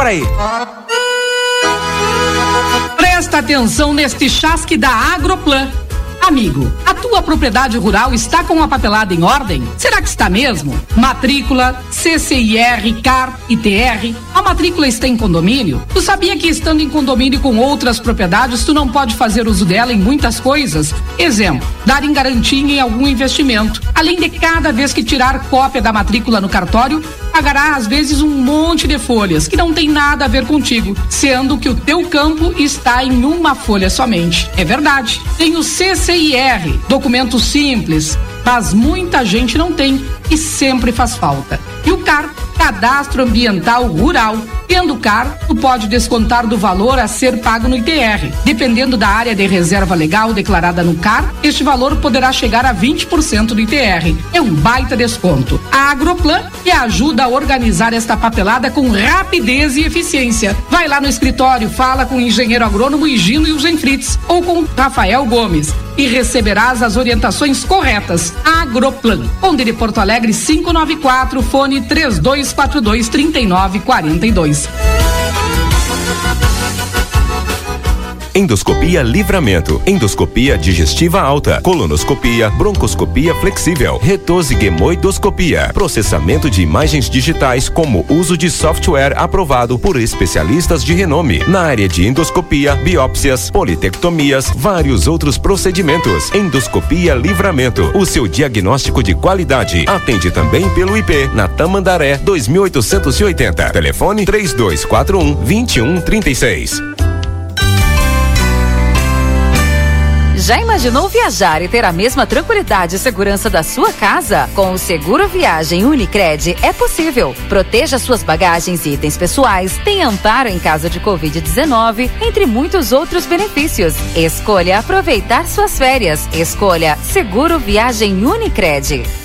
Quaraí. Presta atenção neste chasque da Agroplan. Amigo, a tua propriedade rural está com a papelada em ordem? Será que está mesmo? Matrícula, CCIR, CAR, ITR. A matrícula está em condomínio? Tu sabia que estando em condomínio com outras propriedades, tu não pode fazer uso dela em muitas coisas? Exemplo, dar em garantia em algum investimento. Além de cada vez que tirar cópia da matrícula no cartório, pagará às vezes um monte de folhas que não tem nada a ver contigo, sendo que o teu campo está em uma folha somente. É verdade. Tem o CCIR, documento simples, mas muita gente não tem e sempre faz falta. E o CAR, Cadastro Ambiental Rural. Tendo CAR, tu pode descontar do valor a ser pago no ITR. Dependendo da área de reserva legal declarada no CAR, este valor poderá chegar a 20% do ITR. É um baita desconto. A Agroplan te ajuda a organizar esta papelada com rapidez e eficiência. Vai lá no escritório, fala com o engenheiro agrônomo Higino e o Fritz ou com Rafael Gomes e receberás as orientações corretas. Agroplan, Onde de Porto Alegre 594, fone 3242 3942. Endoscopia Livramento, endoscopia digestiva alta, colonoscopia, broncoscopia flexível, retosigemoidoscopia, processamento de imagens digitais como uso de software aprovado por especialistas de renome na área de endoscopia, biópsias, politectomias, vários outros procedimentos. Endoscopia Livramento, o seu diagnóstico de qualidade. Atende também pelo IP na Tamandaré 2880. Telefone 3241 2136. Já imaginou viajar e ter a mesma tranquilidade e segurança da sua casa? Com o Seguro Viagem Unicred é possível. Proteja suas bagagens e itens pessoais, tem amparo em caso de Covid-19, entre muitos outros benefícios. Escolha aproveitar suas férias. Escolha Seguro Viagem Unicred.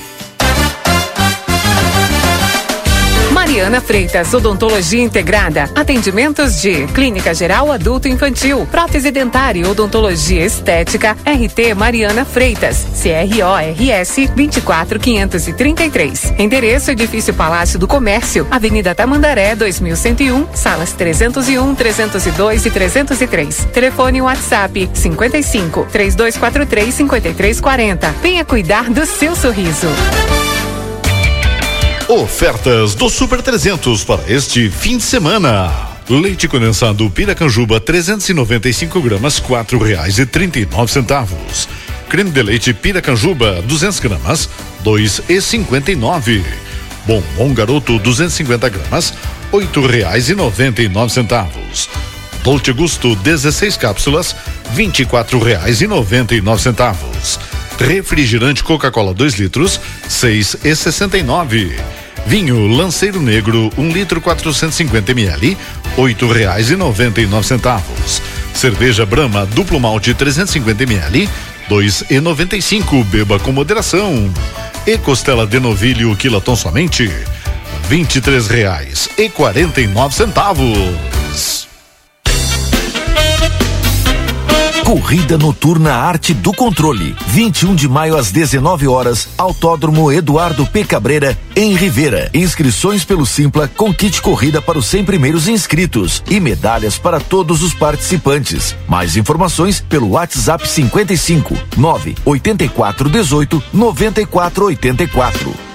Mariana Freitas, Odontologia Integrada. Atendimentos de Clínica Geral Adulto Infantil, Prótese Dentária e Odontologia Estética, RT Mariana Freitas, CRORS 24533. Endereço Edifício Palácio do Comércio, Avenida Tamandaré 2101, salas 301, 302 e 303. Telefone WhatsApp 55 3243 5340. Venha cuidar do seu sorriso. Ofertas do Super 300 para este fim de semana. Leite condensado Piracanjuba 395 gramas quatro reais e trinta e nove centavos. Creme de leite Piracanjuba 200 gramas dois e cinquenta e nove. Bombom Garoto 250 gramas oito reais e noventa e nove centavos. Dolce Gusto 16 cápsulas vinte e quatro reais e noventa e nove centavos. Refrigerante Coca-Cola 2 litros, seis e sessenta e nove. Vinho Lanceiro Negro, um litro 450 ml, oito reais e noventa e nove centavos. Cerveja Brahma Duplo Malte 350 ml, dois e noventa e cinco. Beba com moderação. E costela de novilho quilaton somente, vinte e três reais e quarenta e nove centavos. Corrida Noturna Arte do Controle. 21 de maio às 19 horas, Autódromo Eduardo P. Cabreira, em Rivera. Inscrições pelo Simpla com kit corrida para os 100 primeiros inscritos e medalhas para todos os participantes. Mais informações pelo WhatsApp 55 9 84 18 94 84.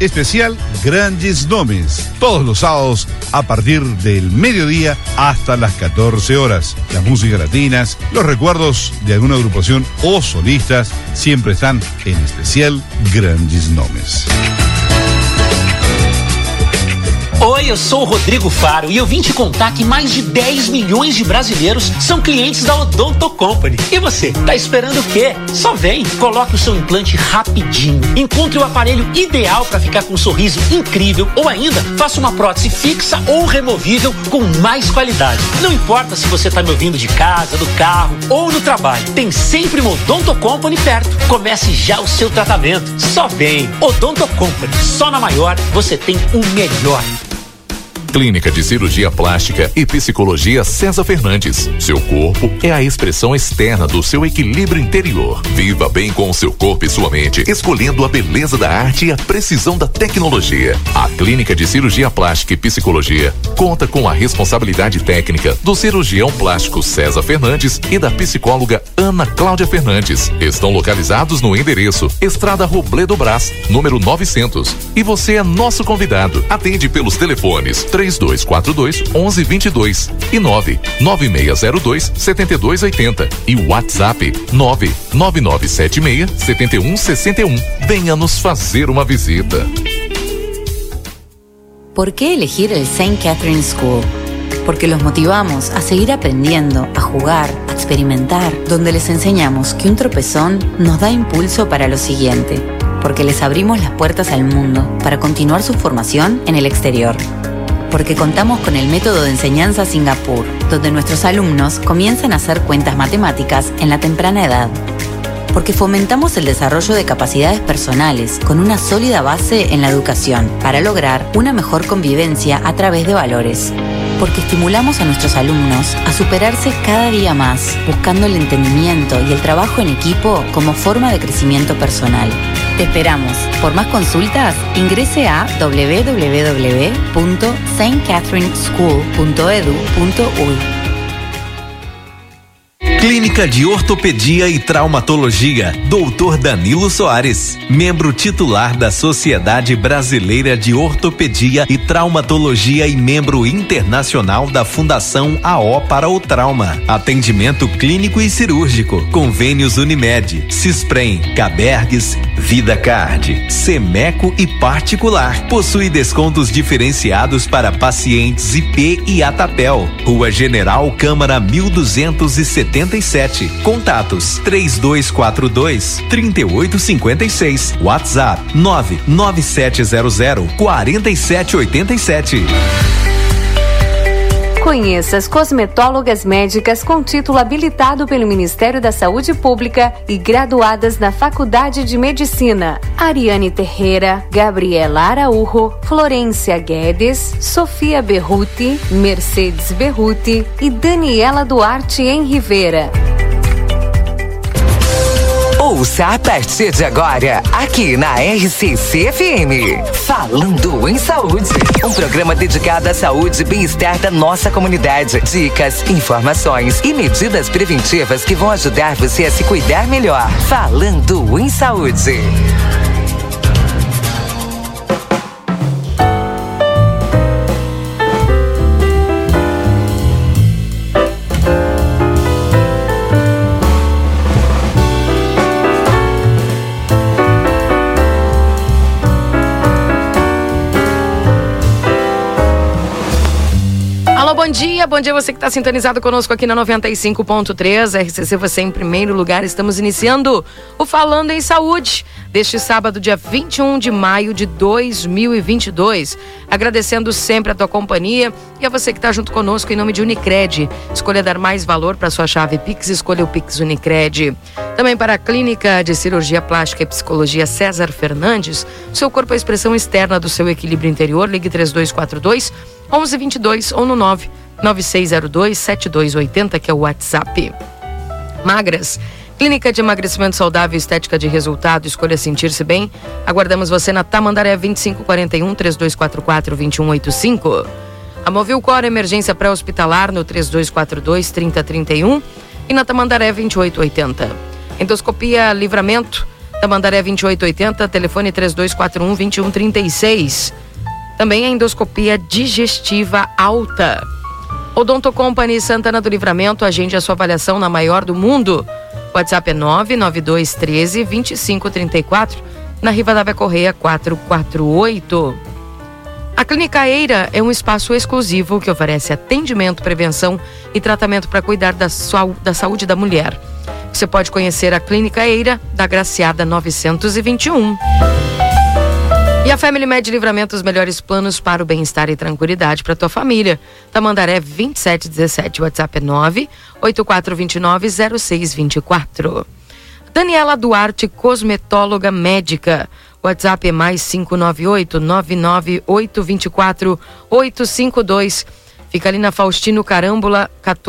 Especial Grandes Nomes. Todos los sábados a partir del mediodía hasta las 14 horas. Las músicas latinas, los recuerdos de alguna agrupación o solistas siempre están en especial Grandes Nomes. Oi, eu sou o Rodrigo Faro e eu vim te contar que mais de 10 milhões de brasileiros são clientes da Odonto Company. E você, tá esperando o quê? Só vem, coloque o seu implante rapidinho, encontre o aparelho ideal para ficar com um sorriso incrível ou ainda faça uma prótese fixa ou removível com mais qualidade. Não importa se você tá me ouvindo de casa, do carro ou no trabalho, tem sempre uma Odonto Company perto. Comece já o seu tratamento. Só vem, Odonto Company. Só na maior você tem o melhor. Clínica de Cirurgia Plástica e Psicologia César Fernandes. Seu corpo é a expressão externa do seu equilíbrio interior. Viva bem com o seu corpo e sua mente, escolhendo a beleza da arte e a precisão da tecnologia. A Clínica de Cirurgia Plástica e Psicologia conta com a responsabilidade técnica do cirurgião plástico César Fernandes e da psicóloga Ana Cláudia Fernandes. Estão localizados no endereço Estrada Robledo Brás, número 900. E você é nosso convidado. Atende pelos telefones 3242 1122 e 99602 7280 e o WhatsApp 99976 7161. Venha nos fazer uma visita. ¿Por qué elegir el St. Catherine School? Porque los motivamos a seguir aprendiendo, a jugar, a experimentar, donde les enseñamos que un tropezón nos da impulso para lo siguiente, porque les abrimos las puertas al mundo para continuar su formación en el exterior. Porque contamos con el método de enseñanza Singapur, donde nuestros alumnos comienzan a hacer cuentas matemáticas en la temprana edad porque fomentamos el desarrollo de capacidades personales con una sólida base en la educación para lograr una mejor convivencia a través de valores. Porque estimulamos a nuestros alumnos a superarse cada día más, buscando el entendimiento y el trabajo en equipo como forma de crecimiento personal. Te esperamos. Por más consultas, ingrese a www.stcatherineschool.edu.uy. Clínica de Ortopedia e Traumatologia, Dr. Danilo Soares, membro titular da Sociedade Brasileira de Ortopedia e Traumatologia e membro internacional da Fundação AO para o Trauma. Atendimento clínico e cirúrgico. Convênios Unimed, Cisprem, Cabergues, Vida Card, Semeco e particular. Possui descontos diferenciados para pacientes IP e Atapel. Rua General Câmara 1277. Contatos 3242 3856. WhatsApp 99700 4787. Conheça as cosmetólogas médicas com título habilitado pelo Ministério da Saúde Pública e graduadas na Faculdade de Medicina. Ariane Terreira, Gabriela Araújo, Florência Guedes, Sofia Berruti, Mercedes Berruti e Daniela Duarte em Rivera. Ouça a partir de agora, aqui na RCC FM. Falando em Saúde. Um programa dedicado à saúde e bem-estar da nossa comunidade. Dicas, informações e medidas preventivas que vão ajudar você a se cuidar melhor. Falando em Saúde. Dia, bom dia você que está sintonizado conosco aqui na 95.3, RCC você em primeiro lugar. Estamos iniciando o Falando em Saúde deste sábado, dia 21 de maio de 2022. Agradecendo sempre a tua companhia e a você que está junto conosco em nome de Unicred. Escolha dar mais valor para sua chave Pix, escolha o Pix Unicred. Também para a Clínica de Cirurgia Plástica e Psicologia César Fernandes, seu corpo é a expressão externa do seu equilíbrio interior. Ligue 3242 1122 ou no 9 9602 7280, que é o WhatsApp. Magras. Clínica de emagrecimento saudável e estética de resultado, escolha sentir-se bem. Aguardamos você na Tamandaré 2541 3244 2185. A Movilcor Emergência Pré-Hospitalar no 3242 3031 e na Tamandaré 2880. Endoscopia Livramento Tamandaré 2880, telefone 3241 2136. Também a endoscopia digestiva alta. Odonto Company Santana do Livramento, agende a sua avaliação na maior do mundo. WhatsApp é 99213 2534, na Rivadavia Correia 448. A Clínica Eira é um espaço exclusivo que oferece atendimento, prevenção e tratamento para cuidar da, sua, da saúde da mulher. Você pode conhecer a Clínica Eira da Graciada 921. E a Family Med Livramento, os melhores planos para o bem-estar e tranquilidade para tua família. Tamandaré 2717, WhatsApp é 984290624. Daniela Duarte, cosmetóloga médica. WhatsApp é mais 598 99824 852. Fica ali na Faustino Carâmbula 14.